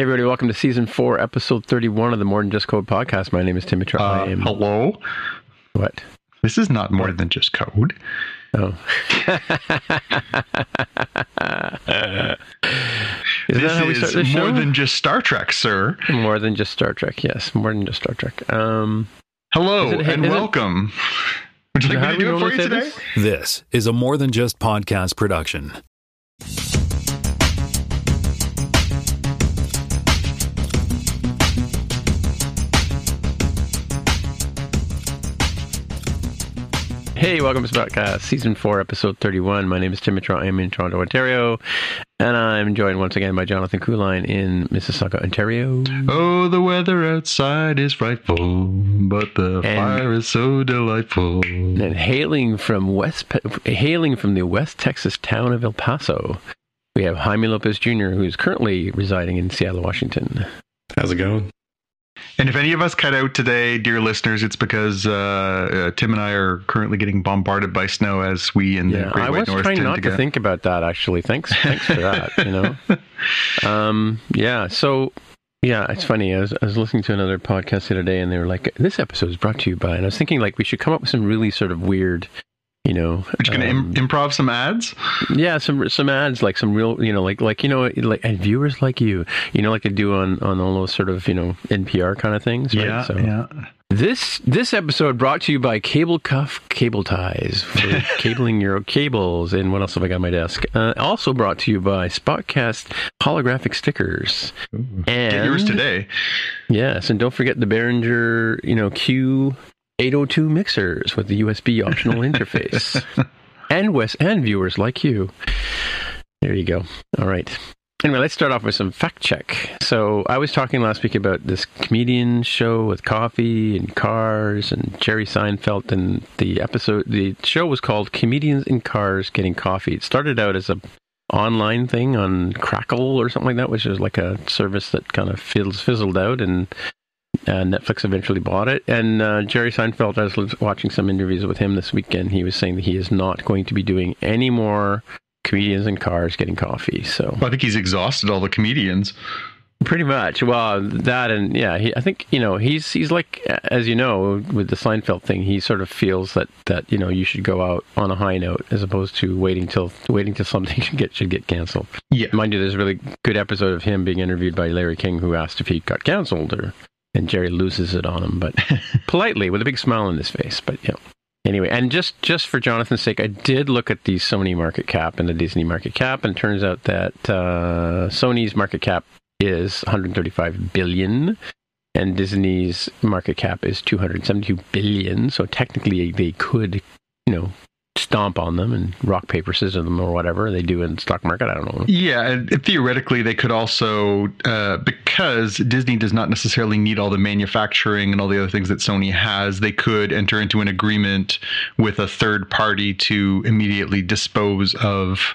Hey, everybody, welcome to season four, episode 31 of the More Than Just Code podcast. My name is Timmy Trout. Uh, hello? What? This is not more than just code. Oh. is this that how we is start this more show? than just Star Trek, sir. more than just Star Trek. Yes, more than just Star Trek. Um, Hello it- and is it- welcome. Would you like me to we do it for you today? this? This is a more than just podcast production. Hey, welcome to podcast season four, episode 31. My name is Timmy Trout. I'm in Toronto, Ontario, and I'm joined once again by Jonathan Kuline in Mississauga, Ontario. Oh, the weather outside is frightful, but the fire is so delightful. And hailing from West, hailing from the West Texas town of El Paso, we have Jaime Lopez Jr., who is currently residing in Seattle, Washington. How's it going? And if any of us cut out today, dear listeners, it's because uh, uh, Tim and I are currently getting bombarded by snow as we in the Yeah, Great I White was North trying tend not to to think about that. Actually, thanks, thanks for that. You know, um, yeah. So, yeah, it's funny. I was, I was listening to another podcast the other day, and they were like, "This episode is brought to you by," and I was thinking like we should come up with some really sort of weird, you know, just going to um, Im- improv some ads. yeah, some some ads like some real, you know, like like you know, like and viewers like you, you know, like they do on on all those sort of you know NPR kind of things. Right? Yeah, So, yeah. This this episode brought to you by Cable Cuff Cable Ties for cabling your cables. And what else have I got on my desk? Uh, also brought to you by Spotcast holographic stickers. And Get yours today. Yes, and don't forget the Behringer, you know, Q. 802 mixers with the USB optional interface. And Wes and viewers like you. There you go. All right. Anyway, let's start off with some fact check. So, I was talking last week about this comedian show with coffee and cars and Jerry Seinfeld, and the episode, the show was called Comedians in Cars Getting Coffee. It started out as a online thing on Crackle or something like that, which is like a service that kind of fizzled out, and uh, Netflix eventually bought it. And uh, Jerry Seinfeld, I was watching some interviews with him this weekend. He was saying that he is not going to be doing any more comedians in cars getting coffee. So Well, I think he's exhausted all the comedians. pretty much, well, that and yeah, he, I think you know he's he's like as you know with the Seinfeld thing, he sort of feels that that you know you should go out on a high note as opposed to waiting till waiting till something should get should get canceled. Yeah. Mind you, there's a really good episode of him being interviewed by Larry King, who asked if he got canceled, or and Jerry loses it on him, but politely with a big smile on his face. But know, anyway, and just just for Jonathan's sake, I did look at the Sony market cap and the Disney market cap, and it turns out that uh, Sony's market cap is 135 billion. And Disney's market cap is 272 billion. So technically, they could, you know, stomp on them and rock paper scissors them or whatever they do in stock market. I don't know. Yeah, and theoretically, they could also, uh, because Disney does not necessarily need all the manufacturing and all the other things that Sony has, they could enter into an agreement with a third party to immediately dispose of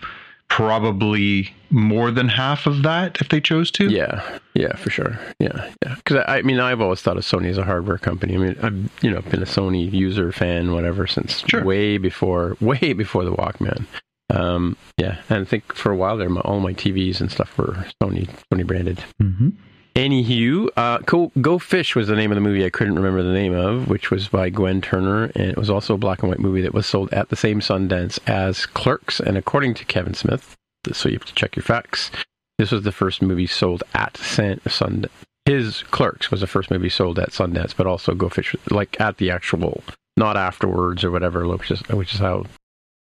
probably more than half of that if they chose to. Yeah, yeah, for sure. Yeah, yeah. Because I, I mean, I've always thought of Sony as a hardware company. I mean, I've you know been a Sony user fan, whatever, since Sure. way before, way before the Walkman. Um, yeah, and I think for a while there, my, all my TVs and stuff were Sony, Sony branded. Mm-hmm. Anywho, uh, Go, Go Fish was the name of the movie I couldn't remember the name of, which was by Gwen Turner, and it was also a black and white movie that was sold at the same Sundance as Clerks. And according to Kevin Smith, so you have to check your facts. This was the first movie sold at San, Sundance. His Clerks was the first movie sold at Sundance, but also Go Fish, like at the actual, not afterwards or whatever, which is which is how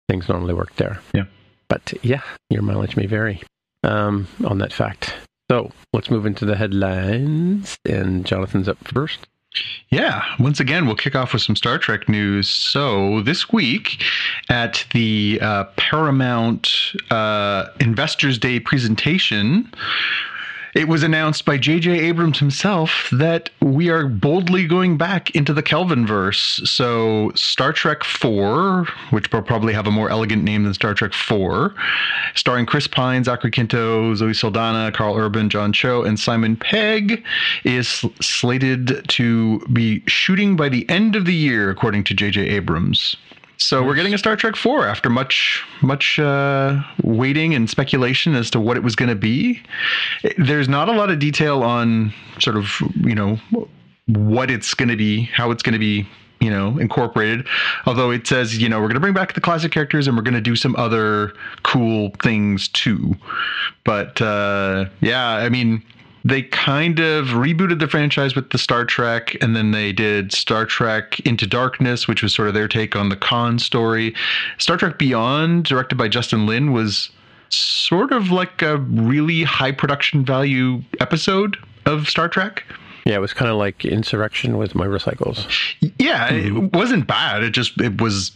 things normally work there. Yeah. But yeah, your mileage may vary um, on that fact. So let's move into the headlines, and Jonathan's up first. Yeah, once again, we'll kick off with some Star Trek news. So, this week at the uh, Paramount uh, Investors Day presentation, it was announced by J.J. Abrams himself that we are boldly going back into the Kelvinverse. So, Star Trek 4, which will probably have a more elegant name than Star Trek 4, starring Chris Pine, Zachary Quinto, Zoe Saldana, Karl Urban, John Cho, and Simon Pegg, is slated to be shooting by the end of the year, according to J.J. Abrams. So we're getting a Star Trek four after much much uh, waiting and speculation as to what it was going to be. There's not a lot of detail on sort of you know what it's going to be, how it's going to be you know incorporated although it says you know we're going to bring back the classic characters and we're going to do some other cool things too but uh yeah i mean they kind of rebooted the franchise with the Star Trek, and then they did Star Trek Into Darkness, which was sort of their take on the Khan story. Star Trek Beyond, directed by Justin Lin, was sort of like a really high production value episode of Star Trek. Yeah, it was kind of like Insurrection with motorcycles. Yeah, mm-hmm. it wasn't bad. It just it was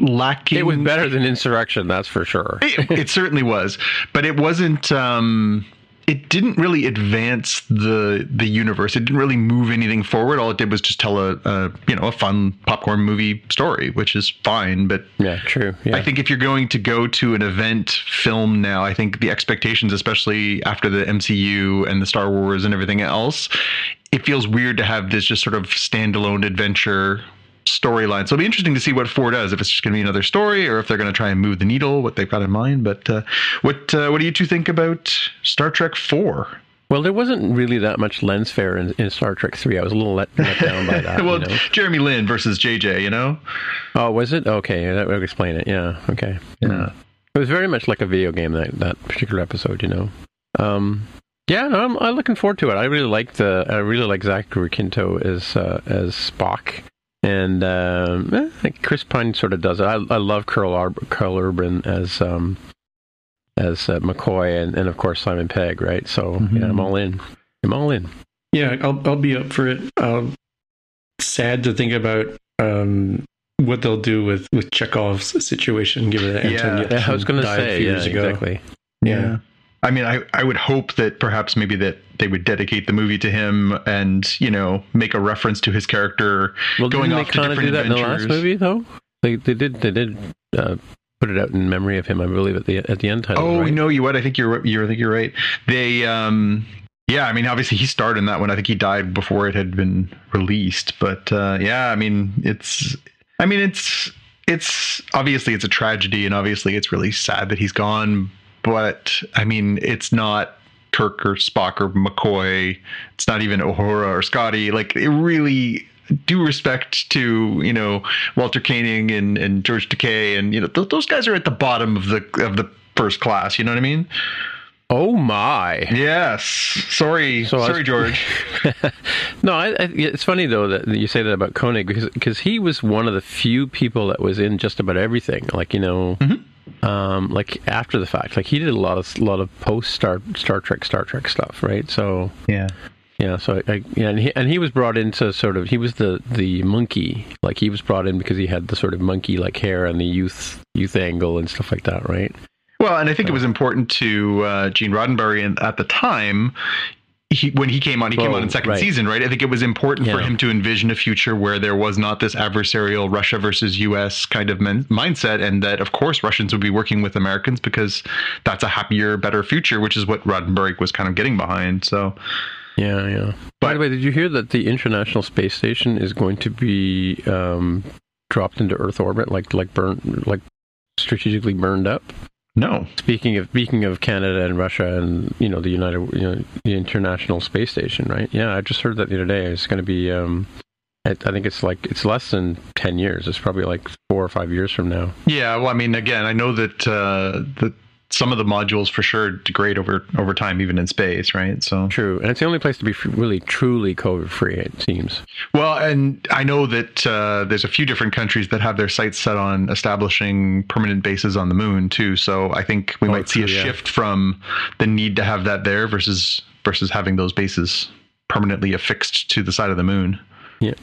lacking. It was better than Insurrection, that's for sure. it, it certainly was, but it wasn't. Um, it didn't really advance the the universe. It didn't really move anything forward. All it did was just tell a, a you know a fun popcorn movie story, which is fine. But yeah, true. Yeah. I think if you're going to go to an event film now, I think the expectations, especially after the MCU and the Star Wars and everything else, it feels weird to have this just sort of standalone adventure storyline. So it'll be interesting to see what four does. If it's just going to be another story, or if they're going to try and move the needle, what they've got in mind. But uh, what uh, what do you two think about Star Trek Four? Well, there wasn't really that much lens flare in, in Star Trek Three. I was a little let, let down by that. well, you know? Jeremy Lin versus JJ, you know. Oh, was it? Okay, that would explain it. Yeah. Okay. Yeah. It was very much like a video game that that particular episode. You know. Um, yeah, no, I'm, I'm, looking forward to it. I really like the I really like Zachary Quinto as uh, as Spock and um, eh, Chris Pine sort of does it. I, I love Karl, Ar- Karl Urban as um, as uh, McCoy, and, and of course Simon Pegg, right? So mm-hmm. yeah, I'm all in. I'm all in. Yeah, I'll I'll be up for it. Um, sad to think about um, what they'll do with with Chekov's situation, given that Anton yeah, I was going to say a few yeah, years ago. exactly. yeah. yeah. I mean, I, I would hope that perhaps maybe that they would dedicate the movie to him and you know make a reference to his character well, going off to different do that adventures. in the last movie though. They they did they did uh, put it out in memory of him. I believe at the at the end title. Oh right? no, you what? I think you're you I think you're right. They um yeah, I mean obviously he starred in that one. I think he died before it had been released. But uh, yeah, I mean it's I mean it's it's obviously it's a tragedy and obviously it's really sad that he's gone but I mean, it's not Kirk or Spock or McCoy. It's not even Uhura or Scotty. Like it really due respect to you know Walter Koenig and and George Takei and you know th- those guys are at the bottom of the of the first class. You know what I mean? Oh my! Yes. Sorry, so sorry, was, George. no, I, I, it's funny though that you say that about Koenig because because he was one of the few people that was in just about everything. Like you know, mm-hmm um, like after the fact. Like he did a lot of a lot of post Star Star Trek Star Trek stuff, right? So yeah, yeah. So I, yeah, and he and he was brought into sort of he was the the monkey. Like he was brought in because he had the sort of monkey like hair and the youth youth angle and stuff like that, right? Well, and I think it was important to uh, Gene Roddenberry at the time he, when he came on, he came on in second right. season, right? I think it was important yeah. for him to envision a future where there was not this adversarial Russia versus U.S. kind of men- mindset, and that of course Russians would be working with Americans because that's a happier, better future, which is what Roddenberry was kind of getting behind. So, yeah, yeah. But, By the way, did you hear that the International Space Station is going to be um, dropped into Earth orbit, like like burned, like strategically burned up? No. Speaking of speaking of Canada and Russia and you know the United you know the International Space Station, right? Yeah, I just heard that the other day. It's going to be. Um, I, think it's like it's less than ten years. It's probably like four or five years from now. Yeah. Well, I mean, again, I know that uh, that some of the modules for sure degrade over over time, even in space, right? So true, and it's the only place to be really truly COVID free. It seems. Well, and I know that uh, there's a few different countries that have their sights set on establishing permanent bases on the moon too. So I think we oh, might see a yeah. shift from the need to have that there versus versus having those bases permanently affixed to the side of the moon. Yeah.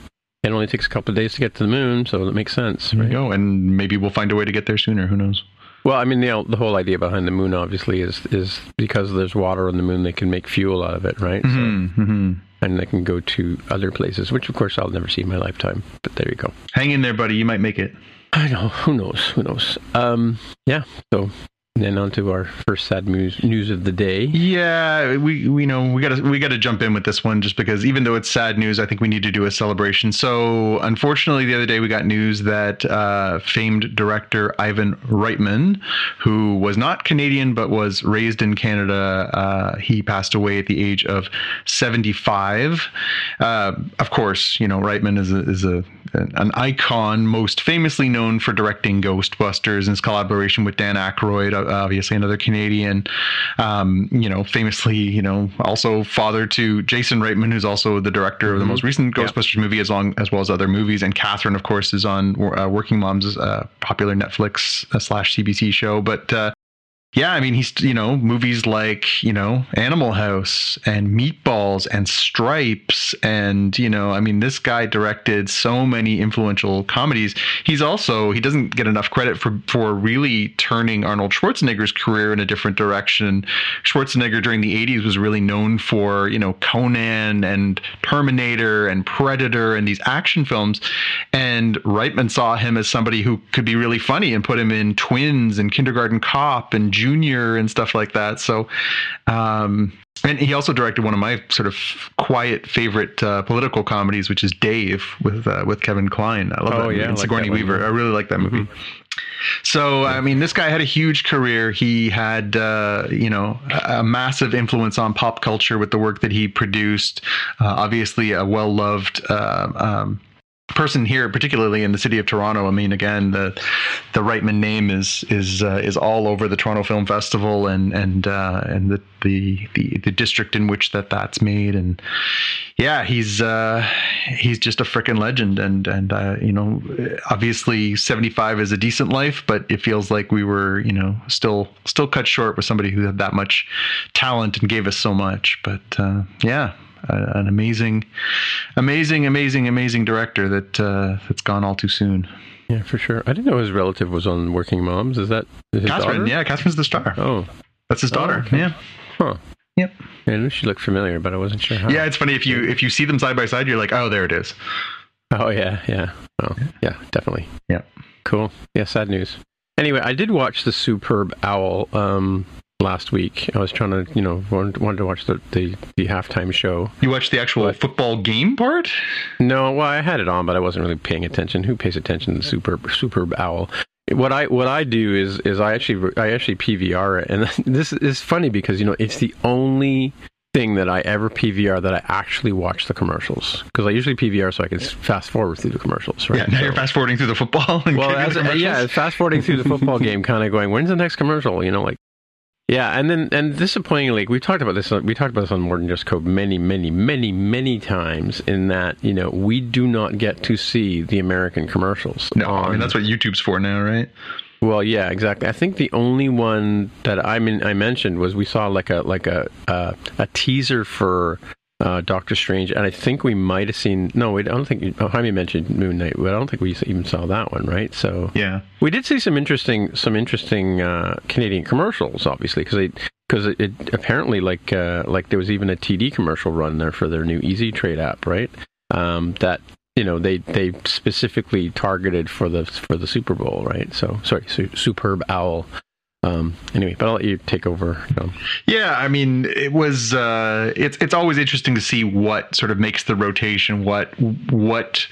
It only takes a couple of days to get to the moon, so that makes sense. Right? There you go, and maybe we'll find a way to get there sooner. Who knows? Well, I mean, the the whole idea behind the moon obviously is is because there's water on the moon, they can make fuel out of it, right? Mm-hmm, so, mm-hmm. And they can go to other places, which of course I'll never see in my lifetime. But there you go. Hang in there, buddy. You might make it. I know. Who knows? Who knows? Um, yeah. So then on to our first sad news news of the day. Yeah, we we know we got to we got to jump in with this one just because even though it's sad news, I think we need to do a celebration. So unfortunately, the other day we got news that uh, famed director Ivan Reitman, who was not Canadian but was raised in Canada, uh, he passed away at the age of seventy five. Uh, of course, you know Reitman is a, is a an icon, most famously known for directing Ghostbusters and his collaboration with Dan Aykroyd, obviously another Canadian. Um, you know, famously, you know, also father to Jason Reitman, who's also the director of the most recent Ghostbusters yeah. movie, as long as well as other movies. And Catherine, of course, is on uh, Working Moms, uh, popular Netflix uh, slash CBC show. But uh, yeah, I mean, he's, you know, movies like, you know, Animal House and Meatballs and Stripes. And, you know, I mean, this guy directed so many influential comedies. He's also, he doesn't get enough credit for, for really turning Arnold Schwarzenegger's career in a different direction. Schwarzenegger during the 80s was really known for, you know, Conan and Terminator and Predator and these action films. And Reitman saw him as somebody who could be really funny and put him in Twins and Kindergarten Cop and Junior and stuff like that. So, um, and he also directed one of my sort of quiet favorite uh, political comedies, which is Dave with uh, with Kevin Kline. I love oh, that movie. Yeah, and Sigourney like Weaver. I really like that movie. Mm-hmm. So, I mean, this guy had a huge career. He had, uh, you know, a massive influence on pop culture with the work that he produced. Uh, obviously, a well loved uh, um, person here, particularly in the city of Toronto. I mean, again, the the Reitman name is is uh, is all over the Toronto Film Festival and and uh, and the, the, the the district in which that that's made. And yeah, he's uh, he's just a freaking legend. And and uh, you know, obviously, seventy five is a decent life, but it feels like we were you know still still cut short with somebody who had that much talent and gave us so much. But uh, yeah, an amazing, amazing, amazing, amazing director that uh, that's gone all too soon. Yeah, for sure. I didn't know his relative was on Working Moms. Is that his Catherine? Daughter? Yeah, Catherine's the star. Oh, that's his daughter. Oh, okay. Yeah. Huh. Yep. Yeah, she looked familiar, but I wasn't sure how. Yeah, it's funny if you if you see them side by side, you're like, oh, there it is. Oh yeah, yeah. Oh yeah, definitely. Yeah. Cool. Yeah, sad news. Anyway, I did watch the Superb Owl. Um, last week. I was trying to, you know, wanted to watch the, the, the halftime show. You watched the actual but, football game part? No, well, I had it on, but I wasn't really paying attention. Who pays attention to Super Superb Owl? What I what I do is is I actually I actually PVR it, and this is funny because you know it's the only thing that I ever PVR that I actually watch the commercials because I usually PVR so I can fast forward through the commercials. Right? Yeah, now so, you're fast forwarding through the football. well, a, yeah, fast forwarding through the football game, kind of going, when's the next commercial? You know, like yeah, and then and disappointingly, we talked about this. We talked about this on More Than Just Code many, many, many, many times. In that, you know, we do not get to see the American commercials. No, on, I mean that's what YouTube's for now, right? Well, yeah, exactly. I think the only one that I mean I mentioned was we saw like a like a uh, a teaser for uh, Doctor Strange, and I think we might have seen. No, I don't think oh, Jaime mentioned Moon Knight, but I don't think we even saw that one, right? So yeah, we did see some interesting, some interesting uh, Canadian commercials, obviously, because they because it, it, apparently like uh, like there was even a TD commercial run there for their new Easy Trade app, right? Um, that you know they they specifically targeted for the for the Super Bowl, right? So sorry, su- Superb Owl um, anyway, but I'll let you take over. Yeah, I mean, it was. Uh, it's it's always interesting to see what sort of makes the rotation. What what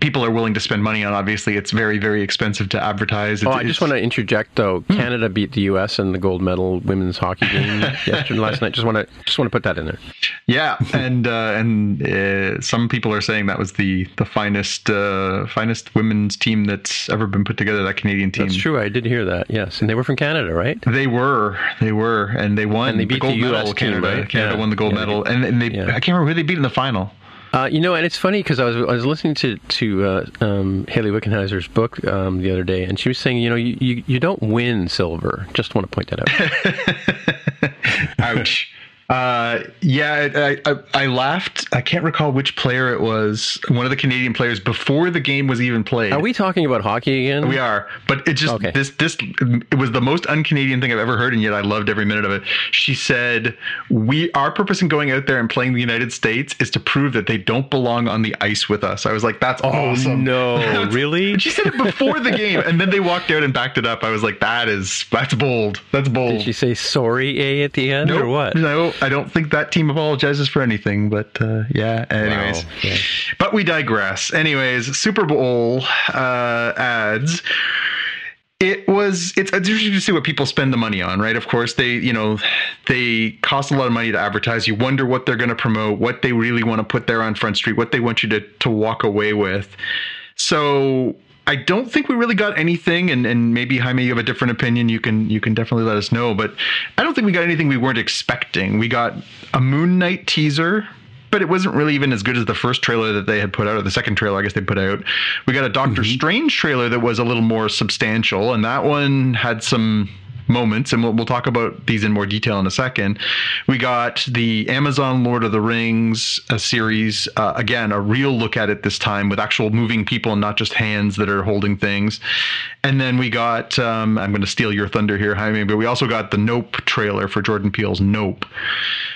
people are willing to spend money on. Obviously, it's very, very expensive to advertise. It's, oh, I just want to interject though. Hmm. Canada beat the U.S. in the gold medal women's hockey game yesterday last night. Just want to just want to put that in there. Yeah, and uh, and uh, some people are saying that was the the finest uh, finest women's team that's ever been put together. That Canadian team. That's true. I did hear that. Yes, and they were from Canada, right? They were. They were, and they won. And they beat the gold the US medal. Canada. Right? Canada yeah. won the gold yeah, medal, and, and they. Yeah. I can't remember who they beat in the final. Uh, you know, and it's funny because I was I was listening to to uh, um, Hayley Wickenheiser's book um, the other day, and she was saying, you know, you, you, you don't win silver. Just want to point that out. Ouch. Uh, yeah, I, I, I laughed. I can't recall which player it was. One of the Canadian players before the game was even played. Are we talking about hockey again? We are, but it just Okay. this this it was the most un-Canadian thing I've ever heard, and yet I loved every minute of it. She said, "We our purpose in going out there and playing the United States is to prove that they don't belong on the ice with us." I was like, "That's Oh awesome." no! really? She said it before the game, and then they walked out and backed it up. I was like, "That is that's bold. That's bold." Did she say sorry, A, at the end, or what? No, I don't think that team apologizes for anything. But uh, yeah, anyways. Wow. Yeah. But we digress. Anyways, Super Bowl uh, ads. It was it's, it's interesting to see what people spend the money on, right? Of course, they you know they cost a lot of money to advertise. You wonder what they're going to promote, what they really want to put there on Front Street, what they want you to to walk away with. So I don't think we really got anything, and, and maybe Jaime, you have a different opinion. You can you can definitely let us know. But I don't think we got anything we weren't expecting. We got a Moon Knight teaser, but it wasn't really even as good as the first trailer that they had put out, or the second trailer I guess they put out. We got a Doctor mm-hmm. Strange trailer that was a little more substantial, and that one had some moments, and we'll, we'll talk about these in more detail in a second. We got the Amazon Lord of the Rings a series, uh, again, a real look at it this time with actual moving people and not just hands that are holding things. And then we got, um, I'm going to steal your thunder here, Jaime, but we also got the Nope trailer for Jordan Peele's Nope.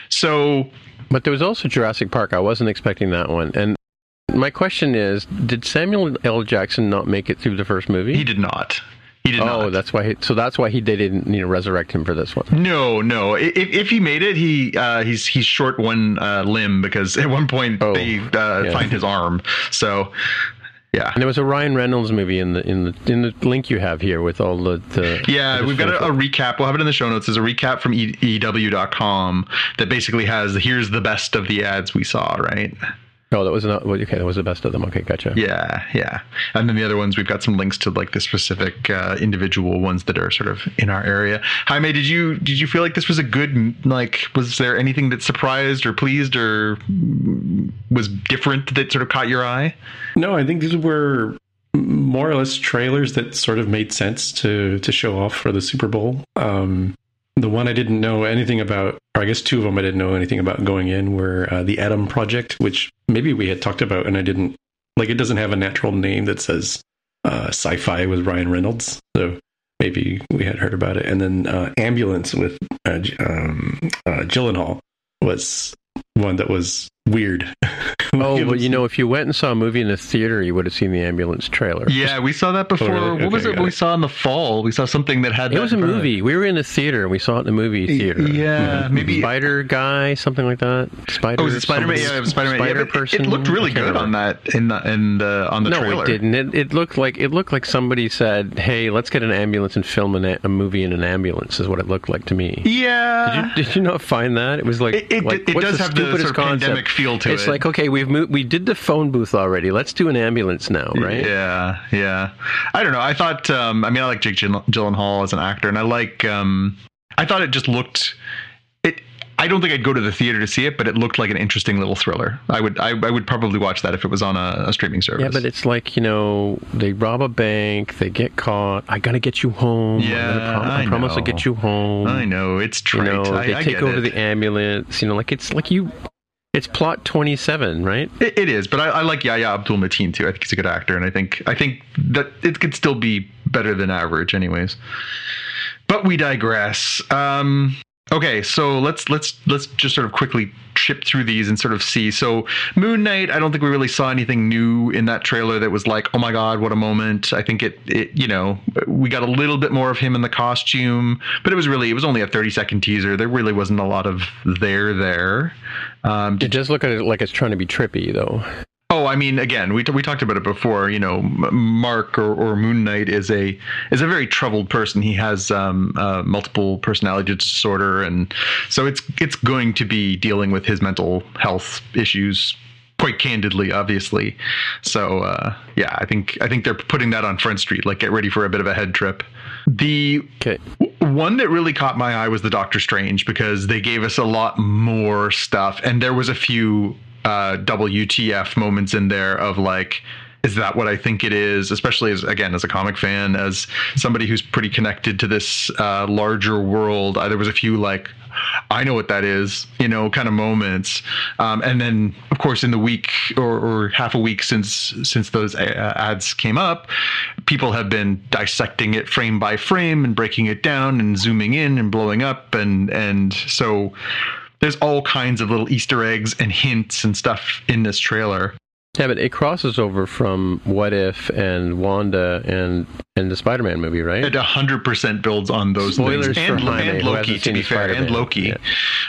So But there was also Jurassic Park. I wasn't expecting that one. And my question is, did Samuel L. Jackson not make it through the first movie? he did not. He did oh, not. that's why. He, so that's why he they didn't you know resurrect him for this one. No, no. If, if he made it, he uh, he's he's short one uh, limb because at one point Oh, they uh, yeah. find his arm. So, yeah, And there was a Ryan Reynolds movie in the in the in the link you have here with all the, the yeah. the We've got a, a recap. We'll have it in the show notes. There's a recap from e- EW.com that basically has here's the best of the ads we saw. Right? Oh, that was not okay. That was the best of them. Okay, gotcha. Yeah, yeah. And then the other ones, we've got some links to like the specific uh, individual ones that are sort of in our area. Jaime, did you did you feel like this was a good like? Was there anything that surprised or pleased or was different that sort of caught your eye? No, I think these were more or less trailers that sort of made sense to to show off for the Super Bowl. Um, the one I didn't know anything about, or I guess two of them I didn't know anything about going in, were uh, the Adam Project, which maybe we had talked about, and I didn't like. It doesn't have a natural name that says uh, sci-fi with Ryan Reynolds, so maybe we had heard about it. And then uh, Ambulance with uh, um, uh, Gyllenhaal was one that was weird. Oh, but you know, if you went and saw a movie in the theater, you would have seen the ambulance trailer. Yeah, we saw that before. really? What was Okay, it we it. saw in the fall? We saw something that had It that was a in front of movie. We were in the theater. and We saw it in the movie theater. Yeah, mm-hmm. maybe. Spider guy, something like that. Spider. Oh, was it Spider Man? Yeah, it was Spider Man. Spider yeah, person. It, looked really I can't good on that in the in the on the trailer. no, trailer. it didn't. It, it looked like it looked like somebody said, "Hey, let's get an ambulance and film an, a- a movie in an ambulance." Is what it looked like to me. Yeah. Did you, did you not find that? It was like It- it- like, it what's does the have the stupidest sort of pandemic feel to it's it. like okay, we've moved, we did the phone booth already. Let's do an ambulance now, right? Yeah, yeah. I don't know. I thought. Um, I mean, I like Jake Gyllen- Gyllenhaal as an actor, and I like. Um, I thought it just looked. It. I don't think I'd go to the theater to see it, but it looked like an interesting little thriller. I would. I, I would probably watch that if it was on a, a streaming service. Yeah, but it's like you know they rob a bank, they get caught. I gotta get you home. Yeah, prom- I I promise know. I'll get you home. I know it's You know I, they I take over it. the ambulance. You know, like it's like you. It's plot twenty seven, right? It, it is, but I, I like Yahya Abdul Mateen too. I think he's a good actor, and I think I think that it could still be better than average, anyways. But we digress. Um, okay, so let's let's let's just sort of quickly chip through these and sort of see. So Moon Knight, I don't think we really saw anything new in that trailer that was like, oh my god, what a moment. I think it, it you know, we got a little bit more of him in the costume, but it was really it was only a thirty second teaser. There really wasn't a lot of there there. Um, It does look at it like it's trying to be trippy, though. I mean, again, we, we talked about it before. You know, M- Mark or, or Moon Knight is a is a very troubled person. He has um, uh, multiple personality disorder, and so it's it's going to be dealing with his mental health issues quite candidly, obviously. So uh, yeah, I think I think they're putting that on Front Street. Like, get ready for a bit of a head trip. The Okay. one that really caught my eye was the Doctor Strange because they gave us a lot more stuff, and there was a few uh, WTF moments in there of like, is that what I think it is? Especially as again as a comic fan, as somebody who's pretty connected to this uh, larger world. Uh, there was a few like I know what that is, you know, kind of moments. Um, and then, of course, in the week or, or, half a week since since those uh, ads came up, people have been dissecting it frame by frame and breaking it down and zooming in and blowing up, and and so there's all kinds of little Easter eggs and hints and stuff in this trailer. Yeah, but it crosses over from What If and Wanda and and the Spider-Man movie, right? It hundred percent builds on those Spoilers things. for and, Jaime, and Loki, to be fair, and Spider-Man. Loki. Yeah.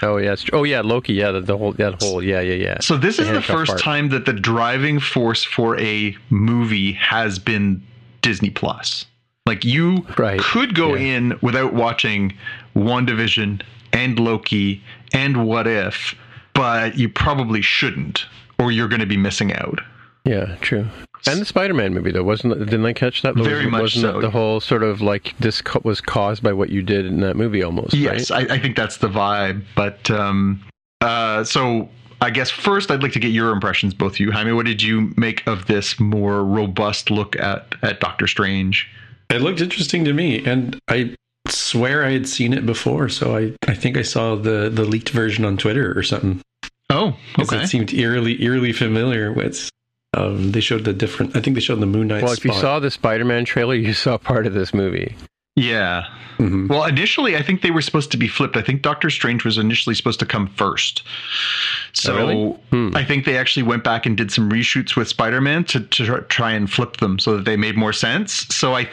Oh yeah, oh yeah, Loki. Yeah, the, the whole that whole yeah yeah yeah. So this The is the first part. time that the driving force for a movie has been Disney Plus. Like you Right. could go Yeah. in without watching WandaVision and Loki and What If, but you probably shouldn't, or you're going to be missing out. Yeah, true. And the Spider-Man movie though wasn't didn't I catch that? Very wasn't, much wasn't so. it the whole sort of like this co- was caused by what you did in that movie almost. Yes, right? I, I think that's the vibe. But um, uh, so I guess first I'd like to get your impressions, both of you. Jaime, what did you make of this more robust look at at Doctor Strange? It looked interesting to me, and I swear I had seen it before. So I, I think I saw the the leaked version on Twitter or something. Oh, okay. It seemed eerily eerily familiar with. Um, they showed the different. I think they showed the Moon Knight. Well, if you saw the Spider-Man trailer, you saw part of this movie. Yeah. Mhm. Well, initially, I think they were supposed to be flipped. I think Doctor Strange was initially supposed to come first. So Oh, really? Hmm. I think they actually went back and did some reshoots with Spider Man to, to try and flip them so that they made more sense. So I,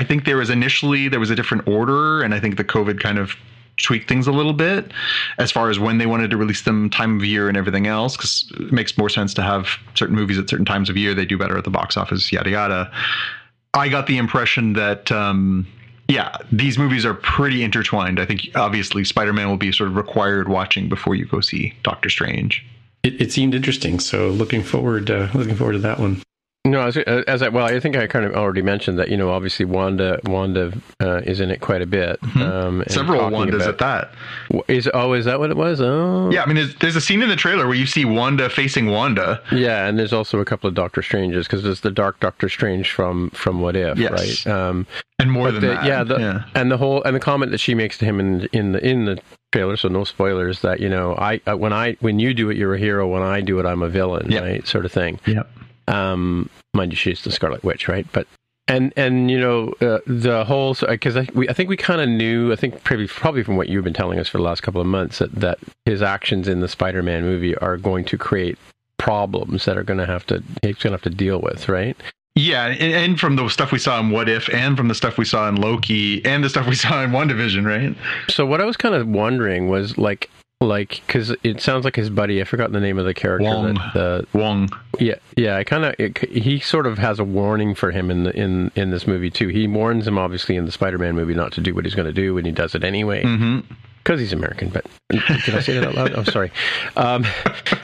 I think there was initially there was a different order, and I think the COVID kind of tweaked things a little bit as far as when they wanted to release them, time of year, and everything else. Because it makes more sense to have certain movies at certain times of year. They do better at the box office, yada yada. I got the impression that um, yeah, these movies are pretty intertwined. I think obviously Spider-Man will be sort of required watching before you go see Doctor Strange. it, it seemed interesting. So looking forward, uh, looking forward to that one. No, as, as I well, I think I kind of already mentioned that you know obviously Wanda Wanda uh, is in it quite a bit. Um, Mm-hmm. Several talking Wandas about- at that. Is oh is that what it was? Oh Yeah, I mean, there's, there's a scene in the trailer where you see Wanda facing Wanda. Yeah, and there's also a couple of Doctor Stranges because there's the Dark Doctor Strange from from What If, Yes. right? Um, And more than the, that, yeah, the, and the whole and the comment that she makes to him in in the in the trailer, so no spoilers. That you know, I uh, when I when you do it, you're a hero. When I do it, I'm a villain, Yep. right? Sort of thing. Yep. Um, mind you, she's the Scarlet Witch, right? But and and you know uh, the whole because I we I think we kind of knew I think probably probably from what you've been telling us for the last couple of months that that his actions in the Spider-Man movie are going to create problems that are going to have to he's going to have to deal with, right? Yeah, and, and from the stuff we saw in What If, and from the stuff we saw in Loki, and the stuff we saw in WandaVision, right? So what I was kind of wondering was like like because it sounds like his buddy I forgot the name of the character Wong. that the Wong. yeah yeah I kind of he sort of has a warning for him in the in in this movie too. He warns him obviously in the Spider-Man movie not to do what he's going to do, and he does it anyway. hmm because he's American. But did I say that out loud? I'm sorry. Um,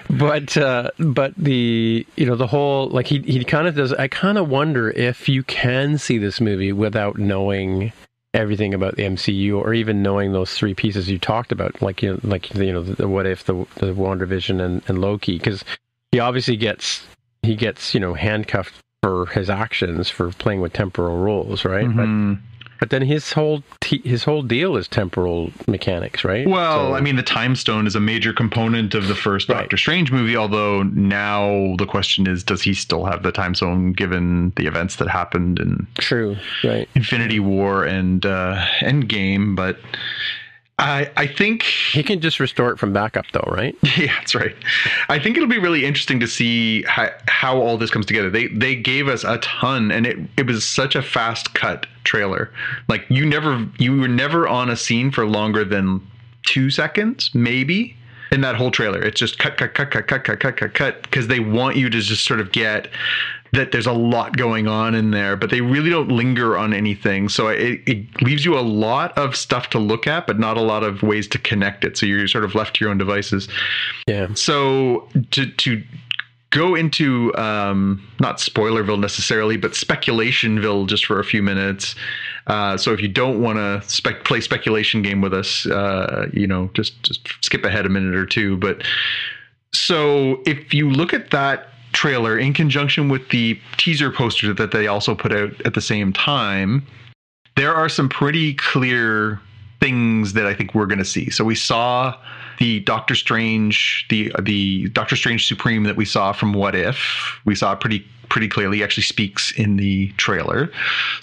but uh, but the you know the whole like he he kind of does. I kind of wonder if you can see this movie without knowing everything about the MCU or even knowing those three pieces you talked about, like you know, like you know the, what if the the WandaVision and, and Loki, because he obviously gets he gets you know handcuffed for his actions for playing with temporal roles, right? But Mhm. But then his whole t- his whole deal is temporal mechanics, right? Well, So- I mean, the time stone is a major component of the first Right. Doctor Strange movie. Although now the question is, does he still have the time stone given the events that happened in true, right? Infinity War and uh, Endgame? But I, I think He can just restore it from backup, though, right? Yeah, that's right. I think it'll be really interesting to see how, how all this comes together. They they gave us a ton, and it it was such a fast cut trailer. Like you never you were never on a scene for longer than two seconds, maybe. In that whole trailer, it's just cut, cut, cut, cut, cut, cut, cut, cut, cut, because they want you to just sort of get that there's a lot going on in there, but they really don't linger on anything. So it, it leaves you a lot of stuff to look at, but not a lot of ways to connect it. So you're sort of left to your own devices. Yeah. So to to go into um, not spoilerville necessarily, but speculationville just for a few minutes. Uh, so if you don't want to spec- play speculation game with us, uh, you know, just just skip ahead a minute or two. But so if you look at that trailer in conjunction with the teaser poster that they also put out at the same time, there are some pretty clear things that I think we're going to see. So we saw the Doctor Strange, the the Doctor Strange Supreme that we saw from What If. We saw pretty pretty clearly. He actually speaks in the trailer,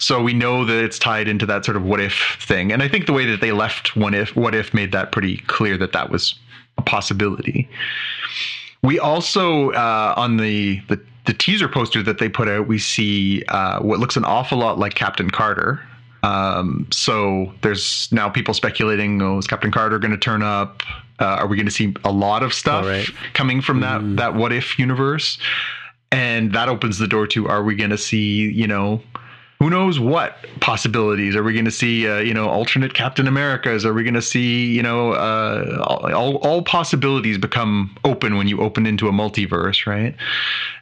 so we know that it's tied into that sort of What If thing. And I think the way that they left What If What If made that pretty clear that that was a possibility. We also uh, on the, the the teaser poster that they put out, we see uh, what looks an awful lot like Captain Carter. Um, so there's now people speculating: Oh, is Captain Carter going to turn up? Uh, are we going to see a lot of stuff right. coming from that that What If universe? And that opens the door to: Are we going to see you know? Who knows what possibilities? Are we going to see, uh, you know, alternate Captain Americas? Are we going to see, you know, uh, all, all possibilities become open when you open into a multiverse, right?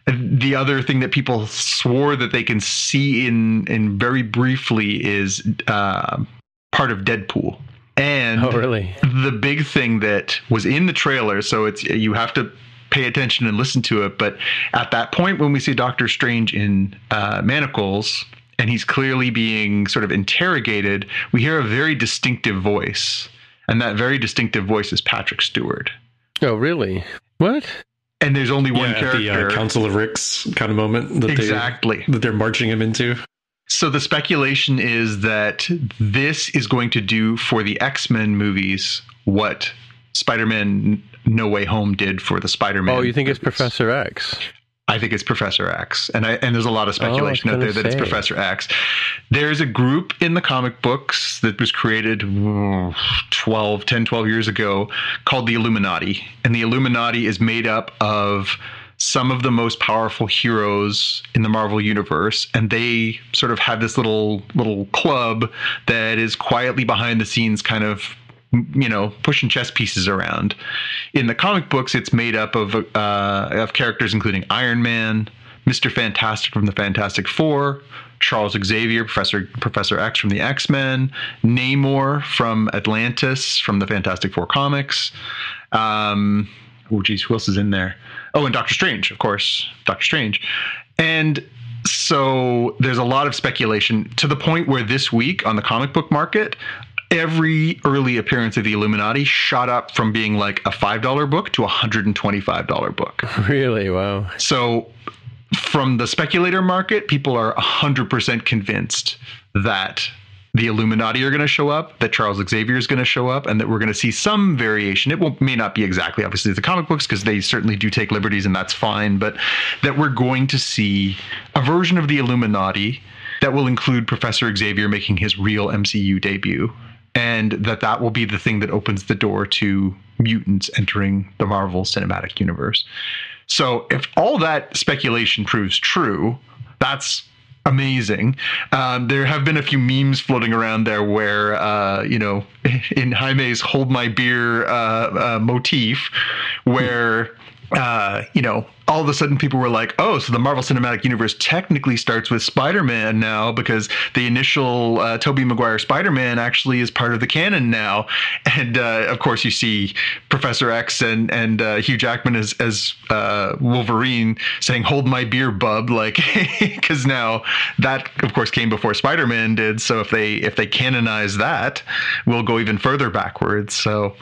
The other thing that people swore that they can see in in very briefly is uh, part of Deadpool. And Oh, really? the big thing that was in the trailer, so it's you have to pay attention and listen to it. But at that point, when we see Doctor Strange in uh, manacles and he's clearly being sort of interrogated, we hear a very distinctive voice, and that very distinctive voice is Patrick Stewart. Oh, really? What? And there's only one yeah, at character. the uh, Council of Ricks kind of moment that exactly. they that they're marching him into. So the speculation is that this is going to do for the X-Men movies what Spider-Man No Way Home did for the Spider-Man. Oh, you think it's. Professor X? I think it's Professor X, and I and there's a lot of Oh, speculation out there that it's. Professor X. There's a group in the comic books that was created mm, 12, 10, 12 years ago called the Illuminati, and the Illuminati is made up of some of the most powerful heroes in the Marvel universe, and they sort of have this little little club that is quietly behind the scenes, kind of you know pushing chess pieces around. In the comic books, it's made up of uh, of characters including Iron Man, Mister Fantastic from the Fantastic Four, Charles Xavier, Professor Professor X from the X Men, Namor from Atlantis from the Fantastic Four comics. Um, oh, geez, who else is in there? Oh, and Doctor Strange, of course, Doctor Strange, and so there's a lot of speculation to the point where this week on the comic book market every early appearance of the illuminati shot up from being like a $5 book to a $125 book Really? Wow. so from the speculator market people are 100% convinced that the illuminati are going to show up that charles xavier is going to show up and that we're going to see some variation it will, may not be exactly obviously the comic books because they certainly do take liberties and that's fine but that we're going to see a version of the illuminati that will include professor xavier making his real mcu debut and that that will be the thing that opens the door to mutants entering the marvel cinematic universe so if all that speculation proves true, that's amazing. Um, there have been a few memes floating around there where, uh, you know, in Jaime's "Hold My Beer" uh, uh, motif, where. Uh, you know, all of a sudden people were like, "Oh, so the Marvel Cinematic Universe technically starts with Spider-Man now because the initial uh, Tobey Maguire Spider-Man actually is part of the canon now." And uh, of course, you see Professor X and and uh, Hugh Jackman as as uh, Wolverine saying, "Hold my beer, bub," like because now that of course came before Spider-Man did. So if they if they canonize that, we'll go even further backwards. So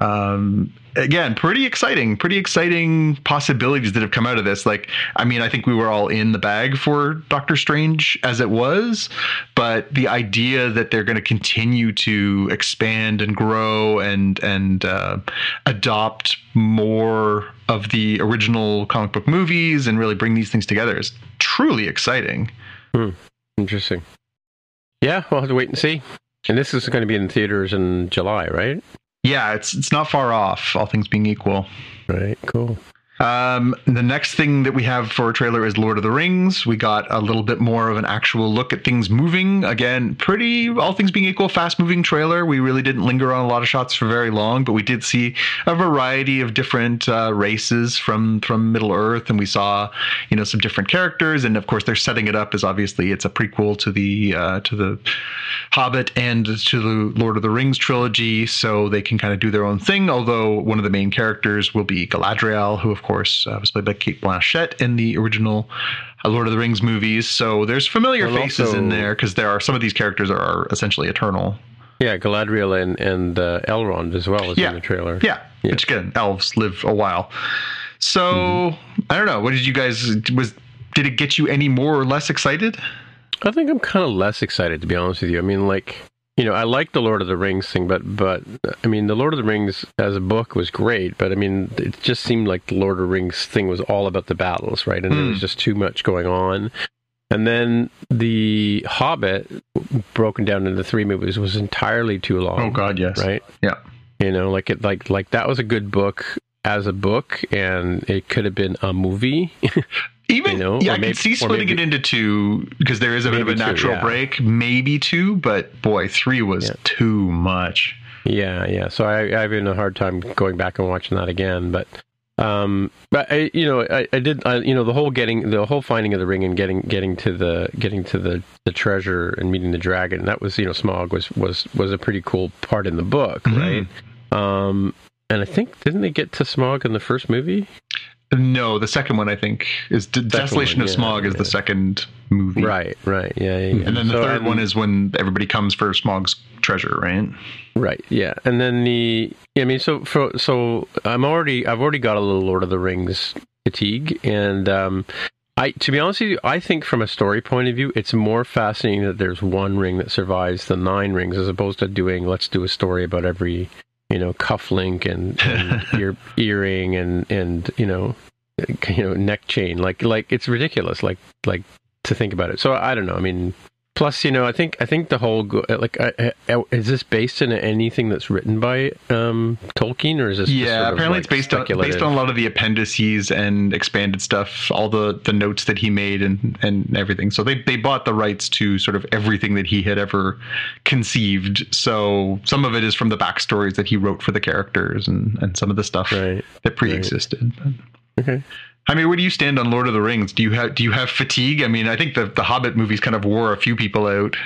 um again pretty exciting pretty exciting possibilities that have come out of this like i mean i think we were all in the bag for doctor strange as it was but the idea that they're going to continue to expand and grow and and uh, adopt more of the original comic book movies and really bring these things together is truly exciting Interesting. Yeah, we'll have to wait and see. And this is going to be in theaters in July, right? Yeah it's it's not far off all things being equal Right. Cool. Um, the next thing that we have for a trailer is Lord of the Rings. We got a little bit more of an actual look at things moving. Again, pretty, all things being equal, fast moving trailer. We really didn't linger on a lot of shots for very long, but we did see a variety of different uh, races from from Middle Earth, and we saw, you know, some different characters. And of course, they're setting it up as obviously it's a prequel to the uh, to the Hobbit and to the Lord of the Rings trilogy, so they can kind of do their own thing. Although one of the main characters will be Galadriel, who of course, uh, was played by Cate Blanchett in the original uh, Lord of the Rings movies. So there's familiar And faces in there because there are some of these characters are essentially eternal. Yeah, Galadriel and and uh, Elrond as well as Yeah. in the trailer. Yeah, Yeah. which again, elves live a while. So I don't know. What did you guys was? Did it get you any more or less excited? I think I'm kind of less excited to be honest with you. I mean, like you know, I like the Lord of the Rings thing, but but I mean, the Lord of the Rings as a book was great, but I mean, it just seemed like the Lord of the Rings thing was all about the battles, right? And there Hmm. was just too much going on. And then the Hobbit, broken down into three movies, was entirely too long. Oh God, yes. right? Yeah. You know, like it, like like that was a good book as a book, and it could have been a movie. Even You know, yeah, I maybe- can see splitting maybe- it into two because there is a bit of a Maybe two, natural yeah. break, maybe two, but boy, three was Yeah. too much. Yeah, yeah. So I, I've been a hard time going back and watching that again, but um, but I, you know, I, I did, I, you know, the whole getting, the whole finding of the ring and getting, getting to the, getting to the, the treasure and meeting the dragon. That was, you know, Smaug was, was, was a pretty cool part in the book, Mhm. right? Um, and I think didn't they get to Smaug in the first movie? No, the second one I think is D- Desolation one, of yeah, Smaug is yeah. the second movie, Right, right, yeah, yeah. And then the So, third and- one is when everybody comes for Smaug's treasure, right? Right. Yeah. And then the I mean so for so I'm already I've already got a little Lord of the Rings fatigue and um I to be honest with you, I think from a story point of view, it's more fascinating that there's one ring that survives the nine rings as opposed to doing let's do a story about every you know cufflink and, and ear, earring and and you know you know neck chain like like it's ridiculous like like to think about it. So I don't know. I mean, plus you know I think I think the whole like I, I, is this based in anything that's written by um, Tolkien or is this Yeah, sort of, apparently like, it's based on based on a lot of the appendices and expanded stuff, all the the notes that he made and and everything. So they they bought the rights to sort of everything that he had ever conceived. So some of it is from the backstories that he wrote for the characters and and some of the stuff right. that pre-existed. Okay. I mean, where do you stand on Lord of the Rings? Do you have do you have fatigue? I mean, I think the the Hobbit movies kind of wore a few people out.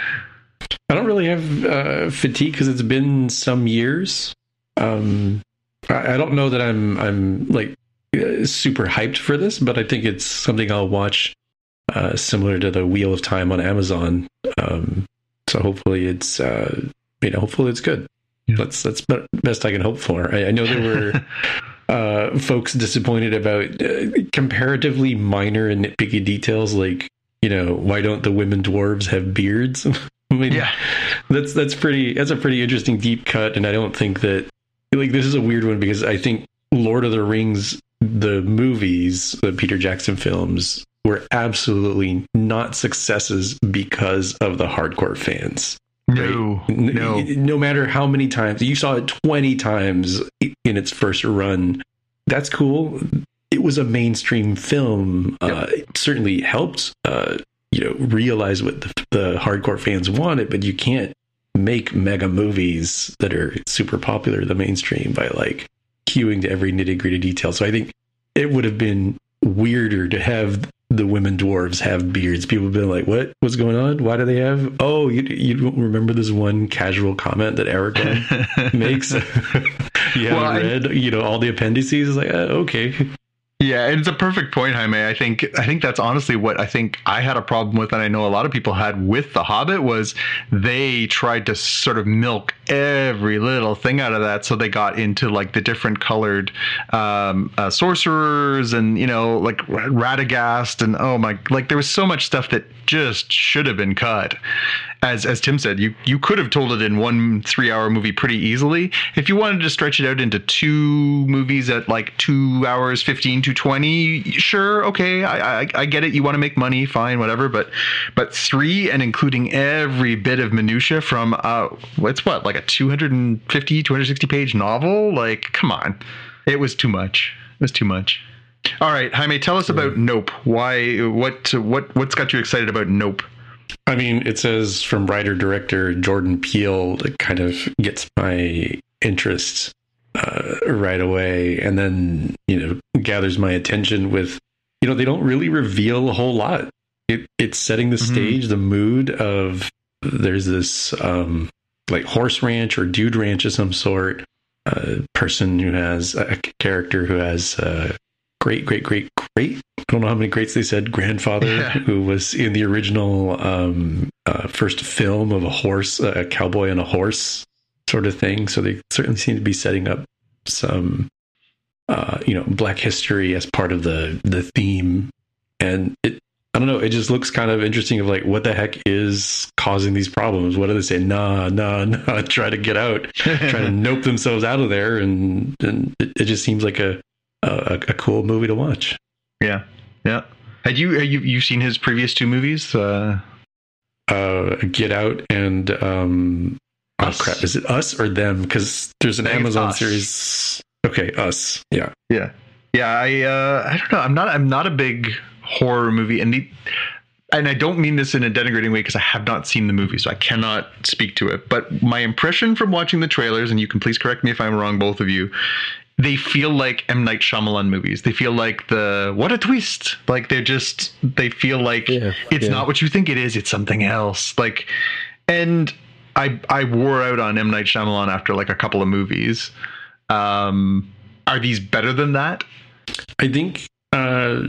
I don't really have uh, fatigue because it's been some years. Um, I, I don't know that I'm I'm like uh, super hyped for this, but I think it's something I'll watch uh, similar to the Wheel of Time on Amazon. Um, so hopefully it's uh, you know hopefully it's good. Yeah. That's that's best I can hope for. I, I know there were uh, folks disappointed about uh, comparatively minor and nitpicky details like you know why don't the women dwarves have beards? I mean, yeah, that's that's pretty that's a pretty interesting deep cut and i don't think that like this is a weird one because i think lord of the rings the movies the peter jackson films were absolutely not successes because of the hardcore fans no, N- no. no matter how many times you saw it 20 times in its first run. That's cool. It was a mainstream film. Uh, it certainly helped uh, you know realize what the, the hardcore fans wanted but you can't make mega movies that are super popular the mainstream by like queuing to every nitty gritty detail. So i think it would have been weirder to have the women dwarves have beards. People have been like what? What's going on? Why do they have oh you, you don't remember this one casual comment that aragorn makes? You haven't Well, I- read you know all the appendices it's like uh, okay Yeah, it's a perfect point, Jaime. I think I think that's honestly what I think I had a problem with, and I know a lot of people had with The Hobbit was they tried to sort of milk every little thing out of that, so they got into like the different colored um, uh, sorcerers and you know like Radagast and oh my, like there was so much stuff that just should have been cut. As as Tim said, you you could have told it in one three hour movie pretty easily. If you wanted to stretch it out into two movies at like two hours fifteen to twenty, sure, okay, I I, I get it. You want to make money, fine, whatever. But but three and including every bit of minutia from uh, what's what like a 250 260 page novel. Like, come on, it was too much. It was too much. All right, Jaime, tell us about Nope. Why? What? What? What's got you excited about Nope? I mean, it says from writer director Jordan Peele that kind of gets my interest uh, right away, and then you know gathers my attention with you know they don't really reveal a whole lot. It it's setting the Mhm. stage, the mood of there's this um, like horse ranch or dude ranch of some sort. A person who has a character who has uh, great, great, great, great. I don't know how many greats they said. Grandfather, Yeah. who was in the original um, uh, first film of a horse, a cowboy and a horse sort of thing. So they certainly seem to be setting up some, uh, you know, Black history as part of the the theme. And it, I don't know, it just looks kind of interesting. Of like, what the heck is causing these problems? What do they say? Nah, nah, nah. Try to get out try to nope themselves out of there, and and it, it just seems like a, a a cool movie to watch. Yeah, yeah. Had you you you seen his previous two movies? Uh, Uh, Get Out and um, oh Us. crap, is it Us or Them? Because there's an I think it's Amazon series. Okay, Us. Yeah, Yeah, yeah. I uh, I don't know. I'm not. I'm not a big horror movie, and the, and I don't mean this in a denigrating way because I have not seen the movie, so I cannot speak to it. But my impression from watching the trailers, and you can please correct me if I'm wrong, both of you. They feel like M Night Shyamalan movies. They feel like the what a twist. Like they're just. They feel like Yeah, it's yeah. not what you think it is. It's something else. Like, and I I wore out on M Night Shyamalan after like a couple of movies. Um, are these better than that? I think. Uh,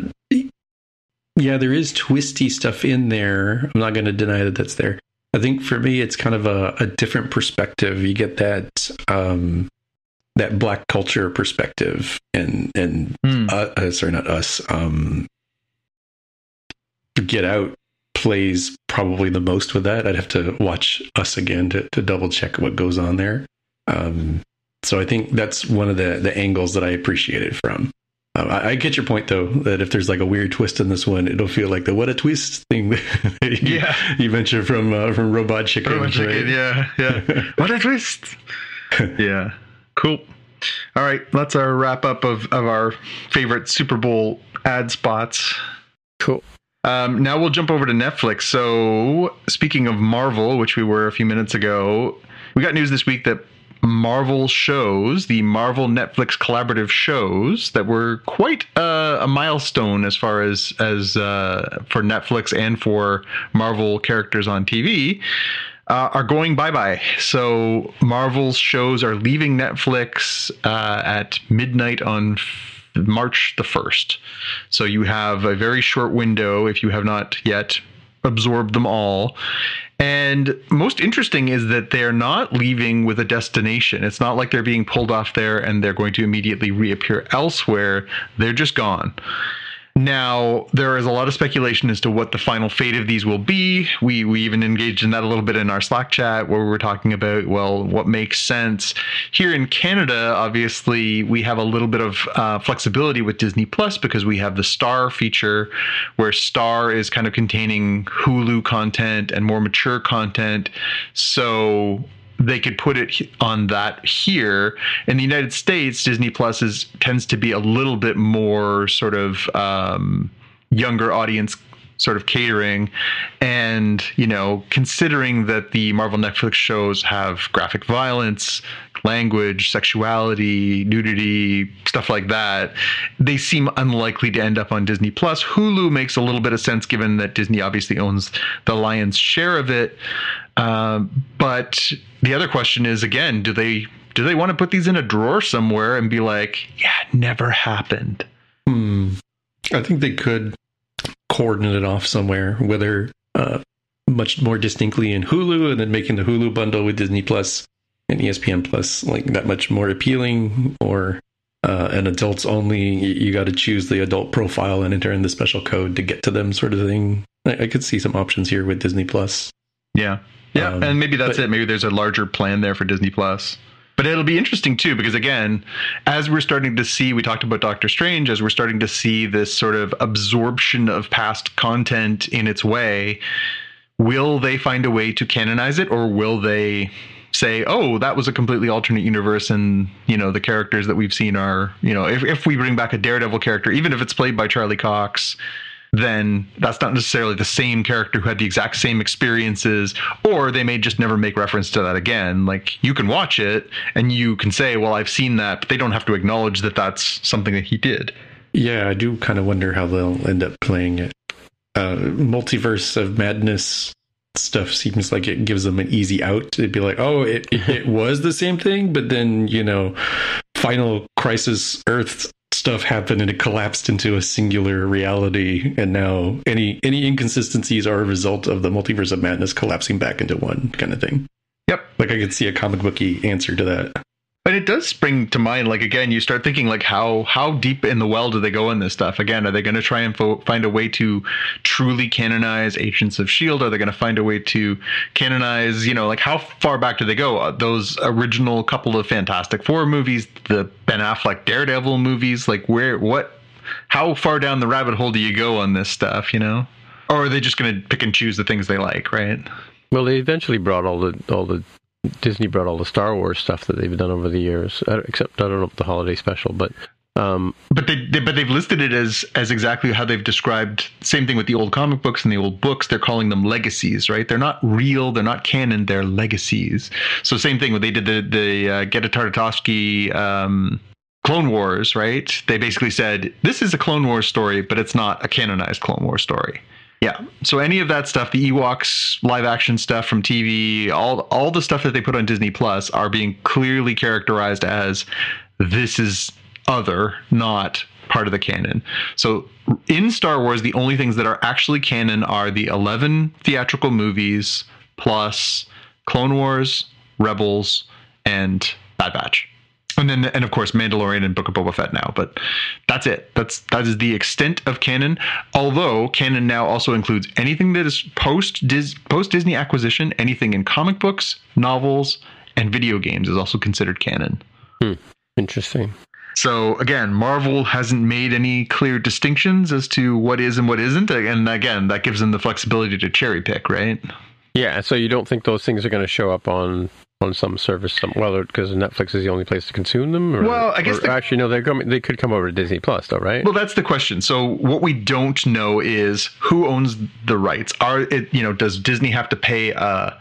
yeah, there is twisty stuff in there. I'm not going to deny that that's there. I think for me, it's kind of a, a different perspective. You get that um, that black culture perspective, and and Hmm. uh, sorry, not us. Um, Get Out plays probably the most with that. I'd have to watch Us again to, to double check what goes on there. Um, so I think that's one of the the angles that I appreciate it from. Um, I, I get your point though that if there's like a weird twist in this one, it'll feel like the what a twist thing that you, Yeah. you mentioned from uh, from Robot Chicken. Robot Chicken, right? yeah, yeah. what a twist! yeah, cool. All right, that's our wrap up of of our favorite Super Bowl ad spots. Cool. Um, now we'll jump over to Netflix. So, speaking of Marvel, which we were a few minutes ago, we got news this week that Marvel shows, the Marvel Netflix collaborative shows, that were quite uh, a milestone as far as as uh, for Netflix and for Marvel characters on TV. Uh, are going bye bye. So Marvel's shows are leaving Netflix uh, at midnight on f- March the 1st. So you have a very short window if you have not yet absorbed them all. And most interesting is that they're not leaving with a destination. It's not like they're being pulled off there and they're going to immediately reappear elsewhere. They're just gone. Now, there is a lot of speculation as to what the final fate of these will be. We we even engaged in that a little bit in our Slack chat where we were talking about, well, what makes sense. Here in Canada, obviously, we have a little bit of uh, flexibility with Disney Plus because we have the Star feature where Star is kind of containing Hulu content and more mature content. So they could put it on that here in the United States. Disney Plus is tends to be a little bit more sort of um, younger audience sort of catering and you know considering that the marvel netflix shows have graphic violence language sexuality nudity stuff like that they seem unlikely to end up on disney plus. Hulu makes a little bit of sense given that disney obviously owns the lion's share of it. Um, but the other question is again do they do they want to put these in a drawer somewhere and be like yeah it never happened. Hmm. I think they could coordinate it off somewhere, whether uh, much more distinctly in Hulu, and then making the Hulu bundle with Disney Plus and ESPN Plus like that much more appealing, or uh, an adults only. You, you got to choose the adult profile and enter in the special code to get to them, sort of thing. I, I could see some options here with Disney Plus. Yeah. Yeah. Um, and maybe that's but- it. Maybe there's a larger plan there for Disney Plus. But it'll be interesting too, because again, as we're starting to see, we talked about Doctor Strange, as we're starting to see this sort of absorption of past content in its way, will they find a way to canonize it? Or will they say, oh, that was a completely alternate universe and, you know, the characters that we've seen are, you know, if, if we bring back a Daredevil character, even if it's played by Charlie Cox, then that's not necessarily the same character who had the exact same experiences, or they may just never make reference to that again. Like you can watch it and you can say, "Well, I've seen that," but they don't have to acknowledge that that's something that he did. Yeah, I do kind of wonder how they'll end up playing it. Uh, multiverse of madness stuff seems like it gives them an easy out. It'd be like, oh, it, it, it was the same thing, but then, you know, final crisis Earth stuff happened and it collapsed into a singular reality. And now any any inconsistencies are a result of the multiverse of madness collapsing back into one kind of thing. Yep. like i could see a comic booky answer to that But it does spring to mind, like again, you start thinking like how how deep in the well do they go in this stuff? Again, are they going to try and fo- find a way to truly canonize Agents of Shield? Are they going to find a way to canonize, you know, like how far back do they go? Uh, those original couple of Fantastic Four movies, the Ben Affleck Daredevil movies, like where what how far down the rabbit hole do you go on this stuff, you know? Or are they just going to pick and choose the things they like, right? Well, they eventually brought all the all the Disney brought all the Star Wars stuff that they've done over the years, uh, except I don't know the holiday special, but um, But they, they but they've listed it as as exactly how they've described. Same thing with the old comic books and the old books. They're calling them legacies, right? They're not real. They're not canon. They're legacies. So same thing when they did the the uh, Geta um, Clone Wars, right? They basically said this is a Clone Wars story, but it's not a canonized Clone Wars story. Yeah. So any of that stuff, the Ewoks live action stuff from TV, all all the stuff that they put on Disney Plus are being clearly characterized as this is other, not part of the canon. So in Star Wars, the only things that are actually canon are the 11 theatrical movies plus Clone Wars, Rebels, and Bad Batch. And then, and of course, Mandalorian and Book of Boba Fett now. But that's it. That's that is the extent of canon. Although canon now also includes anything that is post Dis, post Disney acquisition, anything in comic books, novels, and video games is also considered canon. Hmm. interesting. So again, Marvel hasn't made any clear distinctions as to what is and what isn't, and again, that gives them the flexibility to cherry pick, right? Yeah, so you don't think those things are going to show up on on some service, some, well, because Netflix is the only place to consume them. Or, Well, I guess the- actually no, they're coming. They could come over to Disney Plus, though, right? Well, that's the question. So what we don't know is who owns the rights. Are it you know does Disney have to pay a,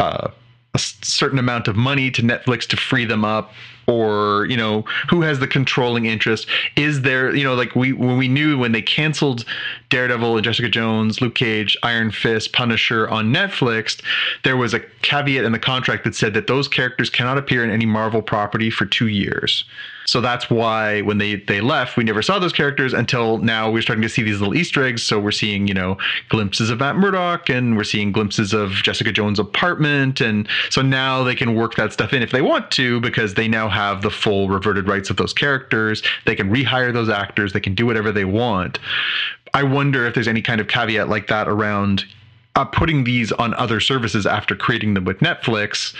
a, a certain amount of money to Netflix to free them up? Or you know who has the controlling interest? Is there you know like we when we knew when they canceled Daredevil and Jessica Jones, Luke Cage, Iron Fist, Punisher on Netflix, there was a caveat in the contract that said that those characters cannot appear in any Marvel property for two years. So that's why when they they left, we never saw those characters until now. We're starting to see these little Easter eggs. So we're seeing you know glimpses of Matt Murdock, and we're seeing glimpses of Jessica Jones' apartment, and so now they can work that stuff in if they want to because they now have the full reverted rights of those characters. They can rehire those actors. They can do whatever they want. I wonder if there's any kind of caveat like that around uh, putting these on other services after creating them with Netflix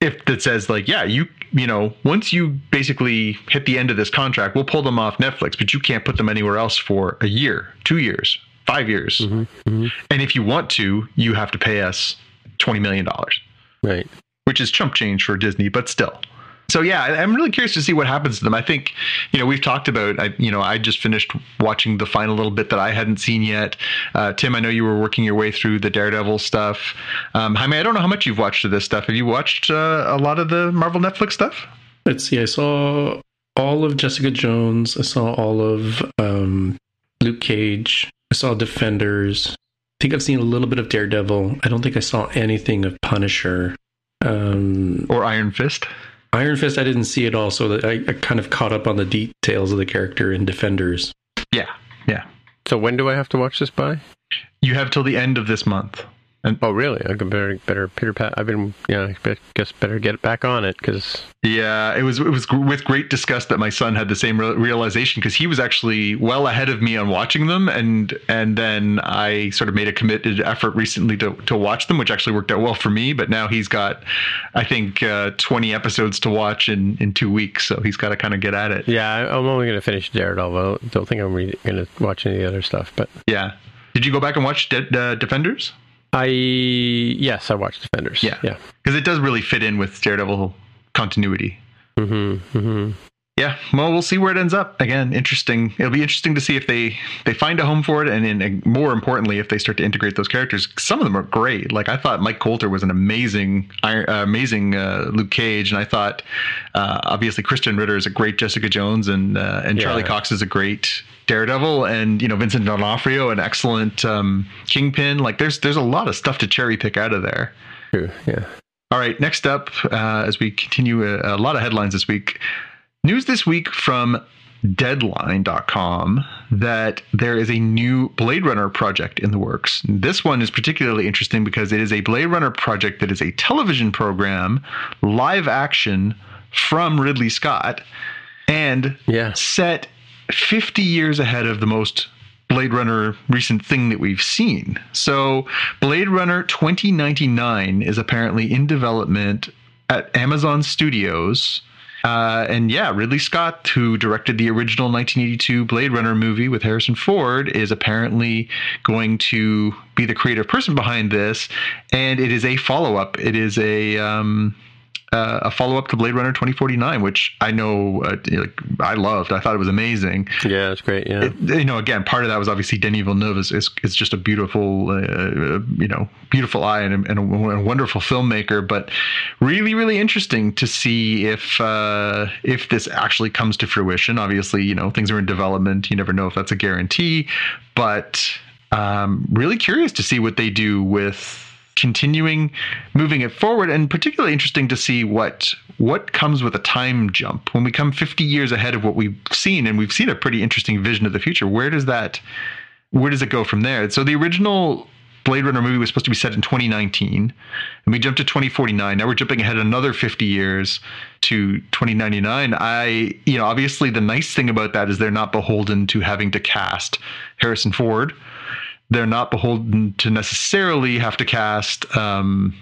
if that says like yeah you you know once you basically hit the end of this contract we'll pull them off netflix but you can't put them anywhere else for a year two years five years Mhm. and if you want to you have to pay us 20 million dollars right. which is chump change for disney but still so yeah i'm really curious to see what happens to them. I think you know we've talked about i you know i just finished watching the final little bit that i hadn't seen yet. Uh, tim i know you were working your way through the daredevil stuff. Um, jaime i don't know how much you've watched of this stuff. Have you watched uh, a lot of the marvel netflix stuff? Let's see. I saw all of jessica jones. I saw all of um, luke cage. I saw defenders. I think i've seen a little bit of daredevil. I don't think i saw anything of punisher. Um, or iron fist iron fist i didn't see it all so I, I kind of caught up on the details of the character in defenders. Yeah yeah. So when do I have to watch this by? you have till the end of this month Oh, really? I could better better pitter pat. I've been yeah. I guess better get back on it because Yeah, it was it was with great disgust that my son had the same re- realization because he was actually well ahead of me on watching them, and and then I sort of made a committed effort recently to to watch them, which actually worked out well for me. But now he's got, I think, uh, twenty episodes to watch in in two weeks, so he's got to kind of get at it. yeah, I'm only going to finish Daredevil. I don't- think I'm re- going to watch any of the other stuff. But Yeah. Did you go back and watch De- uh, Defenders? I yes, I watched Defenders. Yeah. yeah. Because it does really fit in with Daredevil continuity. Mm-hmm, mm-hmm. Yeah, well, we'll see where it ends up. Again, interesting. It'll be interesting to see if they they find a home for it, and, and more importantly, if they start to integrate those characters. Some of them are great. Like I thought, Mike Colter was an amazing, uh, amazing uh, Luke Cage, and I thought uh, obviously Krysten Ritter is a great Jessica Jones, and uh, and Charlie Cox is a great Daredevil, and you know Vincent D'Onofrio, an excellent um, Kingpin. Like there's there's a lot of stuff to cherry pick out of there. True. Yeah. All right, next up, uh, as we continue, a, a lot of headlines this week. News this week from Deadline.com that there is a new Blade Runner project in the works. This one is particularly interesting because it is a Blade Runner project that is a television program, live action from Ridley Scott, and Yeah. set 50 years ahead of the most Blade Runner recent thing that we've seen. So, Blade Runner 2099 is apparently in development at Amazon Studios. Uh, and yeah, Ridley Scott, who directed the original 1982 Blade Runner movie with Harrison Ford, is apparently going to be the creative person behind this. And it is a follow up. It is a. Um, uh, a follow up to Blade Runner 2049, which I know uh, like, I loved. I thought it was amazing. Yeah, it's great. Yeah. It- you know, again, part of that was obviously Denis Villeneuve is, is, is just a beautiful, uh, you know, beautiful eye and a, and, a, and a wonderful filmmaker. But really, really interesting to see if uh, if this actually comes to fruition. Obviously, you know, things are in development. You never know if that's a guarantee. But um, really curious to see what they do with continuing moving it forward and particularly interesting to see what what comes with a time jump. When we come 50 years ahead of what we've seen and we've seen a pretty interesting vision of the future where does that where does it go from there? So the original blade runner movie was supposed to be set in 2019 and we jumped to 2049 now we're jumping ahead another 50 years to 2099 i you know obviously the nice thing about that is they're not beholden to having to cast harrison ford they're not beholden to necessarily have to cast um,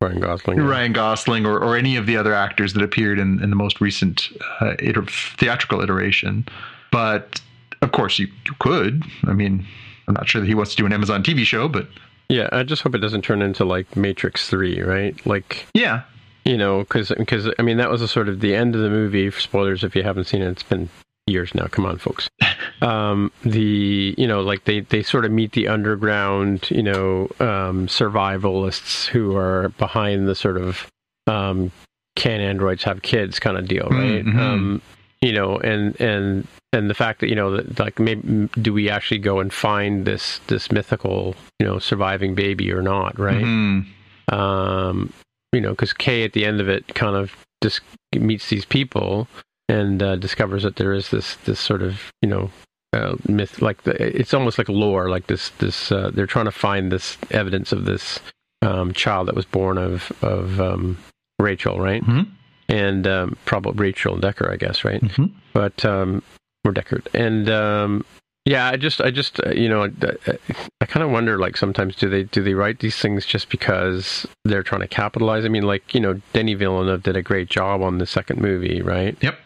Ryan Gosling. Ryan Gosling or, or any of the other actors that appeared in, in the most recent uh, iter- theatrical iteration. But of course, you, you could. I mean, I'm not sure that he wants to do an Amazon TV show, but Yeah, I just hope it doesn't turn into like Matrix Three, right? Like yeah, you know, because because I mean that was a sort of the end of the movie. Spoilers if you haven't seen it. It's been years now. Come on, folks. Um, the you know like they they sort of meet the underground you know um, survivalists who are behind the sort of um, can androids have kids kind of deal, right? Mhm. Um, you know, and and and the fact that you know that like maybe do we actually go and find this this mythical you know surviving baby or not, right? Mhm. um, you know, because Kay at the end of it kind of just meets these people and uh, discovers that there is this this sort of you know uh, myth, like the, it's almost like lore, like this this uh, they're trying to find this evidence of this um, child that was born of of um, Rachel, right? Mhm. And um, probably Rachel Decker, I guess, right? Mhm. But um, or Deckard, and um, yeah, I just, I just, uh, you know, I, I kind of wonder, like, sometimes do they do they write these things just because they're trying to capitalize? I mean, like, you know, Denny Villeneuve did a great job on the second movie, right? Yep.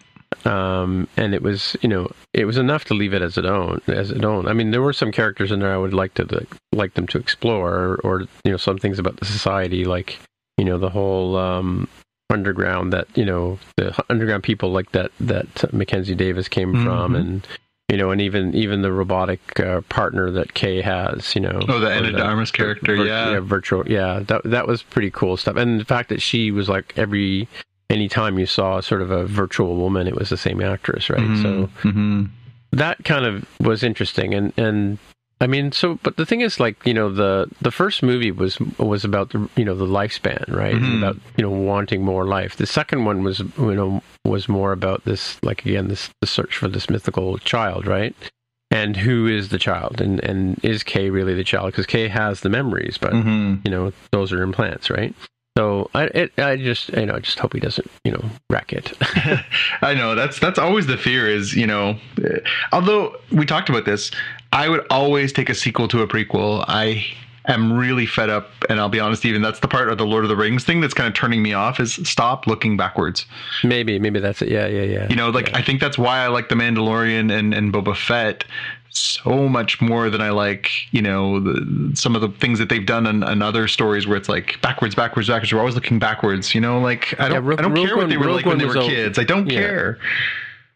Um, and it was, you know, it was enough to leave it as it own, as it own. I mean, there were some characters in there I would like to like, like them to explore, or, you know, some things about the society, like, you know, the whole um, underground that you know the underground people like that that Mackenzie Davis came from, Mhm. and you know, and even even the robotic uh, partner that Kay has, you know. Oh, the Anna character, vir- yeah. virtual, yeah, that that was pretty cool stuff, and the fact that she was like every anytime you saw sort of a virtual woman, it was the same actress, right? So Mhm. that kind of was interesting and and I mean so but the thing is like you know the the first movie was was about the you know the lifespan right Mhm. about you know wanting more life the second one was you know was more about this like again this the search for this mythical child right and who is the child and and is Kay really the child because Kay has the memories but Mhm. you know those are implants right so I it, I just you know I just hope he doesn't you know wreck it I know that's that's always the fear is you know, eh, although we talked about this, I would always take a sequel to a prequel. I am really fed up, and I'll be honest, even that's the part of the Lord of the Rings thing that's kind of turning me off. Is stop looking backwards. maybe maybe that's it yeah yeah yeah You know, like I think that's why I like the Mandalorian and and Boba Fett so much more than I like, you know, the, some of the things that they've done in, in other stories where it's like backwards, backwards, backwards. We're always looking backwards. You know, like I don't, Ro- I don't Rogue care what they were Rogue like when they were o- kids. I don't yeah. care.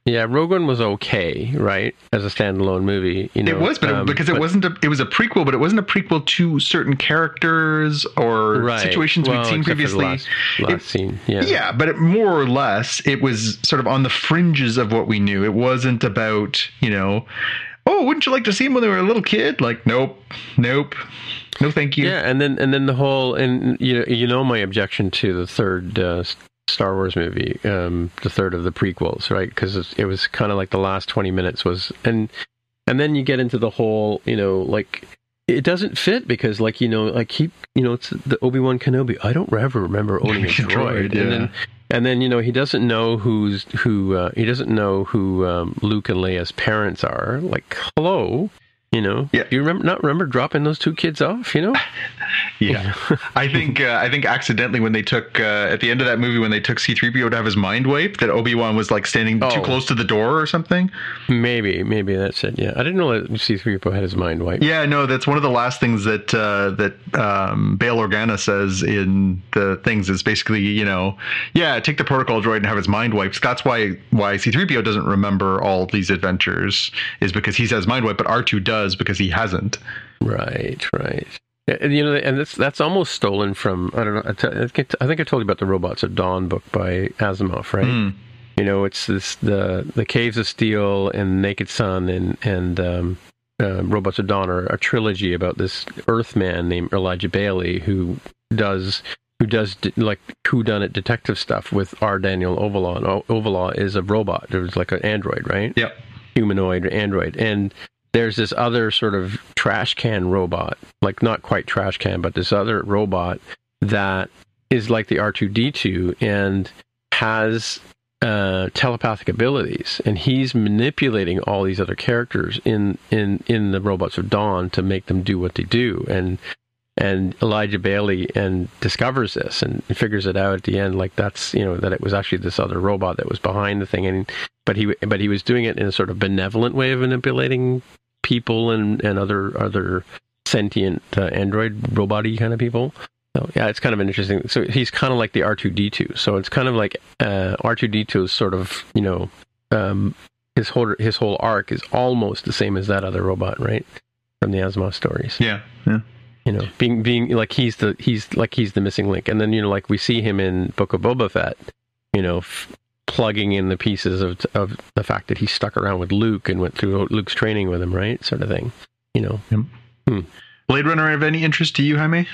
Yeah, Rogue One was okay, right, as a standalone movie. You know, It was, but um, because it but- wasn't a, it was a prequel, but it wasn't a prequel to certain characters or right. situations well, we'd seen except for the previously. Last, last It- scene, yeah, Yeah, but it, more or less, it was sort of on the fringes of what we knew. It wasn't about, you know, oh, wouldn't you like to see him when they were a little kid? Like, nope, nope, no, thank you. Yeah, and then and then the whole and you know you know my objection to the third uh, Star Wars movie, um, the third of the prequels, right? Because it was kind of like the last twenty minutes was, and and then you get into the whole, you know, like it doesn't fit because, like, you know, I keep, you know, it's the Obi Wan Kenobi. I don't ever remember owning a droid, Droid, yeah. and then and then you know he doesn't know who's who. Uh, he doesn't know who um, Luke and Leia's parents are. Like, hello. You know, Yeah. Do you remember not remember dropping those two kids off? You know, Yeah, I think uh, I think accidentally when they took uh, at the end of that movie when they took C-3PO to have his mind wiped, that Obi Wan was like standing too Oh. close to the door or something. maybe maybe that's it. Yeah, I didn't know that C-3PO had his mind wiped. Yeah, no, that's one of the last things that uh, that um, Bail Organa says in the things is basically, you know, yeah, take the protocol droid and have his mind wiped. That's why why C-3PO doesn't remember all these adventures is because he says mind wiped, but R2 does because he hasn't. Right, right. And, you know, and that's that's almost stolen from I don't know. I t- I think I told you about the Robots of Dawn book by Asimov, right? Hmm. You know, it's this the the Caves of Steel and Naked Sun and and um, uh, Robots of Dawn are a trilogy about this Earthman named Elijah Baley who does who does de- like who done it detective stuff with R. Daneel Olivaw. And O- is a robot. It was like an android, right? Yep. humanoid android and there's this other sort of trash can robot like not quite trash can but this other robot that is like the r2d2 and has uh, telepathic abilities. And he's manipulating all these other characters in in in the robots of dawn to make them do what they do. And and Elijah Baley and discovers this and figures it out at the end like that's you know that it was actually this other robot that was behind the thing. And but he but he was doing it in a sort of benevolent way of manipulating people and and other other sentient uh, android roboty kind of people. So yeah it's kind of an interesting. So he's kind of like the r2d2 so it's kind of like uh, r2d2 is sort of you know um his whole his whole arc is almost the same as that other robot right? From the asimov stories. Yeah, yeah. you know being being like he's the he's like he's the missing link. And then you know like we see him in book of boba fett you know f- plugging in the pieces of of the fact that he stuck around with luke and went through luke's training with him right sort of thing you know Blade Runner of any interest to you, Jaime?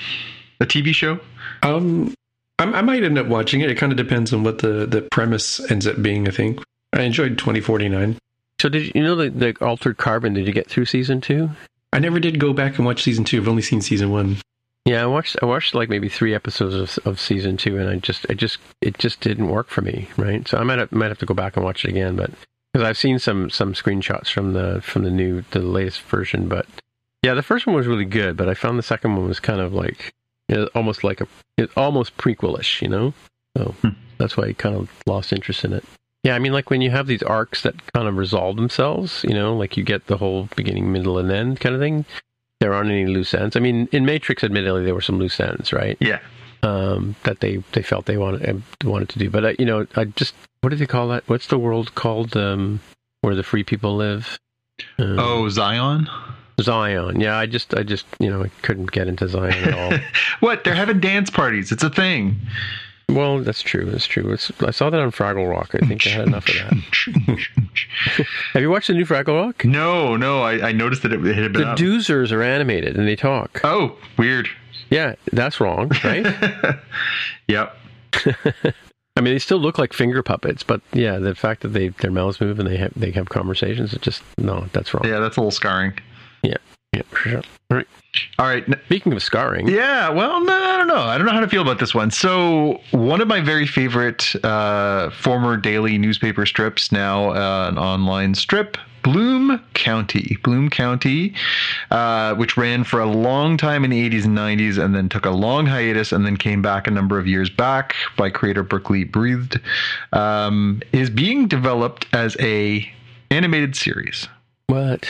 A TV show? Um, I, I might end up watching it. It kind of depends on what the the premise ends up being. I think I enjoyed twenty forty nine. so did you, you know the, the altered carbon did you get through season two I never did go back and watch season two. I've only seen season one. Yeah i watched i watched like maybe three episodes of, of season two and i just i just it just didn't work for me right? So i might have, might have to go back and watch it again but because i've seen some some screenshots from the from the new the latest version but yeah the first one was really good but i found the second one was kind of like you know, almost like a almost prequelish you know? So Hmm. that's why i kind of lost interest in it. Yeah i mean like when you have these arcs that kind of resolve themselves you know like you get the whole beginning middle and end kind of thing there aren't any loose ends i mean in matrix admittedly there were some loose ends right Yeah. um, that they, they felt they wanted uh, wanted to do. But uh, you know, I just what do they call that? What's the world called um, where the free people live? Um, Oh, Zion? Zion. Yeah, I just I just you know I couldn't get into Zion at all. what? They're having dance parties. It's a thing. Well, that's true. That's true. It's, I saw that on Fraggle Rock. I think I had enough of that. Have you watched the new Fraggle Rock? no, no. I, I noticed that it, it had been The up. Doozers are animated and they talk. Oh, weird. Yeah, that's wrong, right? yep. I mean, they still look like finger puppets, but yeah, the fact that they their mouths move and they have they have conversations, it just no, that's wrong. Yeah, that's a little scarring. Yeah, for sure. All right. All right. Speaking of scarring, Yeah, well, no, I don't know. I don't know how to feel about this one. So, one of my very favorite uh, former daily newspaper strips, now uh, an online strip, Bloom County. Bloom County, uh, which ran for a long time in the 80s and 90s and then took a long hiatus and then came back a number of years back by creator Berkeley Breathed, um, is being developed as a animated series. what?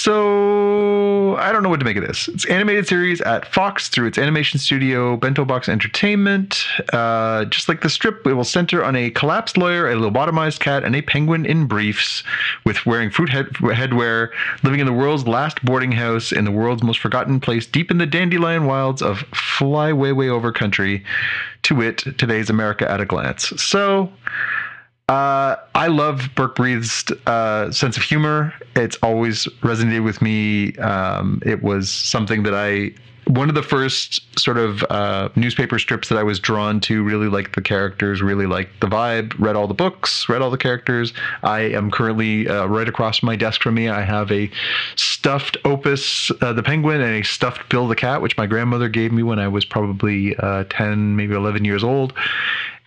So I don't know what to make of this. It's animated series at Fox through its animation studio Bento Box Entertainment. Uh, just like the strip, it will center on a collapsed lawyer, a lobotomized cat, and a penguin in briefs, with wearing fruit head- headwear, living in the world's last boarding house in the world's most forgotten place, deep in the dandelion wilds of Fly Way Way Over Country. To wit, today's America at a glance. So Uh, I love Berke Breathed's uh, sense of humor. It's always resonated with me. Um, it was something that I, one of the first sort of uh, newspaper strips that I was drawn to. Really liked the characters, really liked the vibe. Read all the books, read all the characters. I am currently uh, right across my desk from me. I have a stuffed Opus uh, the Penguin and a stuffed Bill the Cat, which my grandmother gave me when I was probably uh, ten, maybe eleven years old,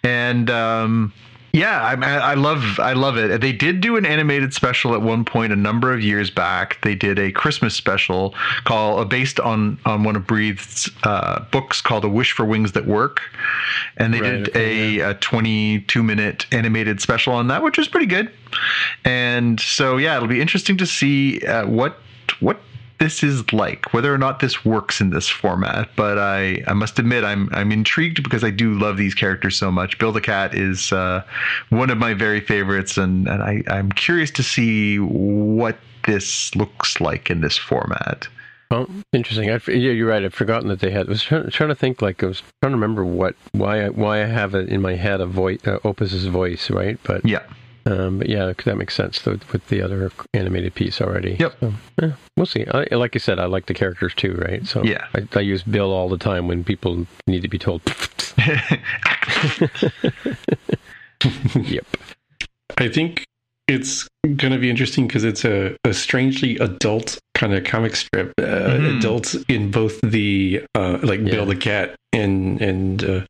and. Um, yeah, I, I love I love it. They did do an animated special at one point a number of years back. They did a Christmas special called uh, based on on one of Breathed's uh, books called "A Wish for Wings That Work," and they Right, did okay, a, a 22 minute animated special on that, which was pretty good. And so yeah, it'll be interesting to see uh, what what this is like, whether or not this works in this format. But I, I must admit, I'm I'm intrigued because I do love these characters so much. Bill the Cat is uh, one of my very favorites, and and I, I'm curious to see what this looks like in this format. Well, interesting. I, yeah, you're right. I've forgotten that they had. I was trying, trying to think. Like I was trying to remember what why I, why I have it in my head a voice uh, Opus's voice, right? But Yeah, um, but yeah, that makes sense with, with the other animated piece already. Yep. So, yeah, we'll see. I, like you said, I like the characters too, right? So Yeah. I, I use Bill all the time when people need to be told. yep. I think it's going to be interesting because it's a, a strangely adult kind of comic strip. Uh, Mhm. Adults in both the uh, like Yeah. Bill the Cat and and uh,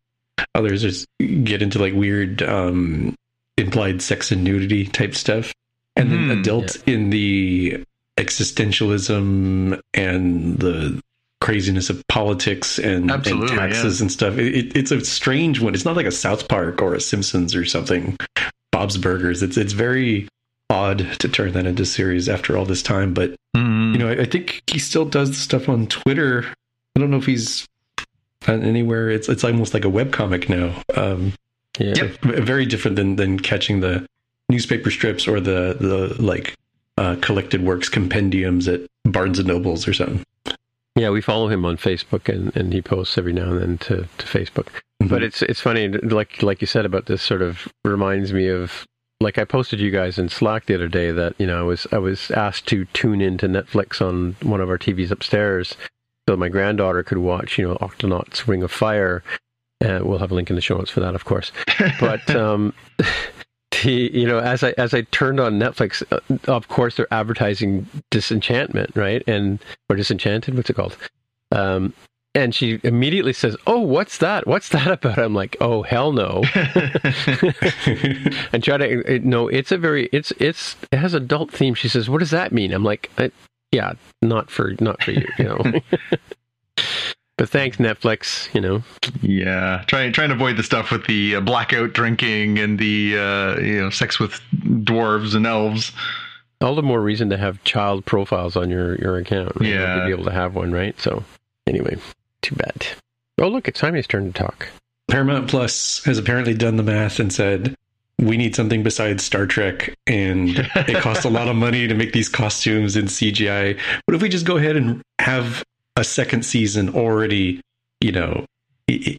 others just get into like weird um, implied sex and nudity type stuff, and then Mhm. adults in the existentialism and the craziness of politics and, and taxes and stuff. It, it, it's a strange one. It's not like a South Park or a Simpsons or something. Bob's Burgers. It's it's very odd to turn that into series after all this time. But Mm. you know, I, I think he still does stuff on Twitter. I don't know if he's on anywhere. It's it's almost like a webcomic now. Um, Yeah. Yep. very different than than catching the newspaper strips or the the like uh, collected works compendiums at Barnes and Nobles or something. Yeah, we follow him on Facebook, and, and he posts every now and then to, to Facebook. Mm-hmm. But it's it's funny, like like you said about this, sort of reminds me of like I posted you guys in Slack the other day that you know I was I was asked to tune into Netflix on one of our TVs upstairs so my granddaughter could watch you know Octonauts Ring of Fire. Uh, we'll have a link in the show notes for that, of course. But um, the you know as I as I turned on Netflix, uh, of course they're advertising Disenchantment, right? And or Disenchanted, what's it called? Um, and she immediately says, "Oh, what's that? What's that about?" I'm like, "Oh, hell no!" and try to no. It's a very it's it's it has adult theme. She says, "What does that mean?" I'm like, "Yeah, not for not for you," you know. But thanks, Netflix. You know, Yeah, trying trying to avoid the stuff with the uh, blackout drinking and the uh, you know sex with dwarves and elves. all the more reason to have child profiles on your your account. Right? Yeah. to be able to have one, right? So, anyway, too bad. Oh, look, it's Simon's turn to talk. Paramount Plus has apparently done the math and said we need something besides Star Trek, and it costs a lot of money to make these costumes in CGI. What if we just go ahead and have a second season already? You know,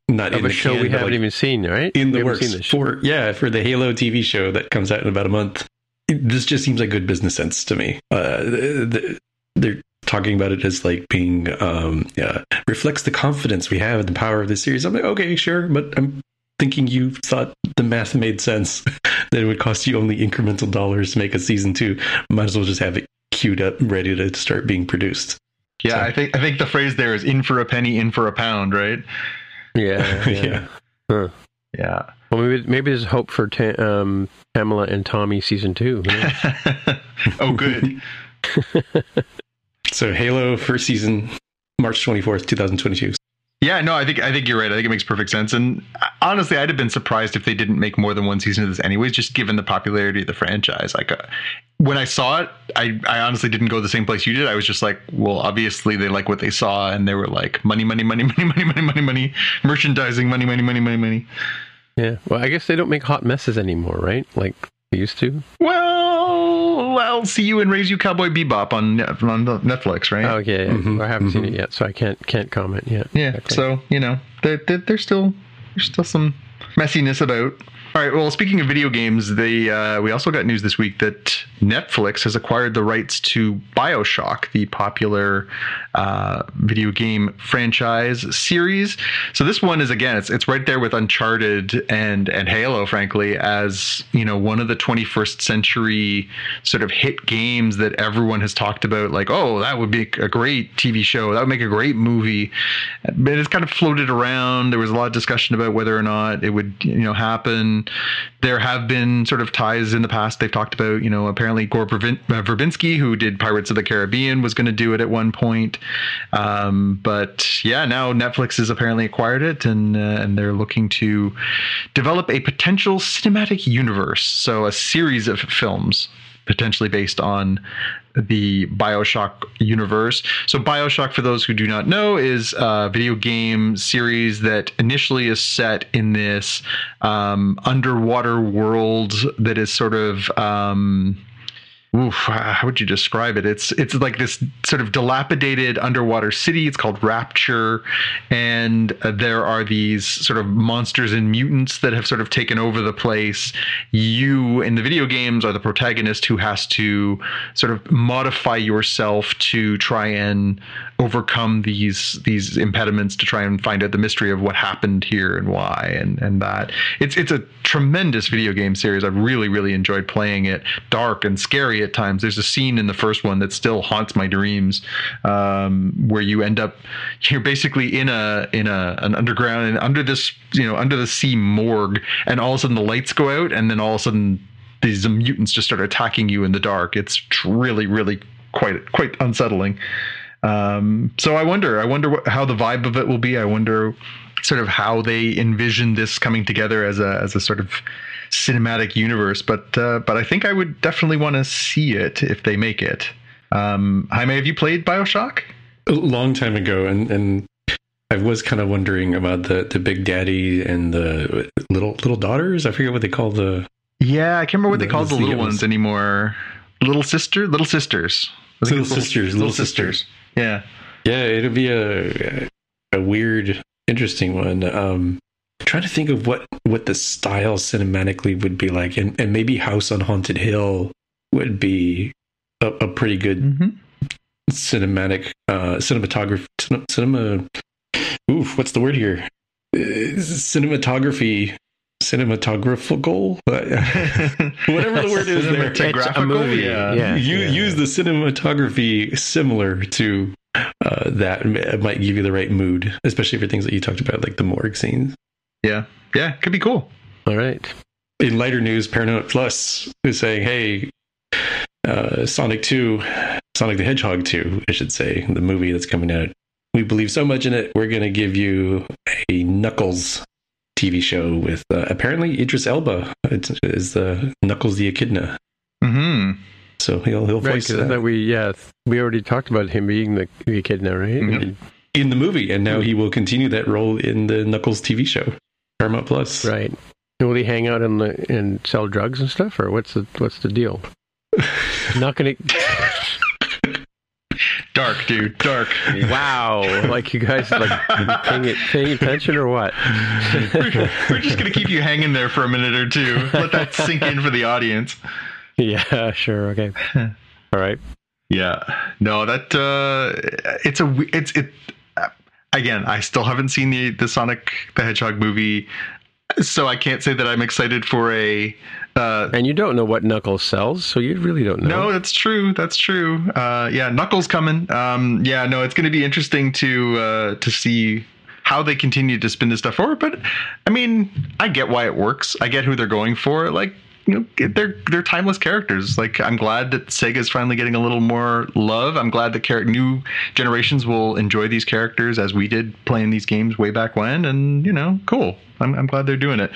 not in Of a the show can, we haven't like, even seen, right? in We the works for yeah for the Halo TV show that comes out in about a month. It- This just seems like good business sense to me. Uh, the, they're talking about it as like being um, yeah, reflects the confidence we have in the power of this series. I'm like, okay, sure, but I'm thinking you thought the math made sense that it would cost you only incremental dollars to make a season two. Might as well just have it queued up, ready to start being produced. Yeah, So- I think I think the phrase there is "in for a penny, in for a pound," right? Yeah, yeah. Yeah. Yeah. Well, maybe maybe there's hope for ta- um, Pamela and Tommy season two. Who oh, good. So Halo first season, March twenty fourth, two thousand twenty two. Yeah, no, I think I think you're right. I think it makes perfect sense. And honestly, I'd have been surprised if they didn't make more than one season of this, anyways. Just given the popularity of the franchise, like uh, when I saw it, I I honestly didn't go the same place you did. I was just like, well, obviously they like what they saw, and they were like, money, money, money, money, money, money, money, money, merchandising, money, money, money, money, money. yeah. Well, I guess they don't make hot messes anymore, right? Like they used to. Well, I'll see you and raise you, Cowboy Bebop on on Netflix, right? Oh, okay. yeah. Mhm, I haven't seen mhm. it yet, so I can't can't comment yet. yeah. Exactly. So you know, there, there, there's still there's still some messiness about. All right. Well, speaking of video games, they uh, we also got news this week that Netflix has acquired the rights to Bioshock, the popular uh, video game franchise series. So this one is again, it's it's right there with Uncharted and and Halo, frankly, as you know, one of the 21st century sort of hit games that everyone has talked about. Like, oh, that would be a great TV show. That would make a great movie. But it's kind of floated around. There was a lot of discussion about whether or not it would you know happen. There have been sort of ties in the past. They've talked about, you know, apparently Gore uh, Verbinski, who did Pirates of the Caribbean, was going to do it at one point. Um, but yeah, now Netflix has apparently acquired it, and uh, and they're looking to develop a potential cinematic universe, so a series of films potentially based on the Bioshock universe. So, Bioshock, for those who do not know, is a video game series that initially is set in this um, underwater world that is sort of. Um, oof, how would you describe it? It's it's like this sort of dilapidated underwater city. It's called Rapture, and uh, there are these sort of monsters and mutants that have sort of taken over the place. You in the video games are the protagonist who has to sort of modify yourself to try and overcome these these impediments to try and find out the mystery of what happened here and why and and that. It's it's a tremendous video game series. I've really really enjoyed playing it. Dark and scary at times. There's a scene in the first one that still haunts my dreams um, where you end up you're basically in a in a an underground and under this you know under the sea morgue and all of a sudden the lights go out and then all of a sudden these mutants just start attacking you in the dark. It's really really quite quite unsettling um, so I wonder, I wonder what, how the vibe of it will be. I wonder sort of how they envision this coming together as a as a sort of cinematic universe. But uh, but I think I would definitely want to see it if they make it. Um, Jaime, have you played Bioshock? A long time ago, and and I was kind of wondering about the the big daddy and the little little daughters. I forget what they call the. Yeah, I can't remember what they The- call the the little ones anymore. Little sister, little sisters. I think Little it's sisters, little sisters. Yeah. Yeah, it'll be a a weird, interesting one. Um, trying to think of what what the style cinematically would be like, and and maybe House on Haunted Hill would be a, a pretty good Mm-hmm. cinematic uh cinematography cinema oof what's the word here Uh, cinematography cinematographical whatever the word is there It's a Cinematographical, movie, yeah. yeah. you use the cinematography similar to uh, that it might give you the right mood especially for things that you talked about like the morgue scenes Yeah. Yeah. Could be cool. All right. in lighter news paramount plus is saying hey uh, sonic 2 sonic the hedgehog 2 i should say the movie that's coming out we believe so much in it we're going to give you a knuckles tv show with uh, apparently idris elba is the knuckles the echidna Mm-hmm. so he'll he'll Right, voice 'cause I that we yeah we already talked about him being the, the echidna, right? Mhm. in the movie and now he will continue that role in the knuckles tv show paramount plus Right. And will he hang out and and sell drugs and stuff, or what's the what's the deal? Not gonna. Dark, dude. Dark. Wow, like you guys like paying it, paying attention or what? we're, we're just gonna keep you hanging there for a minute or two. Let that sink in for the audience. yeah, sure, okay, all right. Yeah. No, that uh it's a it's it again, I still haven't seen the the Sonic the Hedgehog movie, so I can't say that I'm excited for a uh And you don't know what Knuckles sells, so you really don't know. no, that's true. That's true. Uh, yeah, Knuckles coming. Um, yeah, no, it's going to be interesting to uh, to see how they continue to spin this stuff forward. But I mean, I get why it works. I get who they're going for. Like, you know, they're they're timeless characters. Like, I'm glad that Sega's finally getting a little more love. I'm glad that char- new generations will enjoy these characters as we did playing these games way back when. And you know, cool. I'm I'm glad they're doing it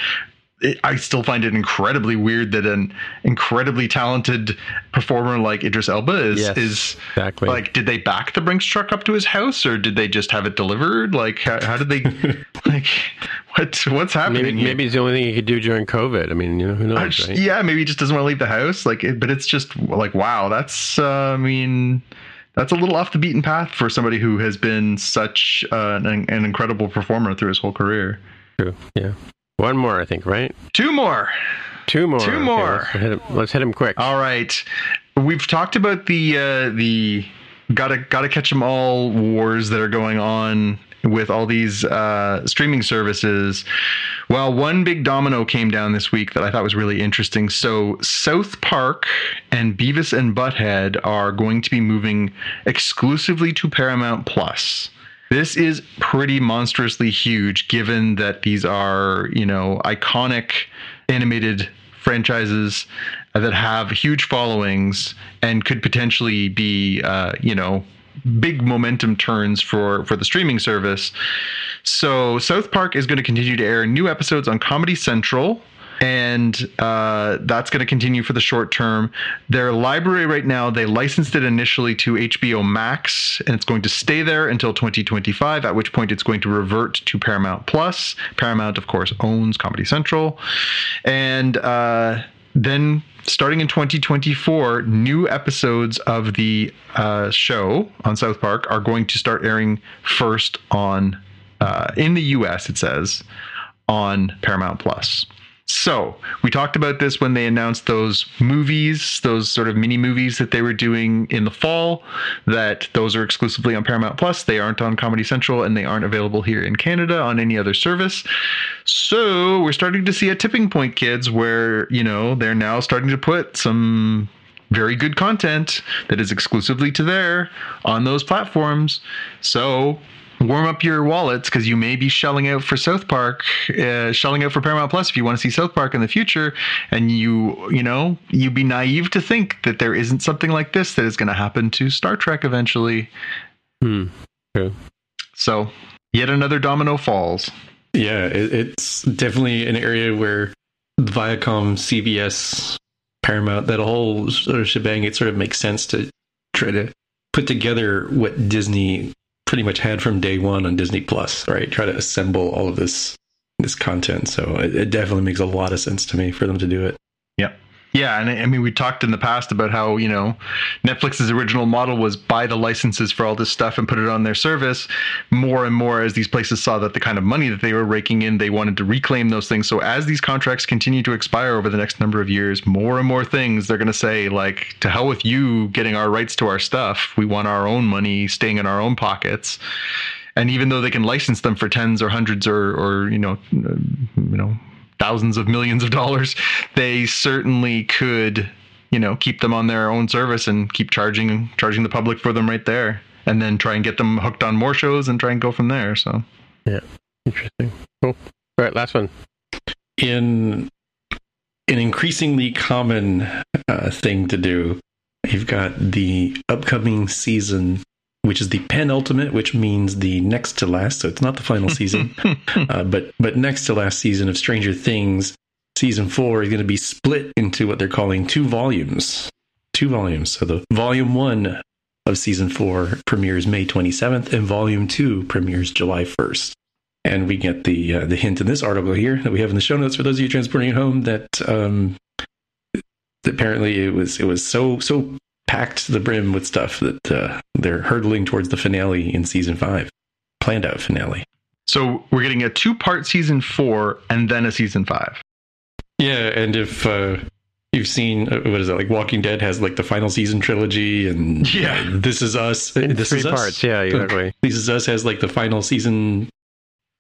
it, I still find it incredibly weird that an incredibly talented performer like Idris Elba is Yes, is exactly. like did they back the Brinks truck up to his house or did they just have it delivered like how, how did they like what what's happening maybe maybe it's the only thing he could do during COVID. I mean, you know, who knows, just- right? yeah maybe he just doesn't want to leave the house like it, but it's just like wow that's uh, I mean that's a little off the beaten path for somebody who has been such uh, an, an incredible performer through his whole career True. Yeah. One more, I think, right? Two more. Two more. Two Okay, more. let's, hit him, let's hit him quick. All right. We've talked about the uh, the gotta gotta catch 'em all wars that are going on with all these uh, streaming services. Well, one big domino came down this week that I thought was really interesting. So South Park and Beavis and Butthead are going to be moving exclusively to Paramount Plus. This is pretty monstrously huge given that these are, you know, iconic animated franchises that have huge followings and could potentially be, uh, you know, big momentum turns for for the streaming service. So South Park is going to continue to air new episodes on Comedy Central. And uh, that's going to continue for the short term. Their library right now, they licensed it initially to HBO Max, and it's going to stay there until 2025, at which point it's going to revert to Paramount Plus. Paramount, of course, owns Comedy Central. And uh, then starting in 2024, new episodes of the uh, show on South Park are going to start airing first on, uh, in the US, it says, on Paramount Plus. So we talked about this when they announced those movies, those sort of mini movies that they were doing in the fall. That those are exclusively on Paramount Plus. They aren't on Comedy Central, and they aren't available here in Canada on any other service. So we're starting to see a tipping point, kids, where you know they're now starting to put some very good content that is exclusively to there on those platforms. So warm up your wallets because you may be shelling out for South Park, uh, shelling out for Paramount Plus if you want to see South Park in the future, and you you know you'd be naive to think that there isn't something like this that is going to happen to Star Trek eventually. Hmm. True. So yet another domino falls. Yeah, it, it's definitely an area where Viacom, CBS, Paramount, that whole sort of shebang, it sort of makes sense to try to put together what Disney pretty much had from day one on Disney Plus, right? Try to assemble all of this this content. So it, it definitely makes a lot of sense to me for them to do it. Yeah, and I mean, we talked in the past about how you know Netflix's original model was buy the licenses for all this stuff and put it on their service. More and more, as these places saw that the kind of money that they were raking in, they wanted to reclaim those things. So as these contracts continue to expire over the next number of years, more and more things they're going to say like, "To hell with you getting our rights to our stuff. We want our own money staying in our own pockets." And even though they can license them for tens or hundreds or or you know uh, you know thousands of millions of dollars, they certainly could, you know, keep them on their own service and keep charging charging the public for them right there, and then try and get them hooked on more shows and try and go from there. So Yeah. Interesting. Cool. All right, last one. in an increasingly common uh, thing to do, you've got the upcoming season, which is the penultimate, which means the next to last. So it's not the final season, uh, but but next to last season of Stranger Things, season four is going to be split into what they're calling two volumes. Two volumes. So the volume one of season four premieres May 27th, and volume two premieres July 1st. And we get the uh, the hint in this article here that we have in the show notes for those of you transporting at home that um, that apparently it was it was so so packed to the brim with stuff that uh, they're hurtling towards the finale in season five, planned out finale. so we're getting a two part season four and then a season five. Yeah, and if uh, you've seen uh, what is it like, Walking Dead has like the final season trilogy, and Yeah. uh, This Is Us. In this three is Us. parts. Yeah, exactly. This Is Us has like the final season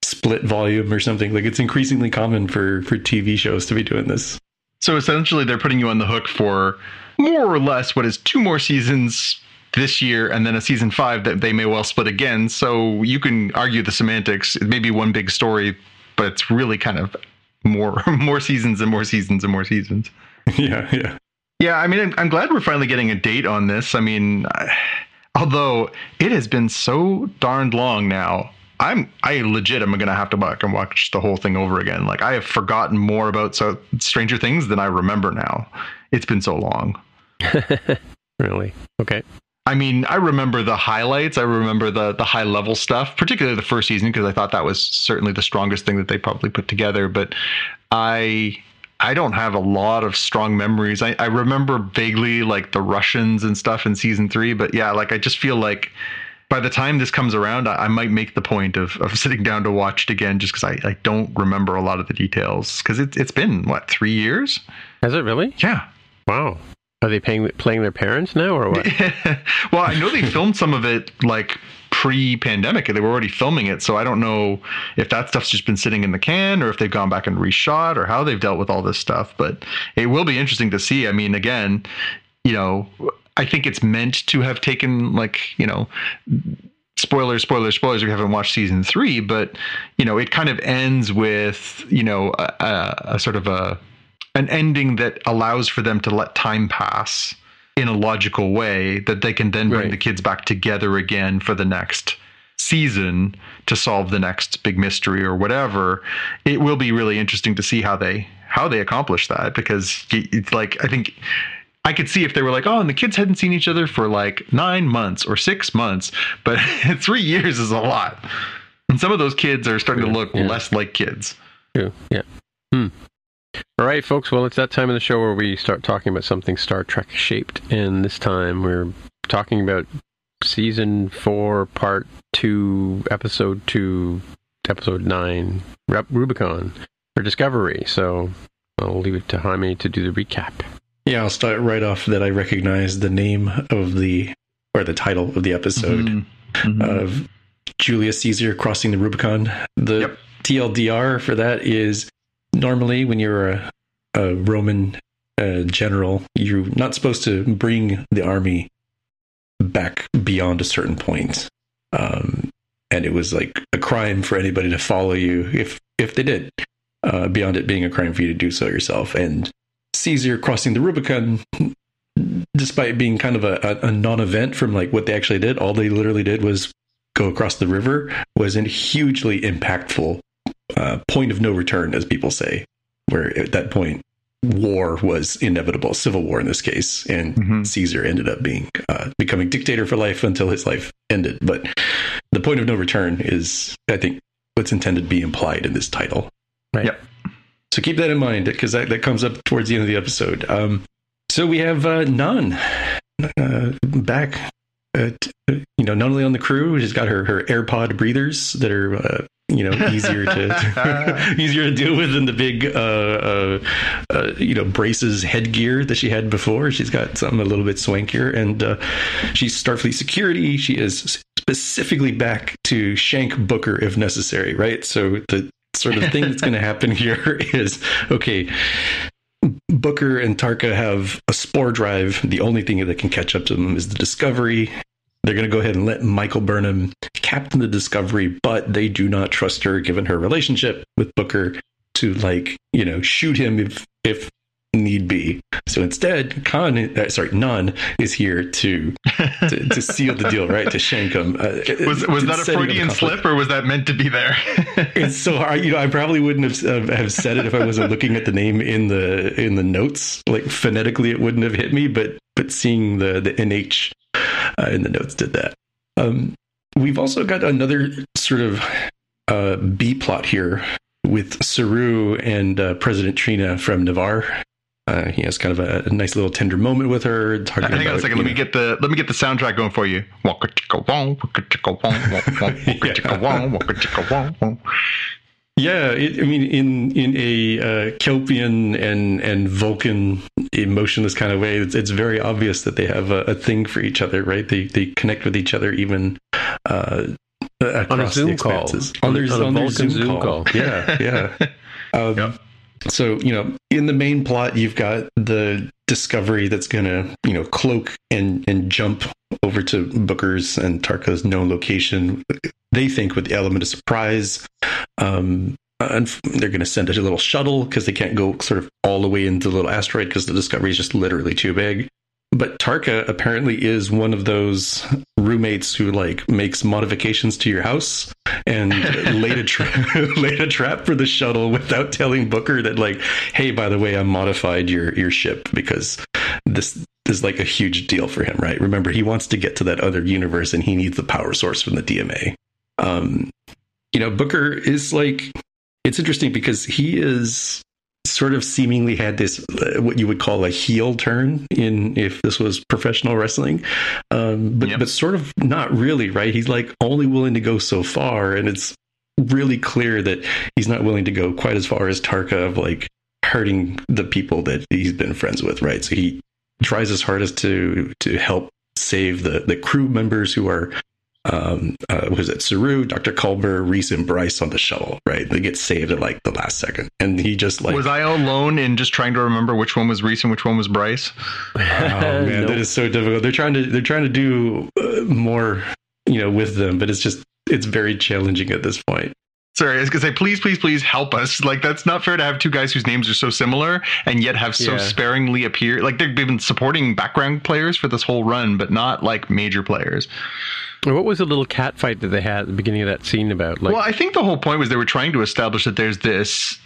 split volume or something. Like it's increasingly common for for TV shows to be doing this. So essentially, they're putting you on the hook for more or less what is two more seasons this year and then a season five that they may well split again. So you can argue the semantics. It may be one big story, but it's really kind of more more seasons and more seasons and more seasons. yeah, yeah. Yeah, I mean, I'm, I'm glad we're finally getting a date on this. I mean, I, although it has been so darned long now, I'm I legit am gonna have to back and watch the whole thing over again. Like I have forgotten more about so Stranger Things than I remember now. It's been so long. really? Okay. I mean, I remember the highlights. I remember the the high level stuff, particularly the first season, because I thought that was certainly the strongest thing that they probably put together. But I I don't have a lot of strong memories. I, I remember vaguely like the Russians and stuff in season three, but yeah, like I just feel like by the time this comes around, I, I might make the point of, of sitting down to watch it again, just because I, I don't remember a lot of the details. Because it, it's been what three years? Has it really? Yeah. Wow. Are they paying, playing their parents now or what? well, I know they filmed some of it like pre-pandemic. They were already filming it, so I don't know if that stuff's just been sitting in the can or if they've gone back and reshot or how they've dealt with all this stuff. But it will be interesting to see. I mean, again, you know, I think it's meant to have taken like you know spoilers, spoilers, spoilers. We haven't watched season three, but you know, it kind of ends with you know a, a, a, sort of a an ending that allows for them to let time pass in a logical way that they can then bring Right. the kids back together again for the next season to solve the next big mystery or whatever it will be really interesting to see how they how they accomplish that because it's like i think I could see if they were like, oh, and the kids hadn't seen each other for like nine months or six months, but three years is a lot. And some of those kids are starting to look Yeah. less like kids. True. Yeah. Hmm. All right, folks. Well, it's that time of the show where we start talking about something Star Trek shaped, and this time we're talking about season four, part two, episode two, episode nine, Rub- Rubicon or Discovery. So I'll leave it to Jaime to do the recap. Yeah, I'll start right off that I recognize the name of the or the title of the episode Mhm. Mhm. of Julius Caesar crossing the Rubicon. The Yep. TLDR for that is normally when you're a, a Roman uh, general, you're not supposed to bring the army back beyond a certain point. Um, and it was like a crime for anybody to follow you if if they did. Uh, beyond it being a crime for you to do so yourself. And Caesar crossing the Rubicon, despite being kind of a, a, a non-event from like what they actually did, all they literally did was go across the river, was hugely impactful uh, point of no return, as people say. Where at that point, war was inevitable, civil war in this case, and Mhm. Caesar ended up being uh, becoming dictator for life until his life ended. But the point of no return is, I think, what's intended to be implied in this title. Right. Yep. So keep that in mind because that, that comes up towards the end of the episode. Um, so we have uh, Nhan uh, back. At, you know, not only on the crew, she's got her her AirPod breathers that are uh, you know easier to easier to deal with than the big uh, uh, uh, you know braces headgear that she had before. She's got something a little bit swankier, and uh, she's Starfleet security. She is specifically back to shank Booker if necessary, right? So the sort of thing that's going to happen here is okay. Booker and Tarka have a spore drive. The only thing that can catch up to them is the Discovery. They're going to go ahead and let Michael Burnham captain the Discovery, but they do not trust her, given her relationship with Booker, to like you know shoot him if if need be. So instead, Khan, uh, sorry, Nun is here to, to to seal the deal, right? To shank him. Uh, was was that a Freudian slip or was that meant to be there? It's so hard. You know, I probably wouldn't have have said it if I wasn't looking at the name in the in the notes. Like phonetically, it wouldn't have hit me, but but seeing the the nh uh, in the notes did that. Um, we've also got another sort of uh, B plot here with Saru and uh, President T'Rina from Ni'Var. Uh, he has kind of a, a nice little tender moment with her. Talking Hang on a second. Let me get the let me get the soundtrack going for you. Wonka Yeah, it, I mean, in in a uh, Kelpian and and Vulcan emotionless kind of way, it's, it's very obvious that they have a, a thing for each other, right? They they connect with each other even uh, across On a Zoom the call. expanses. On- On, their, on a on their Vulcan Zoom, Zoom call. call. Yeah, yeah. Um, Yep. So you know, in the main plot, you've got the discovery that's going to you know cloak and and jump over to Booker's and Tarka's known location. They think with the element of surprise. Um, and they're going to send a little shuttle because they can't go sort of all the way into the little asteroid because the Discovery is just literally too big. But Tarka apparently is one of those roommates who like makes modifications to your house and laid a tra- laid a trap for the shuttle without telling Booker that like, hey, by the way, I modified your your ship because this is like a huge deal for him, right? Remember, he wants to get to that other universe and he needs the power source from the DMA. Um, you know, Booker is like it's interesting because he is sort of seemingly had this uh, what you would call a heel turn in if this was professional wrestling, um, but Yep. but sort of not really, right? He's like only willing to go so far, and it's really clear that he's not willing to go quite as far as Tarka of like hurting the people that he's been friends with, right? So he tries his hardest to to help save the the crew members who are um uh was it Saru, Dr. Culber, Rhys, and Bryce on the shuttle, right? They get saved at like the last second. And he just like was I alone in just trying to remember which one was Rhys and which one was Bryce? Oh man, Nope. that is so difficult. They're trying to they're trying to do uh, more, you know, with them, but it's just it's very challenging at this point. Sorry, I was gonna say, please, please, please help us. Like, that's not fair to have two guys whose names are so similar and yet have so Yeah. sparingly appear. Like, they've been supporting background players for this whole run, but not like major players. What was the little cat fight that they had at the beginning of that scene about? Like, well, I think the whole point was they were trying to establish that there's this.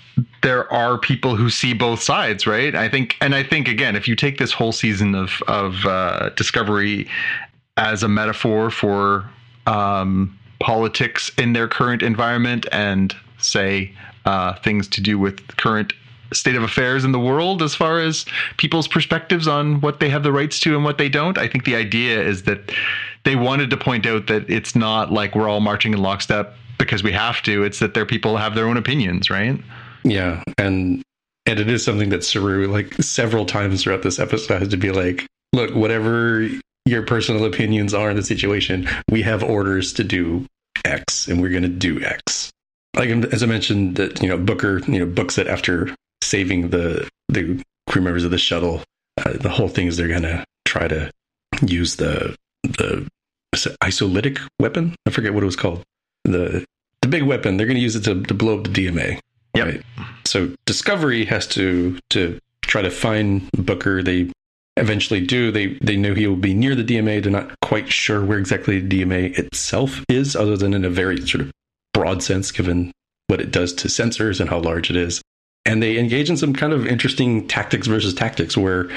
There are people who see both sides, right? I think, and I think again, if you take this whole season of of uh, Discovery as a metaphor for um, politics in their current environment and say uh, things to do with current state of affairs in the world as far as people's perspectives on what they have the rights to and what they don't. I think the idea is that they wanted to point out that it's not like we're all marching in lockstep because we have to. It's that their people have their own opinions, right? Yeah, and and it is something that Saru like several times throughout this episode has to be like, look, whatever your personal opinions are in the situation, we have orders to do X, and we're going to do X. Like as I mentioned, that you know Booker, you know, books it after saving the the crew members of the shuttle. Uh, the whole thing is they're going to try to use the the isolytic weapon. I forget what it was called. The the big weapon. They're going to use it to, to blow up the DMA. Yep. Right. So Discovery has to to try to find Booker. They eventually do. They they know he will be near the DMA. They're not quite sure where exactly the DMA itself is, other than in a very sort of broad sense, given what it does to sensors and how large it is. And they engage in some kind of interesting tactics versus tactics, where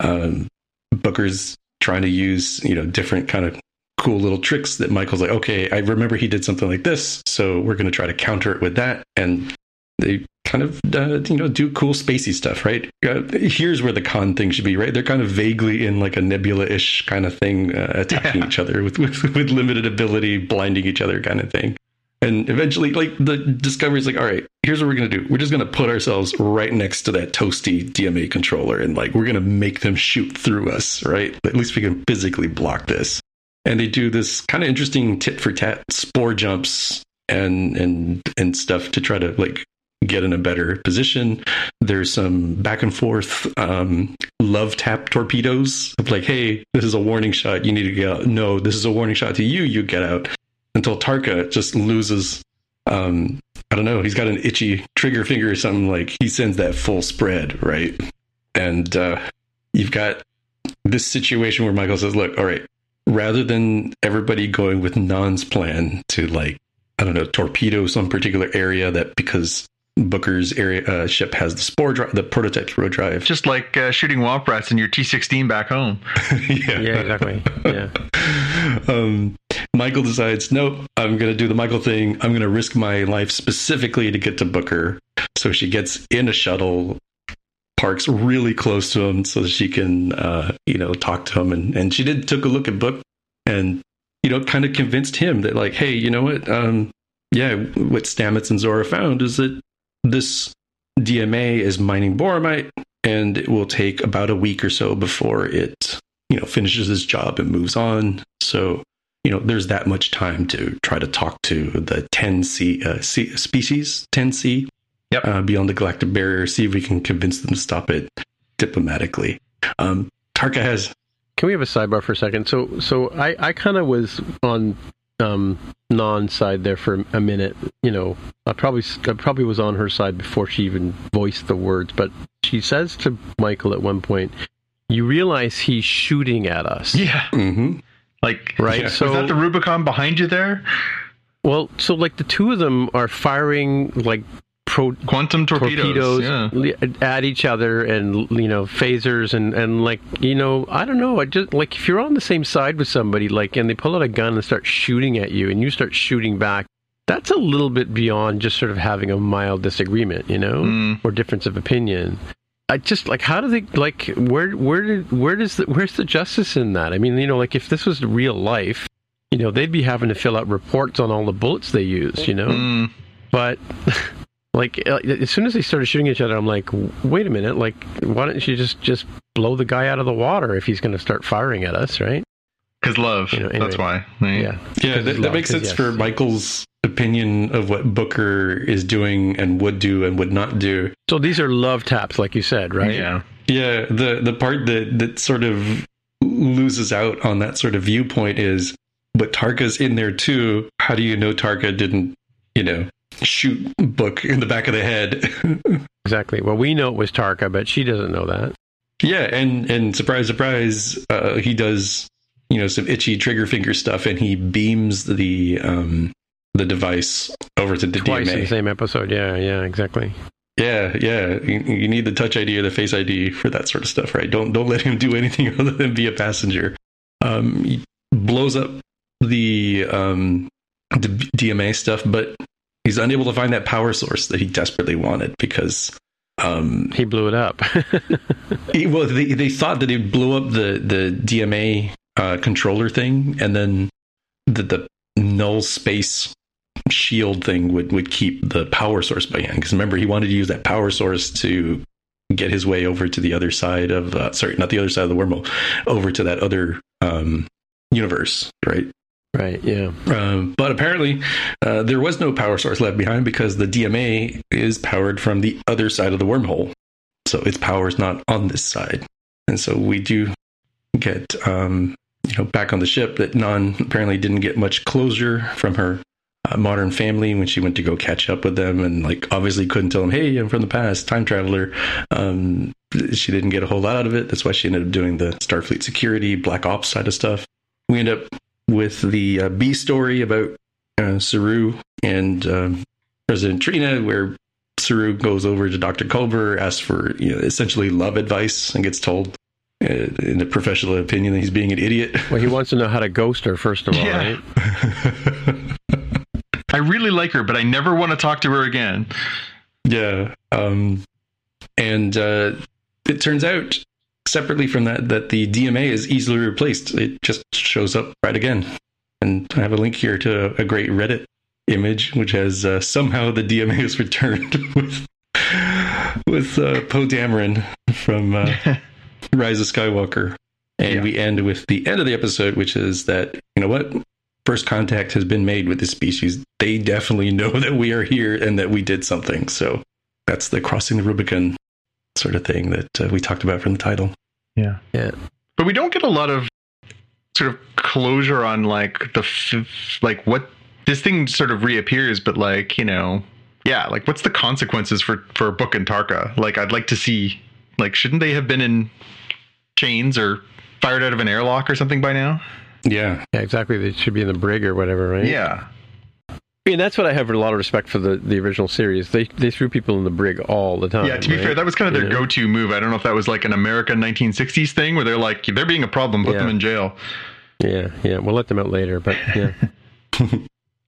um, Booker's trying to use you know different kind of cool little tricks that Michael's like, okay, I remember he did something like this, so we're going to try to counter it with that. And they kind of uh, you know do cool spacey stuff, right? Uh, here's where the con thing should be, right? They're kind of vaguely in like a nebula-ish kind of thing, uh, attacking Yeah. each other with, with with limited ability, blinding each other, kind of thing. And eventually, like the discovery is like, all right, here's what we're gonna do. We're just gonna put ourselves right next to that toasty DMA controller, and like we're gonna make them shoot through us, right? At least we can physically block this. And they do this kind of interesting tit for tat spore jumps and and and stuff to try to like get in a better position. There's some back and forth um, love tap torpedoes of like, hey, this is a warning shot. You need to get out. No, this is a warning shot to you. You get out. Until Tarka just loses. Um, I don't know. He's got an itchy trigger finger or something. Like he sends that full spread, right? And uh, you've got this situation where Michael says, "Look, all right, rather than everybody going with Nhan's plan to like, I don't know, torpedo some particular area that because Booker's area uh, ship has the spore drive, the prototype spore drive. Just like uh, shooting womp rats in your T16 back home. yeah. yeah, exactly. Yeah. um, Michael decides, nope, I'm going to do the Michael thing. I'm going to risk my life specifically to get to Booker. So she gets in a shuttle, parks really close to him so that she can, uh, you know, talk to him. And, and she did took a look at Book and, you know, kind of convinced him that, like, hey, you know what? Um, yeah, what Stamets and Zora found is that this DMA is mining boronite and it will take about a week or so before it you know finishes his job and moves on so you know there's that much time to try to talk to the 10c uh, C, species 10c Yep. uh, beyond the galactic barrier see if we can convince them to stop it diplomatically um tarka has Can we have a sidebar for a second? So, so I, I kind of was on um, Nhan side there for a minute. You know, I probably, I probably was on her side before she even voiced the words. But she says to Michael at one point, "You realize he's shooting at us, Yeah. mhm. Like, right?" Yeah. So, was that the Rubicon behind you there? well, so like the two of them are firing like pro Quantum torpedoes. torpedoes, Yeah. at each other and you know phasers and and like you know I don't know I just like if you're on the same side with somebody like and they pull out a gun and start shooting at you and you start shooting back that's a little bit beyond just sort of having a mild disagreement, you know, Mm. or difference of opinion. I just like how do they like where where did where does the where's the justice in that? I mean, you know, like if this was real life, you know, they'd be having to fill out reports on all the bullets they use, you know. Mm. But like uh, as soon as they started shooting each other, I'm like, wait a minute, like why don't you just just blow the guy out of the water if he's going to start firing at us, right? Cause love. You know, anyway. That's why. right? Yeah. Yeah, Because that, love, that makes 'cause sense yes. for Michael's opinion of what Booker is doing and would do and would not do. So these are love taps, like you said, right? Yeah. Yeah, the the part that that sort of loses out on that sort of viewpoint is, but Tarka's in there too. How do you know Tarka didn't, you know, shoot Book in the back of the head? Exactly. Well, we know it was Tarka, but she doesn't know that. yeah, and and surprise, surprise, uh, he does you know some itchy trigger finger stuff, and he beams the um the device over to the Twice in DMA. the same episode. Yeah, yeah, exactly. Yeah, yeah. You, you need the touch ID or the face ID for that sort of stuff, right? Don't don't let him do anything other than be a passenger. Um, he blows up the um, the DMA stuff, but he's unable to find that power source that he desperately wanted because um, He blew it up. he, well, they they thought that it blew up the the DMA uh, controller thing, and then the the null space shield thing would would keep the power source by hand. Because remember, he wanted to use that power source to get his way over to the other side of uh, sorry, not the other side of the wormhole, over to that other um, universe, right? right. Yeah. Um, but apparently, uh, there was no power source left behind because the DMA is powered from the other side of the wormhole. So its power is not on this side. And so we do get, um, you know, back on the ship that Nhan apparently didn't get much closure from her uh, modern family when she went to go catch up with them and, like, obviously couldn't tell them, hey, I'm from the past, time traveler. Um, she didn't get a whole lot out of it. That's why she ended up doing the Starfleet security, Black Ops side of stuff. We end up with the uh, B story about uh, Saru and um, President T'Rina, where Saru goes over to Dr. Culber, asks for you know, essentially love advice, and gets told, in the professional opinion, that he's being an idiot. Well, he wants to know how to ghost her first of all, Yeah. right? I really like her, but I never want to talk to her again. Yeah. Um, and uh, it turns out, separately from that, that the DMA is easily replaced. It just shows up right again. And I have a link here to a great Reddit image, which has uh, somehow the DMA is returned with with uh, Poe Dameron from uh, Rise of Skywalker. And Yeah. we end with the end of the episode, which is that, you know what? First contact has been made with this species. They definitely know that we are here and that we did something. So that's the crossing the Rubicon sort of thing that uh, we talked about from the title. Yeah. Yeah. But we don't get a lot of sort of closure on like the f- like what this thing sort of reappears, but like you know, yeah, like what's the consequences for for Book and Tarka? Like I'd like to see like shouldn't they have been in chains or fired out of an airlock or something by now? Yeah. Yeah, exactly. They should be in the brig or whatever, right? Yeah. I mean, that's what I have a lot of respect for the, the original series. They they threw people in the brig all the time. Yeah, to be right? fair, that was kind of their You know? go-to move. I don't know if that was like an American 1960s thing where they're like, they're being a problem, put Yeah. them in jail. Yeah, yeah. We'll let them out later, but yeah.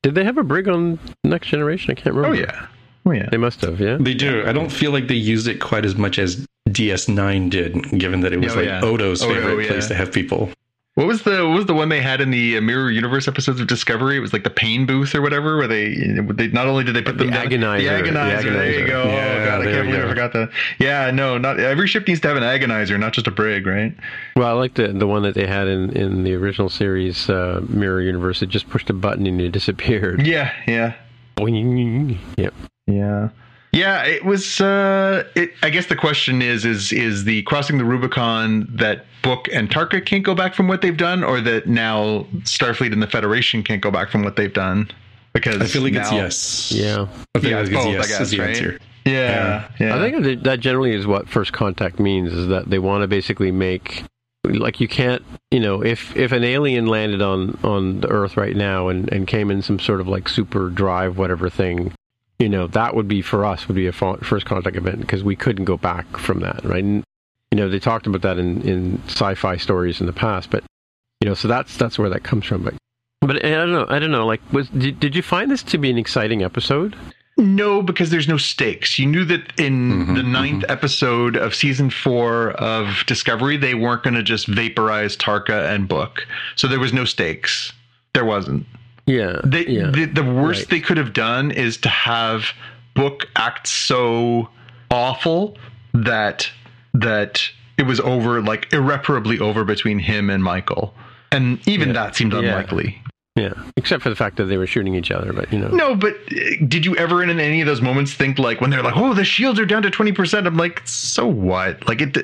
Did they have a brig on Next Generation? I can't remember. Oh remember. yeah, oh yeah. They must have, yeah. They do. I don't feel like they used it quite as much as DS9 did, given that it was Oh, like yeah. Odo's Odo, favorite yeah. place to have people. What was the what was the one they had in the uh, Mirror Universe episodes of Discovery? It was like the pain booth or whatever, where they they not only did they put The them down, agonizer. the agonizer. There you go. Yeah, oh god, I can't we believe I forgot that. Yeah, no, not every ship needs to have an agonizer, not just a brig, right? Well, I like the the one that they had in, in the original series, uh, Mirror Universe. It just pushed a button and it disappeared. Yeah, yeah. Boing. Yep. Yeah. Yeah, it was uh it I guess the question is is is the crossing the Rubicon that Book and Tarka can't go back from what they've done or that now Starfleet and the Federation can't go back from what they've done? Because I feel like it's yes. Yeah. I feel Yeah, like it's it's both, I yes guess, is the right? answer. Yeah. Yeah. I think that- that generally is what first contact means is that they want to basically make like you can't you know if if an alien landed on on the earth right now and and came in some sort of like super drive whatever thing you know that would be for us would be a first contact event because we couldn't go back from that right and, you know they talked about that in in sci-fi stories in the past but you know so that's that's where that comes from but But I don't know. I don't know. Like, was did, did you find this to be an exciting episode? No, because there's no stakes. You knew that in Mhm, the ninth episode of season four of Discovery, they weren't going to just vaporize Tarka and Book. So there was no stakes. There wasn't. Yeah. They, yeah. the, the worst Right. they could have done is to have Book act so awful that that it was over, like irreparably over between him and Michael. And even Yeah. that seemed Yeah. unlikely. Yeah. Except for the fact that they were shooting each other, but you know. No, but uh, did you ever in any of those moments think like when they're like, "Oh, the shields are down to twenty percent"? I'm like, so what? Like it,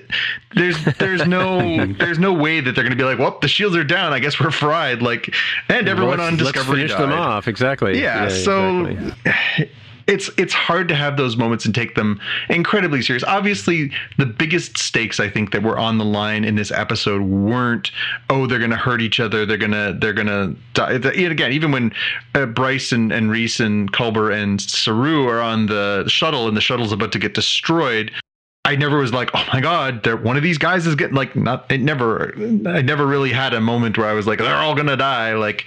there's there's no there's no way that they're going to be like, "Well, the shields are down. I guess we're fried." Like, and everyone let's, on Discovery let's finish them off. Exactly. Yeah, so exactly. It's it's hard to have those moments and take them incredibly serious. Obviously, the biggest stakes I think that were on the line in this episode weren't oh they're going to hurt each other, they're going to they're going to die. And again, even when uh, Bryce and, and Rhys and Culber and Saru are on the shuttle and the shuttle's about to get destroyed, I never was like, oh my god, one of these guys is getting like not. It never. I never really had a moment where I was like, they're all gonna die. Like,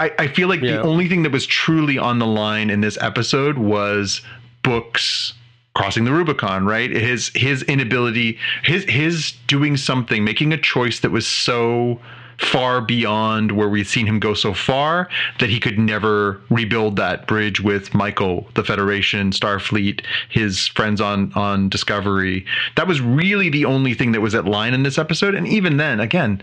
I, I feel like Yeah. the only thing that was truly on the line in this episode was books crossing the Rubicon, right? His his inability, his his doing something, making a choice that was so far beyond where we'd seen him go so far that he could never rebuild that bridge with Michael, the Federation, Starfleet, his friends on on Discovery. That was really the only thing that was at line in this episode. And even then, again,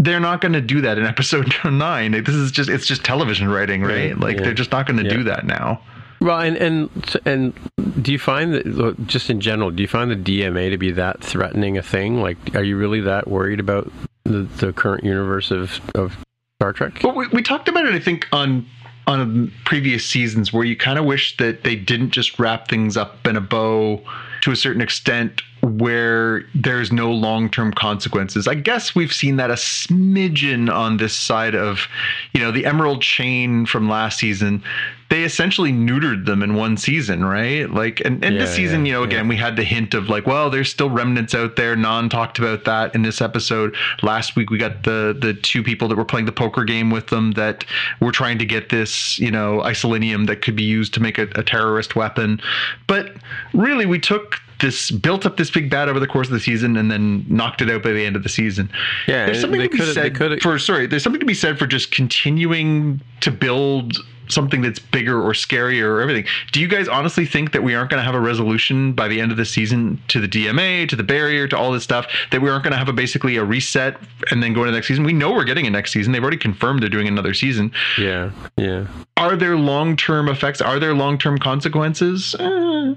they're not going to do that in episode nine. This is just it's just television writing, right? Like yeah. they're just not going to Yeah. do that now. Well, and and and do you find that just in general, do you find the DMA to be that threatening a thing? Like, are you really that worried about the, the current universe of of Star Trek? Well, we, we talked about it, I think, on on previous seasons where you kind of wish that they didn't just wrap things up in a bow to a certain extent where there's no long-term consequences. I guess we've seen that a smidgen on this side of, you know, the Emerald Chain from last season. They essentially neutered them in one season, right? Like, and, and this season, yeah, you know, again, we had the hint of like, well, there's still remnants out there. Nhan talked about that in this episode. Last week, we got the the two people that were playing the poker game with them that were trying to get this, you know, isolinium that could be used to make a, a terrorist weapon. But really, we took this, built up this big bad over the course of the season, and then knocked it out by the end of the season. Yeah, there's something to be said for sorry. There's something to be said for just continuing to build something that's bigger or scarier or everything. Do you guys honestly think that we aren't going to have a resolution by the end of the season to the DMA, to the barrier, to all this stuff? That we aren't going to have a basically a reset and then go into next season? We know we're getting a next season. They've already confirmed they're doing another season. Yeah, yeah. Are there long term effects? Are there long term consequences? Eh.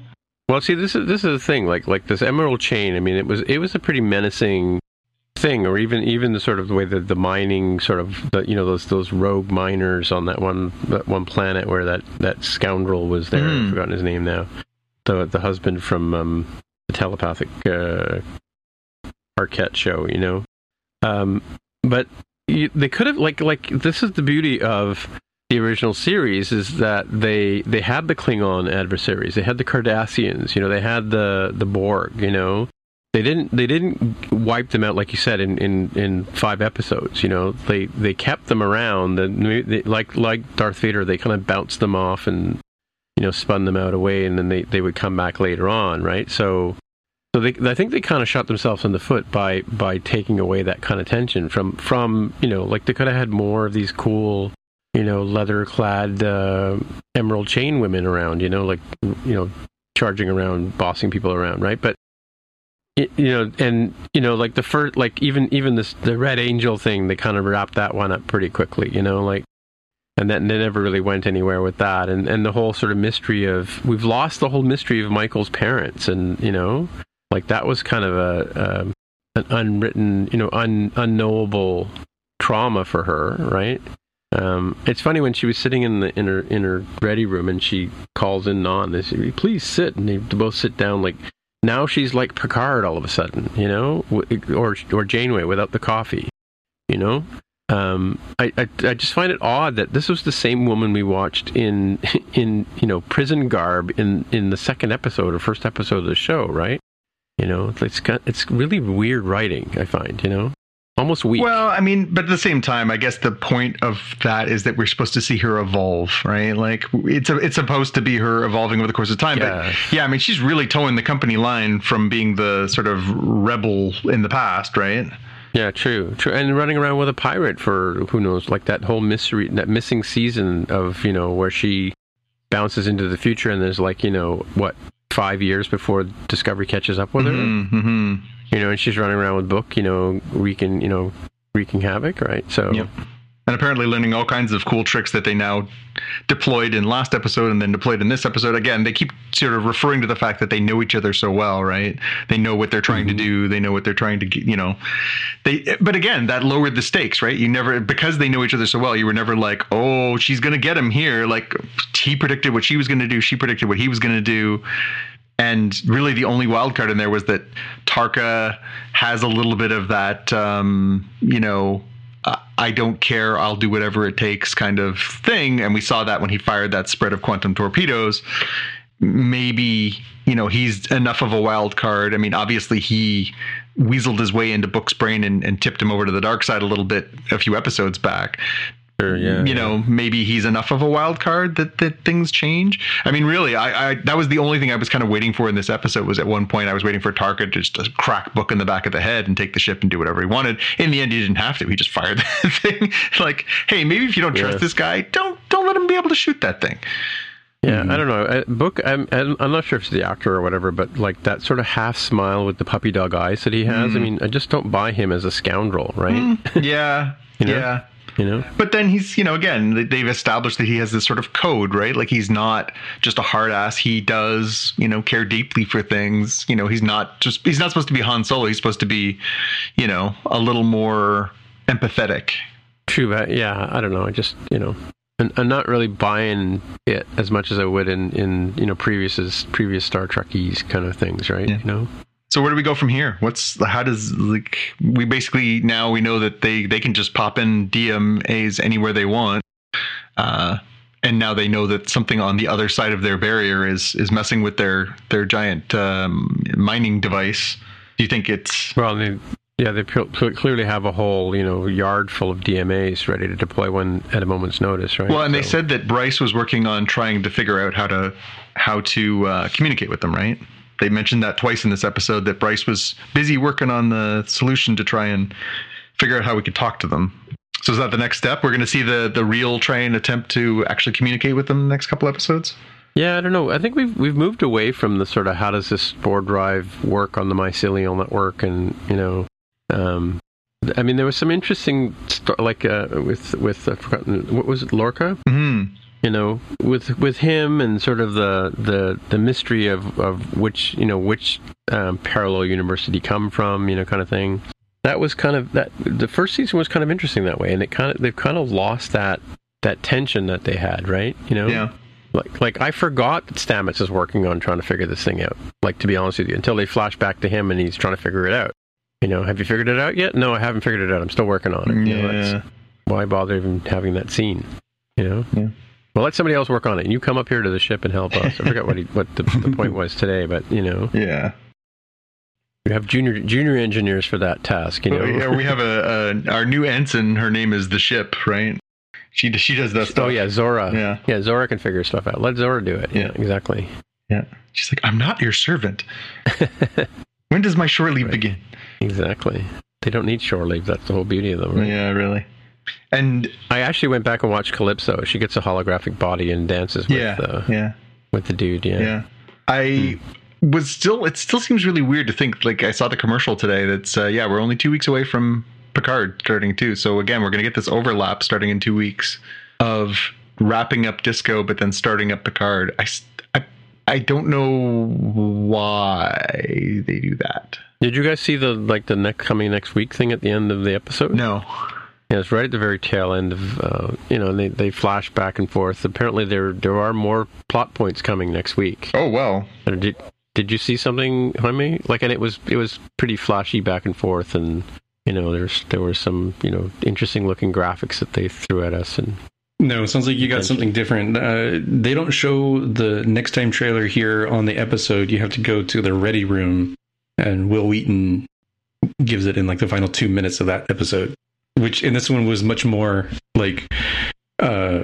Well, see, this is this is the thing. Like like this Emerald Chain. I mean, it was it was a pretty menacing thing, or even even the sort of the way that the mining sort of the, you know those those rogue miners on that one that one planet where that that scoundrel was there. Hmm. I've forgotten his name now. The the husband from um, the telepathic uh, Arquette show. You know, um, but you, they could have like like this is the beauty of the original series is that they they had the Klingon adversaries, they had the Cardassians, you know, they had the the Borg, you know. They didn't they didn't wipe them out like you said in, in, in five episodes, you know. They they kept them around they, like like Darth Vader, they kind of bounced them off and you know spun them out away, and then they, they would come back later on, right? So so they, I think they kind of shot themselves in the foot by by taking away that kind of tension from from you know like they could have had more of these cool you know leather clad uh, emerald chain women around you know like you know charging around bossing people around right? But you know and you know like the first like even even this the red angel thing they kind of wrapped that one up pretty quickly you know like and then they never really went anywhere with that. And and the whole sort of mystery of we've lost the whole mystery of michael's parents and you know like that was kind of a um, an unwritten you know un, unknowable trauma for her right um, it's funny when she was sitting in the in her in her ready room and she calls in Nhan. They say, "Please sit," and they both sit down. Like now, she's like Picard all of a sudden, you know, or or Janeway without the coffee, you know. Um, I, I I just find it odd that this was the same woman we watched in in you know prison garb in in the second episode or first episode of the show, right? You know, it's it's really weird writing. I find, you know. Almost weak. Well, I mean, but at the same time, I guess the point of that is that we're supposed to see her evolve, right? Like it's a, it's supposed to be her evolving over the course of time. Yeah. But yeah, I mean, she's really towing the company line from being the sort of rebel in the past, right? Yeah, true, true, and running around with a pirate for who knows, like that whole mystery, that missing season of you know where she bounces into the future, and there's like you know what five years before Discovery catches up with her, Mm-hmm. you know, and she's running around with Book, you know, wreaking, you know, wreaking havoc, right? So Yep. And apparently learning all kinds of cool tricks that they now deployed in last episode and then deployed in this episode. Again, they keep sort of referring to the fact that they know each other so well, right? They know what they're trying to do. They know what they're trying to, you know, they. But again, that lowered the stakes, right? You never because they know each other so well. You were never like, oh, she's gonna get him here. Like he predicted what she was gonna do. She predicted what he was gonna do. And really, the only wild card in there was that Tarka has a little bit of that, um, you know, I don't care, I'll do whatever it takes kind of thing. And we saw that when he fired that spread of quantum torpedoes. Maybe, you know, he's enough of a wild card. I mean, obviously, he weaseled his way into Book's brain and, and tipped him over to the dark side a little bit a few episodes back sure, yeah, you know maybe he's enough of a wild card that, that things change i mean really I, I that was the only thing i was kind of waiting for in this episode was at one point i was waiting for tarka just to crack book in the back of the head and take the ship and do whatever he wanted in the end he didn't have to he just fired the thing like hey maybe if you don't trust Yeah. this guy don't don't let him be able to shoot that thing Yeah, I mm-hmm. don't know. Uh, Book, I'm, I'm I'm not sure if it's the actor or whatever, but like that sort of half smile with the puppy dog eyes that he has. I mm-hmm. mean, I just don't buy him as a scoundrel, right? Mm-hmm. yeah You know? yeah You know, But then he's, you know, again, they- they've established that he has this sort of code, right? Like he's not just a hard ass. He does, you know, care deeply for things. You know, he's not just, he's not supposed to be Han Solo. He's supposed to be, you know, a little more empathetic. true, but yeah, I don't know. I just you know, I'm, I'm not really buying it as much as I would in in you know previous previous Star Trekies kind of things, right? Yeah. You know, So where do we go from here? What's how does like we basically now we know that they they can just pop in DMAs anywhere they want, uh, and now they know that something on the other side of their barrier is is messing with their their giant um, mining device. Do you think it's well, they, yeah, they clearly have a whole you know yard full of DMAs ready to deploy when at a moment's notice, right? well? And they said that Bryce was working on trying to figure out how to how to uh, communicate with them, right? They mentioned that twice in this episode that Bryce was busy working on the solution to try and figure out how we could talk to them. So is that the next step? We're going to see the the real try and attempt to actually communicate with them in the next couple episodes. Yeah, I don't know. I think we've we've moved away from the sort of how does this spore drive work on the mycelial network, and you know, um, I mean, there was some interesting st- like uh, with with uh, forgotten what was it, Lorca? hmm You know, with with him and sort of the the the mystery of of which you know which um, parallel universe did he come from? You know, kind of thing. That was kind of that. The first season was kind of interesting that way, and it kind of they've kind of lost that that tension that they had, right? You know, Yeah. like, like I forgot that Stamets is working on trying to figure this thing out. Like, to be honest with you, until they flash back to him and he's trying to figure it out. You know, have you figured it out yet? No, I haven't figured it out. I'm still working on it. You know, Yeah. why bother even having that scene? You know. Yeah. Well, let somebody else work on it. And you come up here to the ship and help us. I forgot what he, what the, the point was today, but you know, Yeah. we have junior junior engineers for that task. You oh, know. Yeah, we have a, a our new ensign. Her name is the ship, right? She she does that stuff. Oh yeah, Zora. Yeah. yeah, Zora can figure stuff out. Let Zora do it. Yeah. Yeah, exactly. Yeah. She's like, I'm not your servant. when does my shore leave Right. begin? Exactly. They don't need shore leave. That's the whole beauty of them. Right? Yeah, really. And I actually went back and watched Calypso. She gets a holographic body and dances with yeah, the yeah, with the dude. Yeah. yeah. I was still. It still seems really weird to think. Like I saw the commercial today. That's uh, yeah, we're only two weeks away from Picard starting too. So again, we're gonna get this overlap starting in two weeks of wrapping up Disco, but then starting up Picard. I I don't know why they do that. Did you guys see the like the next coming next week thing at the end of the episode? No. Yeah, it's right at the very tail end of uh, you know, and they they flash back and forth. Apparently there there are more plot points coming next week. Oh well. Did did you see something, Jaime? Like, and it was it was pretty flashy back and forth, and you know, there's there were some you know interesting looking graphics that they threw at us, and No, it sounds like you got something different. Uh, they don't show the next time trailer here on the episode. You have to go to the ready room, and Wil Wheaton gives it in like the final two minutes of that episode, which in this one was much more like uh,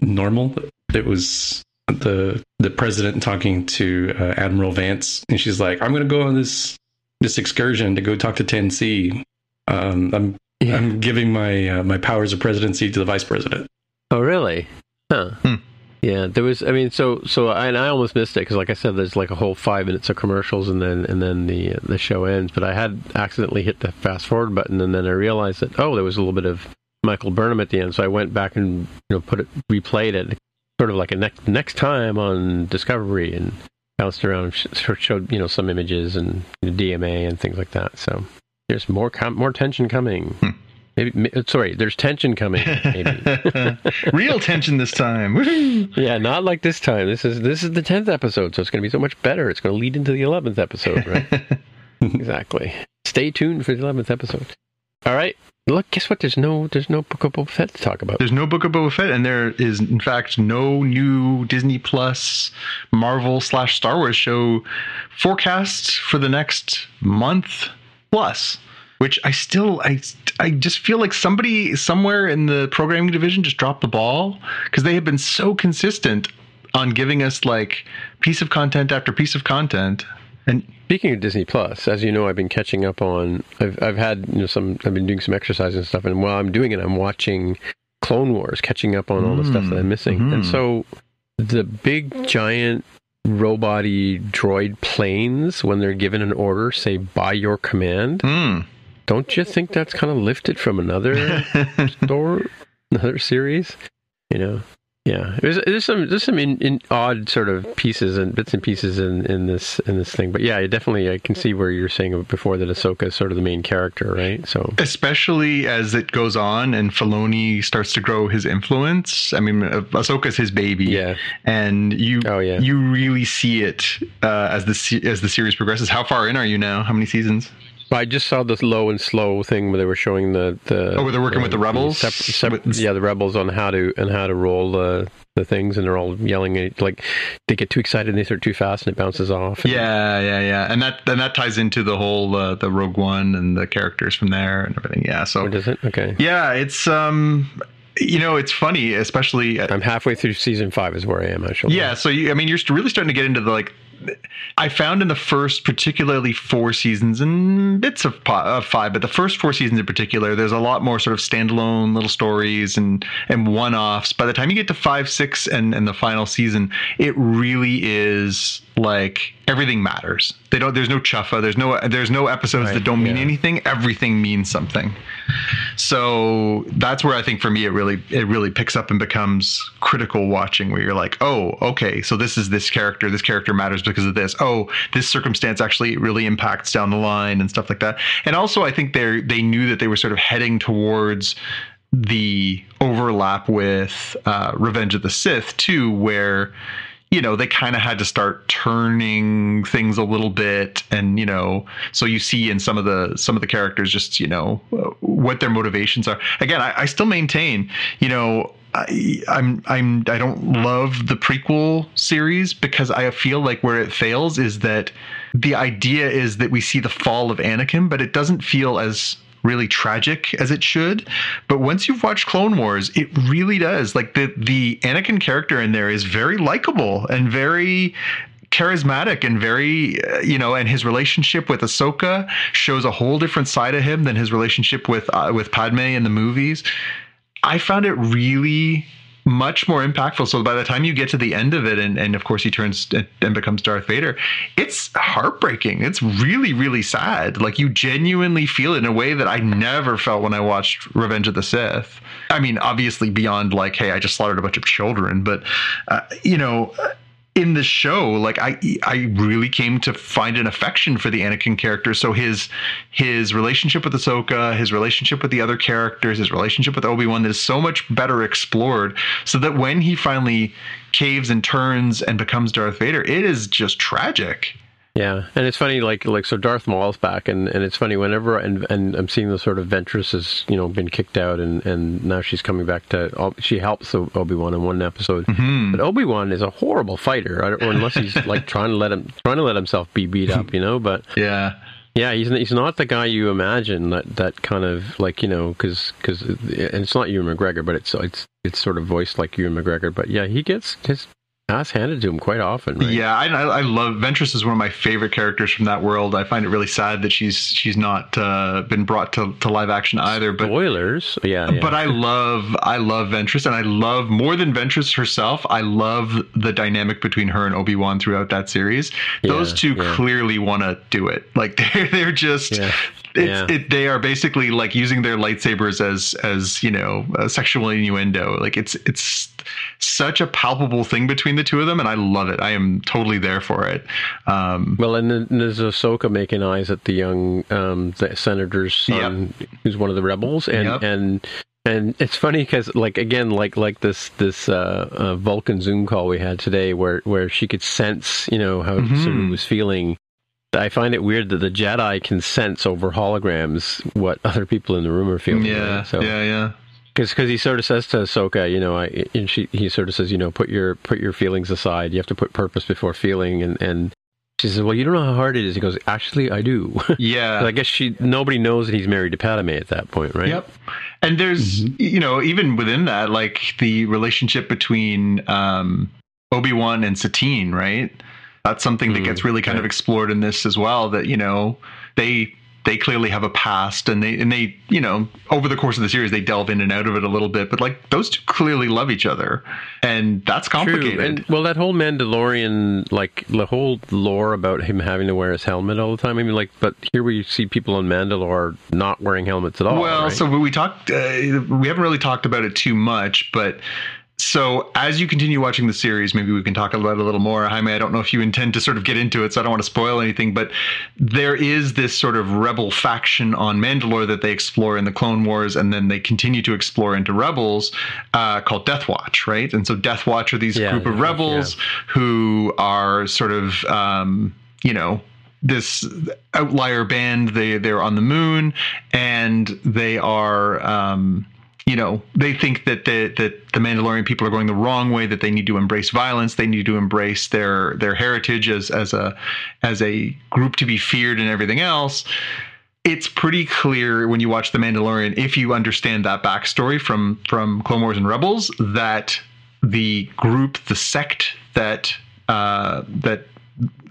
normal. It was the the president talking to uh, Admiral Vance, and she's like, "I'm going to go on this this excursion to go talk to 10C. Um, I'm Yeah. I'm giving my uh, my powers of presidency to the vice president." Oh, really? Huh. Hmm. Yeah, there was. I mean, so so, I, and I almost missed it because, like I said, there's like a whole five minutes of commercials, and then and then the the show ends. But I had accidentally hit the fast forward button, and then I realized that oh, there was a little bit of Michael Burnham at the end. So I went back and you know put it replayed it, sort of like a next next time on Discovery, and bounced around, sh- showed you know some images and DMA and things like that. So there's more com- more tension coming. Hmm. Maybe, uh, sorry, there's tension coming. Maybe. Real tension this time. Woohoo! Yeah, not like this time. This is this is the tenth episode, so it's going to be so much better. It's going to lead into the eleventh episode, right? exactly. Stay tuned for the eleventh episode. All right. Look, guess what? There's no there's no Book of Boba Fett to talk about. There's no Book of Boba Fett, and there is, in fact, no new Disney Plus Marvel slash Star Wars show forecast for the next month plus. Which I still, I, I just feel like somebody somewhere in the programming division just dropped the ball because they have been so consistent on giving us like piece of content after piece of content. And Speaking of Disney Plus, as you know, I've been catching up on. I've I've had you know some. I've been doing some exercise and stuff, and while I'm doing it, I'm watching Clone Wars, catching up on all the stuff that I'm missing. And Mhm. so, the big giant robot-y droid planes, when they're given an order, say by your command. mm, Don't you think that's kind of lifted from another store, another series? You know, yeah. There's there's some there's some in, in odd sort of pieces and bits and pieces in, in this in this thing, but yeah, definitely I can see where you're saying before that Ahsoka is sort of the main character, right? So especially as it goes on and Filoni starts to grow his influence. I mean, Ahsoka's his baby, yeah, and you Oh, yeah. you really see it uh, as the as the series progresses. How far in are you now? How many seasons? I just saw this low and slow thing where they were showing the the Oh, where they're working with the rebels? sep- sep- yeah, the rebels on how to and how to roll the the things, and they're all yelling at like they get too excited and they start too fast and it bounces off. And- Yeah, yeah, yeah, and that and that ties into the whole uh, the Rogue One and the characters from there and everything. Yeah, so Or does it? Okay. yeah, it's um, you know, it's funny, especially at, I'm halfway through season five, is where I am actually. Yeah, so you, I mean, you're really starting to get into the like. I found in the first, particularly four seasons and bits of, five, but the first four seasons in particular, there's a lot more sort of standalone little stories and and one offs. By the time you get to five, six, and and the final season, it really is like everything matters. They don't. There's no chuffa. There's no. There's no episodes Right, that don't mean yeah. anything. Everything means something. So that's where I think for me it really it really picks up and becomes critical watching where you're like, oh, okay, so this is this character. This character matters because of this. Oh, this circumstance actually really impacts down the line and stuff like that. And also I think they they knew that they were sort of heading towards the overlap with uh, Revenge of the Sith too, where you know they kind of had to start turning things a little bit and you know so you see in some of the some of the characters just you know what their motivations are. Again i, I still maintain you know I, I'm I'm I don't love the prequel series because I feel like where it fails is that the idea is that we see the fall of Anakin, but it doesn't feel as really tragic as it should. But once you've watched Clone Wars, it really does. Like the the Anakin character in there is very likable and very charismatic and very uh, you know and his relationship with Ahsoka shows a whole different side of him than his relationship with uh, with Padme in the movies. I found it really much more impactful. So by the time you get to the end of it, and, and of course he turns and becomes Darth Vader, it's heartbreaking. It's really, really sad. Like you genuinely feel it in a way that I never felt when I watched Revenge of the Sith. I mean, obviously beyond like, hey, I just slaughtered a bunch of children, but uh, you know. In the show, like I, I really came to find an affection for the Anakin character. So his, his relationship with Ahsoka, his relationship with the other characters, his relationship with Obi Wan, is so much better explored. So that when he finally caves and turns and becomes Darth Vader, it is just tragic. Yeah, and it's funny, like like so Darth Maul's back, and, and it's funny whenever and and I'm seeing the sort of Ventress has you know been kicked out, and, and now she's coming back to she helps Obi Wan in one episode, Hmm. but Obi Wan is a horrible fighter, or unless he's like trying to let him trying to let himself be beat up, you know. But Yeah. Yeah, he's he's not the guy you imagine. That that kind of like you know because because and it's not Ewan McGregor, but it's it's it's sort of voiced like Ewan McGregor. But yeah, he gets his ass handed to him quite often. Right? Yeah, I, I love Ventress is one of my favorite characters from that world. I find it really sad that she's she's not uh, been brought to, to live action either. But spoilers, yeah, yeah. But I love I love Ventress, and I love more than Ventress herself. I love the dynamic between her and Obi Wan throughout that series. Those two yeah. clearly want to do it. Like they're they're just. Yeah. It's, Yeah. it, they are basically like using their lightsabers as as you know sexual innuendo like it's it's such a palpable thing between the two of them and i love it i am totally there for it um Well, and then there's Ahsoka making eyes at the young um, the senator's son, who's one of the rebels, and Yep. and and it's funny because like again like like this this uh, uh, Vulcan Zoom call we had today, where where she could sense you know how Mhm. Saru was feeling. I find it weird that the Jedi can sense over holograms what other people in the room are feeling. yeah right? So yeah yeah because he sort of says to Ahsoka, you know, I and she he sort of says, you know, put your put your feelings aside. You have to put purpose before feeling, and and she says, well, you don't know how hard it is. He goes, actually, I do. yeah I guess she nobody knows that he's married to Padme at that point, right? Yep. And there's, you know, even within that, like the relationship between um, Obi Wan and Satine, right? That's something that Mm, gets really kind of explored in this as well. That you know, they they clearly have a past, and they and they, you know, over the course of the series, they delve in and out of it a little bit. But like those two clearly love each other, and that's complicated. True. And well, that whole Mandalorian, like the whole lore about him having to wear his helmet all the time. I mean, like, but here we see people on Mandalore not wearing helmets at all. Well, right? so we talked. Uh, we haven't really talked about it too much, but so as you continue watching the series, maybe we can talk about it a little more. Jaime, I don't know if you intend to sort of get into it, so I don't want to spoil anything. But there is this sort of rebel faction on Mandalore that they explore in the Clone Wars, and then they continue to explore into Rebels, uh, called Death Watch, right? And so Death Watch are these Yeah, group of yeah, rebels who are sort of, um, you know, this outlier band. They they're on the moon, and they are. Um, you know, they think that the that the Mandalorian people are going the wrong way. That they need to embrace violence. They need to embrace their their heritage as as a as a group to be feared and everything else. It's pretty clear when you watch The Mandalorian, if you understand that backstory from from Clone Wars and Rebels, that the group, the sect that uh, that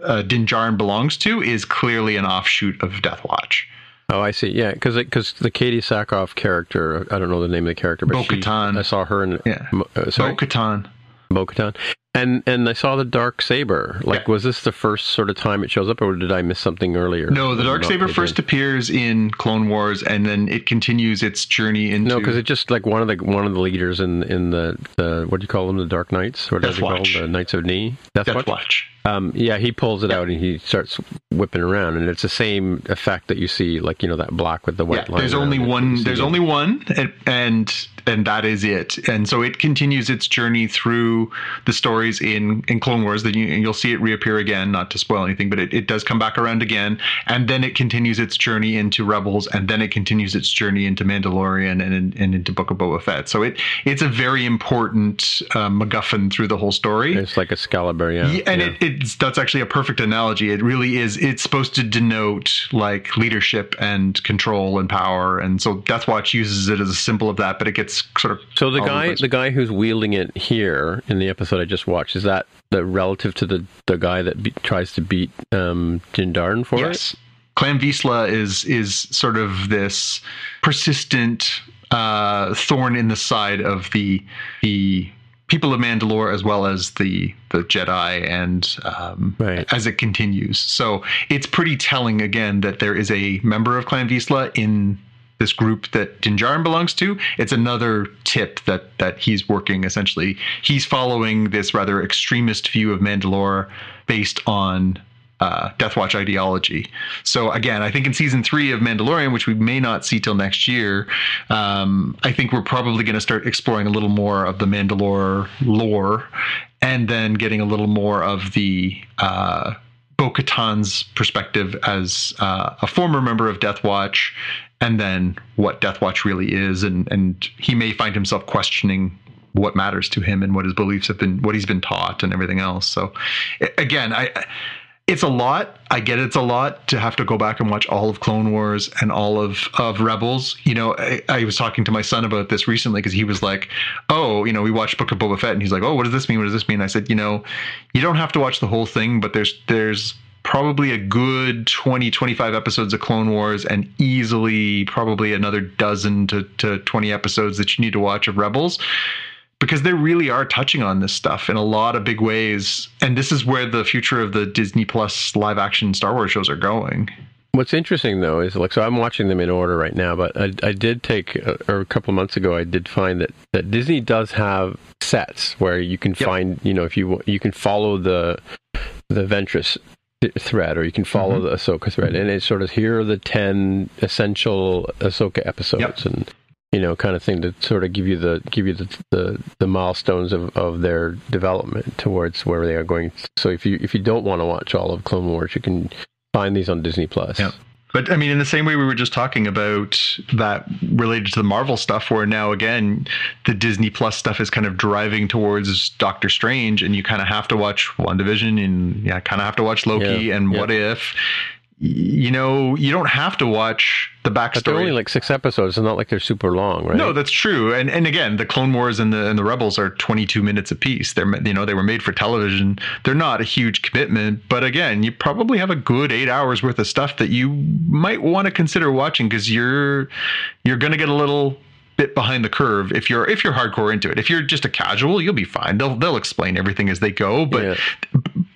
uh, Din Djarin belongs to, is clearly an offshoot of Death Watch. Oh, I see. Yeah, because because the Katee Sackhoff character, I don't know the name of the character, but she, Bo-Katan. I saw her in Yeah. Uh, Bo-Katan. Bo-Katan, and and I saw the dark saber. Like, Yeah. was this the first sort of time it shows up, or did I miss something earlier? No, the dark saber first attention? appears in Clone Wars, and then it continues its journey into. No, because it's just like one of the one of the leaders in in the the what do you call them? The Dark Knights? Are Death they called? The Knights of Knee? Death, Death Watch. Watch. Um, yeah, he pulls it out and he starts whipping around, and it's the same effect that you see, like you know that black with the white Yeah, line. there's only one. There's it. only one, and, and and that is it. And so it continues its journey through the stories in in Clone Wars. That you, and you'll see it reappear again. Not to spoil anything, but it, it does come back around again, and then it continues its journey into Rebels, and then it continues its journey into Mandalorian and and into Book of Boba Fett. So it it's a very important uh, MacGuffin through the whole story. It's like Excalibur, yeah. Yeah, and yeah. It, it's that's actually a perfect analogy. It really is. It's supposed to denote like leadership and control and power, and so Death Watch uses it as a symbol of that. But it gets sort of So the guy, the guy who's wielding it here in the episode I just watched, is that the relative to the the guy that be, tries to beat um, for it? yes, Clan Vizsla is is sort of this persistent uh, thorn in the side of the the people of Mandalore as well as the the Jedi and um, Right. as it continues. So it's pretty telling again that there is a member of Clan Vizsla in this group that Din Djarin belongs to. It's another tip that that he's working essentially. He's following this rather extremist view of Mandalore based on uh, Death Watch ideology. So again, I think in season three of Mandalorian, which we may not see till next year, um, I think we're probably going to start exploring a little more of the Mandalore lore, and then getting a little more of the uh, Bo-Katan's perspective as uh, a former member of Death Watch, and then what Death Watch really is, and and he may find himself questioning what matters to him and what his beliefs have been, what he's been taught, and everything else. So, again, I it's a lot. I get it's a lot to have to go back and watch all of Clone Wars and all of of Rebels. You know, I, I was talking to my son about this recently because he was like, "Oh, you know, we watched Book of Boba Fett," and he's like, "Oh, what does this mean? What does this mean?" I said, "You know, you don't have to watch the whole thing, but there's there's probably a good 20 25 episodes of clone wars and easily probably another dozen to, to 20 episodes that you need to watch of rebels because they really are touching on this stuff in a lot of big ways and this is where the future of the disney plus live action star wars shows are going What's interesting though is like so I'm watching them in order right now, but I, I did take uh, or a couple of months ago I did find that, that Disney does have sets where you can Yep. find you know if you you can follow the the Ventress thread or you can follow mm-hmm. the Ahsoka thread and it's sort of here are the ten essential Ahsoka episodes Yep. and you know kind of thing to sort of give you the give you the the, the milestones of, of their development towards where they are going. So if you if you don't want to watch all of Clone Wars, you can find these on Disney Plus. Yeah. But I mean, in the same way we were just talking about that related to the Marvel stuff, where now again the Disney Plus stuff is kind of driving towards Doctor Strange, and you kind of have to watch WandaVision and yeah, kind of have to watch Loki Yeah, and yeah. What If. You know, you don't have to watch the But they're backstory. only like six episodes. It's not like they're super long, right? No, that's true. And and again, the Clone Wars and the and the Rebels are 22 minutes apiece. They're you know they were made for television. They're not a huge commitment, but again, you probably have a good eight hours worth of stuff that you might want to consider watching because you're you're going to get a little bit behind the curve if you're if you're hardcore into it. If you're just a casual, you'll be fine. They'll they'll explain everything as they go, but Yeah.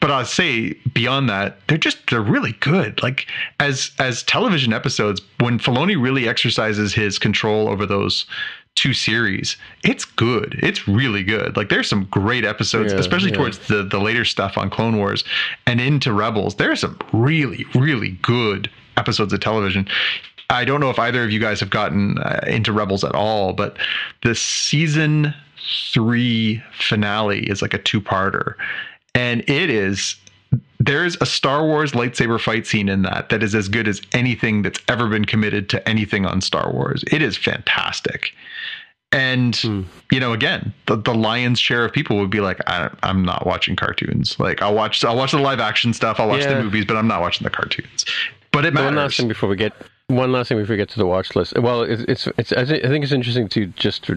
But I'll say beyond that, they're just they're really good. Like as as television episodes, when Filoni really exercises his control over those two series, it's good. It's really good. Like there's some great episodes, Yeah, especially yeah. towards the the later stuff on Clone Wars and into Rebels. There's some really really good episodes of television. I don't know if either of you guys have gotten uh, into Rebels at all, but the season three finale is like a two parter. And it is, there's a Star Wars lightsaber fight scene in that that is as good as anything that's ever been committed to anything on Star Wars. It is fantastic. And, Hmm. you know, again, the, the lion's share of people would be like, I, I'm not watching cartoons. Like, I'll watch, I'll watch the live action stuff, I'll watch Yeah. the movies, but I'm not watching the cartoons. But it matters. One last thing before we get one last thing before we get to the watch list. Well, it's it's, it's I, think it's interesting to just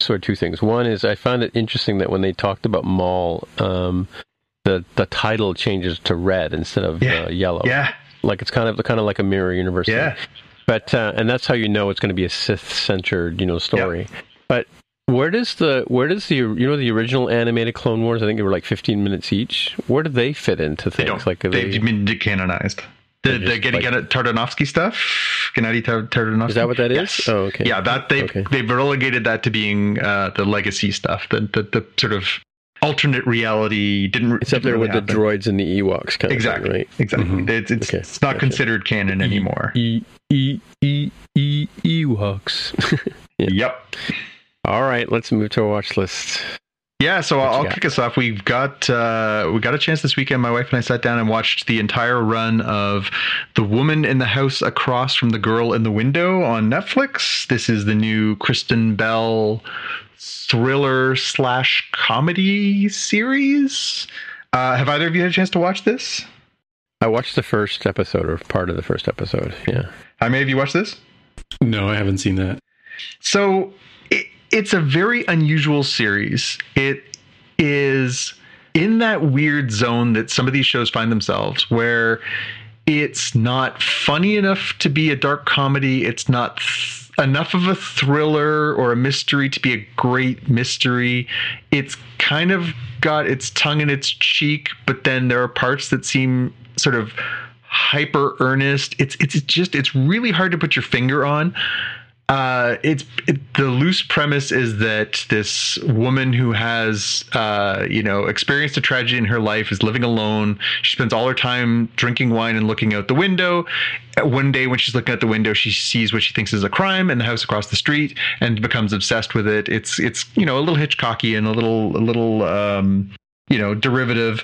sort of two things. One is I found it interesting that when they talked about Maul, um, the the title changes to red instead of Yeah. uh, yellow. Yeah. like it's kind of kind of like a mirror universe. thing. Yeah. But uh, and that's how you know it's going to be a Sith centered, you know, story. But where does the where does the you know the original animated Clone Wars? I think they were like 15 minutes each. Where do they fit into They things? don't. Like are they've been decanonized. The, the Getty like- Tartakovsky stuff, Genndy Tar- Tartakovsky. Is that what that is? Yes. Oh, okay. Yeah, that they've Okay. they've relegated that to being uh, the legacy stuff, the, the the sort of alternate reality. Didn't it's up didn't there with really the droids and the Ewoks kind Exactly. of thing, right? Exactly. Mhm. It's it's, Okay, it's not gotcha. considered canon anymore. E E E E Ewoks. Yeah. Yep. All right, let's move to our watch list. Yeah, so What I'll kick us off. We've got uh, we got a chance this weekend. My wife and I sat down and watched the entire run of "The Woman in the House Across from the Girl in the Window" on Netflix. This is the new Kristen Bell thriller slash comedy series. Uh, have either of you had a chance to watch this? I watched the first episode or part of the first episode. Yeah. How many of you watched this? No, I haven't seen that. So it, it's a very unusual series. It is in that weird zone that some of these shows find themselves where it's not funny enough to be a dark comedy. It's not th- enough of a thriller or a mystery to be a great mystery. It's kind of got its tongue in its cheek, but then there are parts that seem sort of hyper earnest. It's it's just it's really hard to put your finger on. Uh, it's it, the loose premise is that this woman who has uh, you know experienced a tragedy in her life is living alone. She spends all her time drinking wine and looking out the window. One day, when she's looking out the window, she sees what she thinks is a crime in the house across the street and becomes obsessed with it. It's it's you know a little Hitchcocky and a little a little um, you know derivative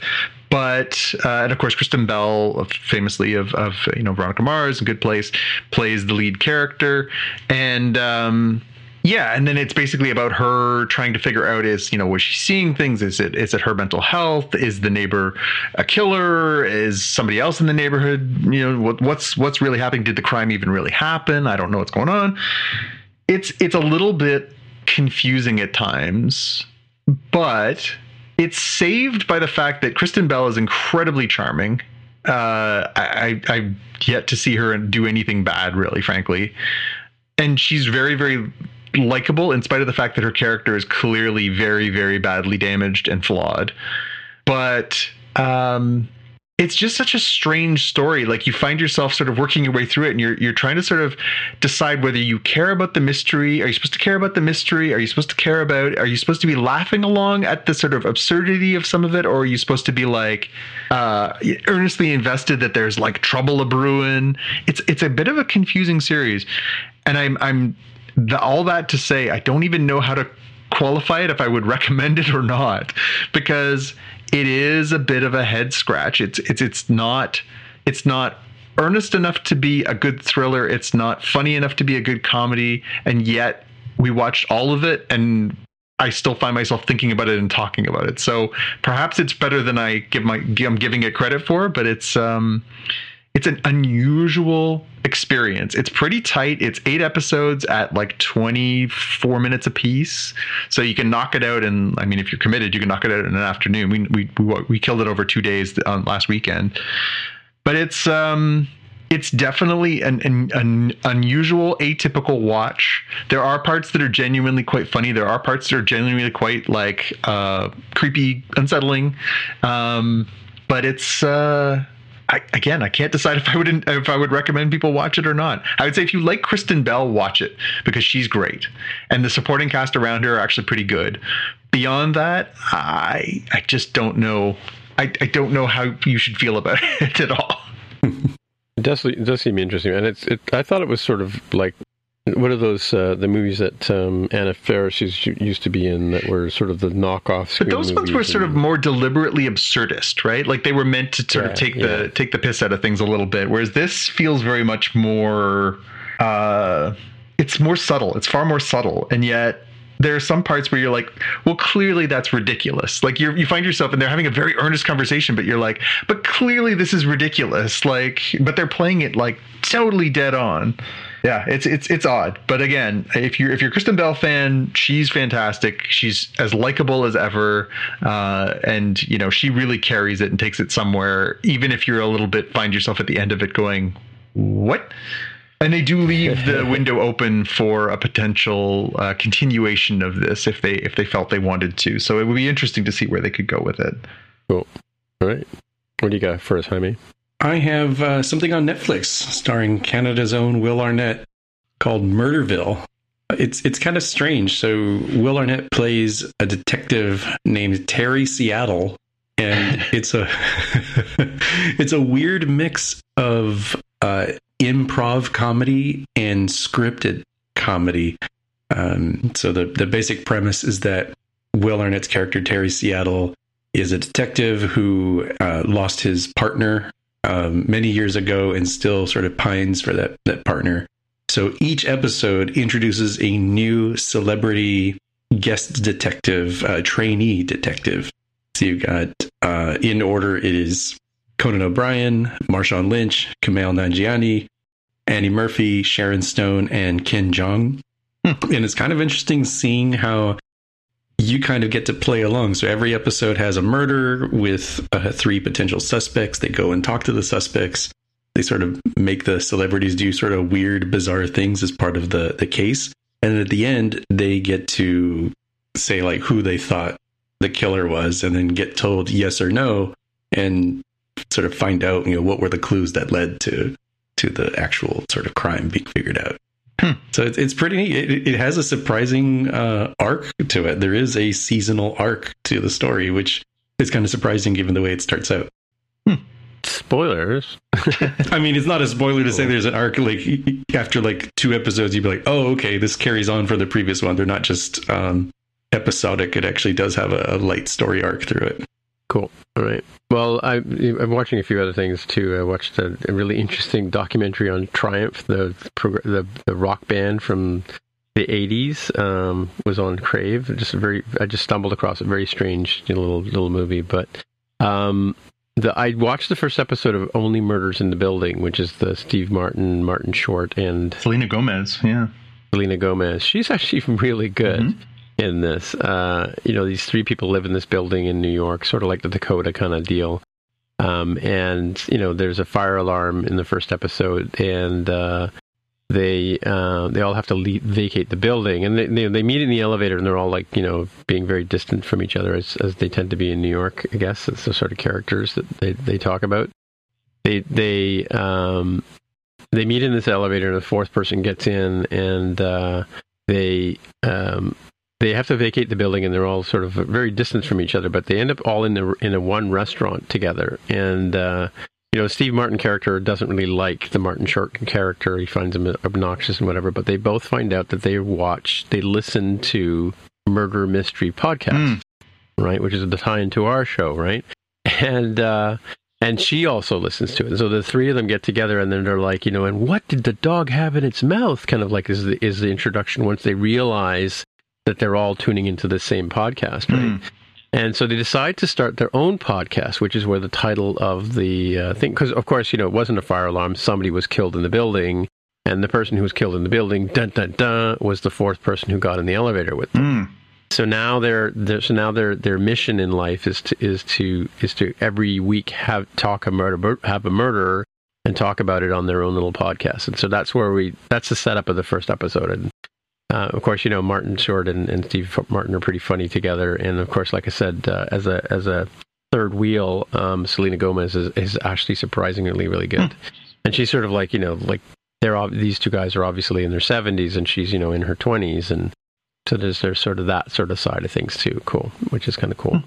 but uh, and of course kristen bell famously of, of you know veronica mars and good place plays the lead character and um yeah, and then it's basically about her trying to figure out is you know was she seeing things? Is it is it her mental health? Is the neighbor a killer? Is somebody else in the neighborhood? You know what, what's what's really happening? Did the crime even really happen? I don't know what's going on. It's it's a little bit confusing at times, but it's saved by the fact that Kristen Bell is incredibly charming. Uh, I, I I've yet to see her do anything bad, really, frankly, and she's very very likable in spite of the fact that her character is clearly very very badly damaged and flawed. But um, it's just such a strange story. Like you find yourself sort of working your way through it, and you're you're trying to sort of decide whether you care about the mystery. Are you supposed to care about the mystery? Are you supposed to care about? Are you supposed to be laughing along at the sort of absurdity of some of it, or are you supposed to be like uh, earnestly invested that there's like trouble a brewing? It's it's a bit of a confusing series, and I'm I'm the, all that to say I don't even know how to qualify it if I would recommend it or not because it is a bit of a head scratch. It's it's it's not it's not earnest enough to be a good thriller. It's not funny enough to be a good comedy, and yet we watched all of it and I still find myself thinking about it and talking about it. So perhaps it's better than I give my I'm giving it credit for, but it's um it's an unusual experience. It's pretty tight. It's eight episodes at like 24 minutes a piece. So you can knock it out. And I mean, if you're committed, you can knock it out in an afternoon. We, we, we, we killed it over two days on last weekend, but it's, um, it's definitely an, an, an, unusual, atypical watch. There are parts that are genuinely quite funny. There are parts that are genuinely quite like uh, creepy, unsettling. Um, but it's uh, I, again, I can't decide if I would if I would recommend people watch it or not. I would say if you like Kristen Bell, watch it because she's great, and the supporting cast around her are actually pretty good. Beyond that, I I just don't know. I, I don't know how you should feel about it at all. It does, it does seem interesting, and it's. It, I thought it was sort of like what are those uh, the movies that um, Anna Faris used to be in that were sort of the knockoff? But those ones were sort of more deliberately absurdist, right? Like they were meant to sort yeah, of take yeah. the take the piss out of things a little bit. Whereas this feels very much more. Uh, it's more subtle. It's far more subtle, and yet there are some parts where you're like, well, clearly that's ridiculous. Like you you find yourself and they're having a very earnest conversation, but you're like, but clearly this is ridiculous. Like, but they're playing it like totally dead on yeah, it's it's it's odd, but again, if you're if you're a Kristen Bell fan, she's fantastic. She's as likable as ever, uh, and you know she really carries it and takes it somewhere. Even if you're a little bit find yourself at the end of it going, what? And they do leave the window open for a potential uh, continuation of this if they if they felt they wanted to. So it would be interesting to see where they could go with it. Cool. All right. What do you got first, Jaime? I have uh, something on Netflix starring Canada's own Will Arnett called Murderville. It's it's kind of strange. So Will Arnett plays a detective named Terry Seattle, and it's a it's a weird mix of uh, improv comedy and scripted comedy. Um, so the the basic premise is that Will Arnett's character Terry Seattle is a detective who uh, lost his partner um, many years ago and still sort of pines for that that partner. So each episode introduces a new celebrity guest detective, uh, trainee detective. So you've got uh, in order it is Conan O'Brien, Marshawn Lynch, Kumail Nanjiani, Annie Murphy, Sharon Stone, and Ken Jeong. Hmm. And it's kind of interesting seeing how you kind of get to play along. So every episode has a murder with uh, three potential suspects. They go and talk to the suspects. They sort of make the celebrities do sort of weird, bizarre things as part of the the case. And at the end, they get to say like who they thought the killer was, and then get told yes or no, and sort of find out you know what were the clues that led to to the actual sort of crime being figured out. Hmm. So it's, it's pretty neat. It, it has a surprising uh, arc to it. There is a seasonal arc to the story, which is kind of surprising given the way it starts out. Hmm. Spoilers. I mean, it's not a spoiler to say there's an arc. Like after like two episodes, you'd be like, "Oh, okay, this carries on for the previous one." They're not just um, episodic. It actually does have a, a light story arc through it. Cool. All right. Well, I, am watching a few other things too. I watched a, a really interesting documentary on Triumph, the, the, the rock band from the 80s um, was on Crave. Just very, I just stumbled across a very strange you know, little little movie. But um, the I watched the first episode of Only Murders in the Building, which is the Steve Martin, Martin Short, and Selena Gomez. Yeah. Selena Gomez. She's actually really good. Mhm. In this, uh, you know, these three people live in this building in New York, sort of like the Dakota kind of deal. Um, and you know, there's a fire alarm in the first episode, and uh, they uh, they all have to vacate the building, and they, they they meet in the elevator, and they're all like you know being very distant from each other as as they tend to be in New York. I guess it's the sort of characters that they they talk about. They they um, they meet in this elevator, and the fourth person gets in, and uh, they um, they have to vacate the building, and they're all sort of very distant from each other. But they end up all in the in a one restaurant together, and uh, you know, Steve Martin character doesn't really like the Martin Short character. He finds him obnoxious and whatever. But they both find out that they watch, they listen to murder mystery podcasts, right? Which is the tie into our show, right? And uh, and she also listens to it. And so the three of them get together, and then they're like, you know, and what did the dog have in its mouth? Kind of like is the, is the introduction once they realize that they're all tuning into the same podcast, right? Mm. And so they decide to start their own podcast, which is where the title of the uh, thing, because of course, you know, it wasn't a fire alarm. Somebody was killed in the building, and the person who was killed in the building, dun dun dun, was the fourth person who got in the elevator with them. Mm. So now their, their so now their their mission in life is to is to is to every week have talk a murder have a murderer and talk about it on their own little podcast. And so that's where we that's the setup of the first episode. And uh, of course, you know Martin Short and, and Steve Martin are pretty funny together. And of course, like I said, uh, as a as a third wheel, um, Selena Gomez is, is actually surprisingly really good. And she's sort of like you know like they're ob- these two guys are obviously in their seventies, and she's you know in her twenties, and so there's there's sort of that sort of side of things too. Cool, which is kind of cool.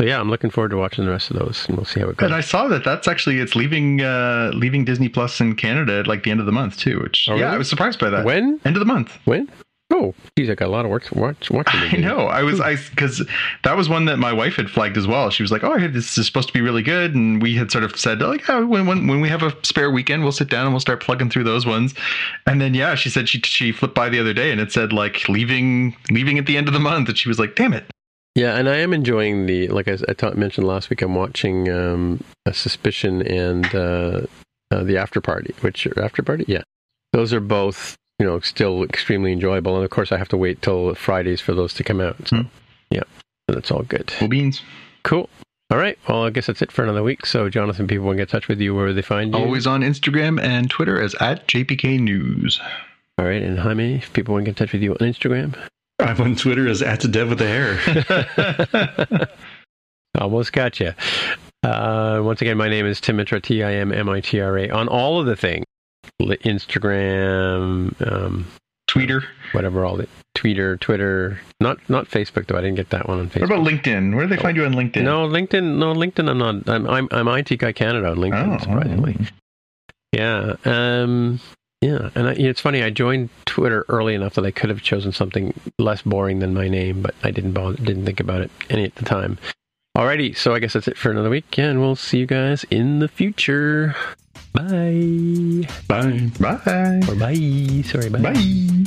So yeah, I'm looking forward to watching the rest of those, and we'll see how it goes. And I saw that that's actually it's leaving uh leaving Disney Plus in Canada at like the end of the month too. Which Oh, yeah, really? I was surprised by that. when End of the month. when? Oh, geez, I got a lot of work to watch. Watching I know. I was I because that was one that my wife had flagged as well. She was like, "Oh, I heard this is supposed to be really good," and we had sort of said, "Like, yeah, when when when we have a spare weekend, we'll sit down and we'll start plugging through those ones." And then yeah, she said she she flipped by the other day and it said like leaving leaving at the end of the month, and she was like, "Damn it." Yeah, and I am enjoying the like I, I ta- mentioned last week. I'm watching um, a Suspicion and uh, uh, the After Party, which After Party, yeah, those are both you know still extremely enjoyable. And of course, I have to wait till Fridays for those to come out. So Hmm. yeah, that's all good. Cool beans. Cool. All right. Well, I guess that's it for another week. So, Jonathan, people want to get in touch with you where they find you. Always on Instagram and Twitter as at JPK News. All right. And Jaime, if people want to get in touch with you on Instagram, I'm on Twitter as at the dev with the hair. Almost got you. Uh, once again, my name is Tim Mitra, T I M M I T R A, on all of the things Instagram, um, Tweeter. whatever, all the Twitter, Twitter, not not Facebook though. I didn't get that one on Facebook. What about LinkedIn? Where do they find you on LinkedIn? no, LinkedIn. No, LinkedIn. I'm not. I'm I'm, I'm IT guy Canada on LinkedIn. Oh, surprisingly, yeah. Um, yeah, and I, it's funny. I joined Twitter early enough that I could have chosen something less boring than my name, but I didn't bother, didn't think about it any at the time. Alrighty, so I guess that's it for another week, and we'll see you guys in the future. Bye. Bye. Bye. Or bye. Sorry, bye. Bye.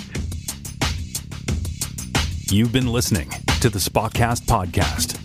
You've been listening to the Spotcast Podcast.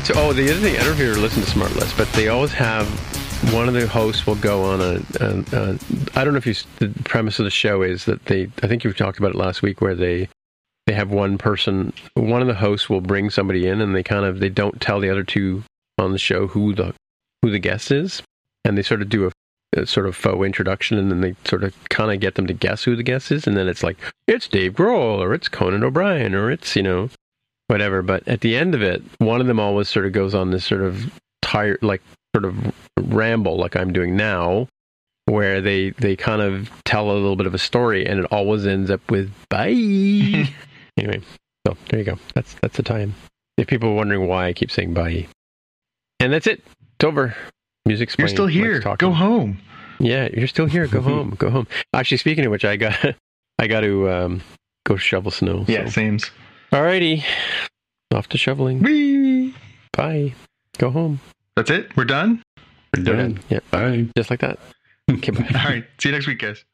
It's oh the other thing. I don't know if you ever listen to SmartLess, but they always have one of the hosts will go on a, a, a I don't know if you the premise of the show is that they I think you talked about it last week where they they have one person one of the hosts will bring somebody in and they kind of they don't tell the other two on the show who the who the guest is and they sort of do a, a sort of faux introduction and then they sort of kind of get them to guess who the guest is and then it's like it's Dave Grohl or it's Conan O'Brien or it's you know whatever but at the end of it one of them always sort of goes on this sort of tired like sort of ramble like I'm doing now, where they they kind of tell a little bit of a story, and it always ends up with bye. anyway, so there you go. That's that's the time. If people are wondering why I keep saying bye, and that's it. It's over. Music's You're still here. Go home. Yeah, you're still here. Go home. Go home. Actually, speaking of which, I got I got to um, go shovel snow. Yeah, So. same's. Alrighty, off to shoveling. Whee! Bye. Go home. That's it. We're done. We're We're done. done. Yeah, Bye. just like that. Okay, bye. All right. See you next week, guys.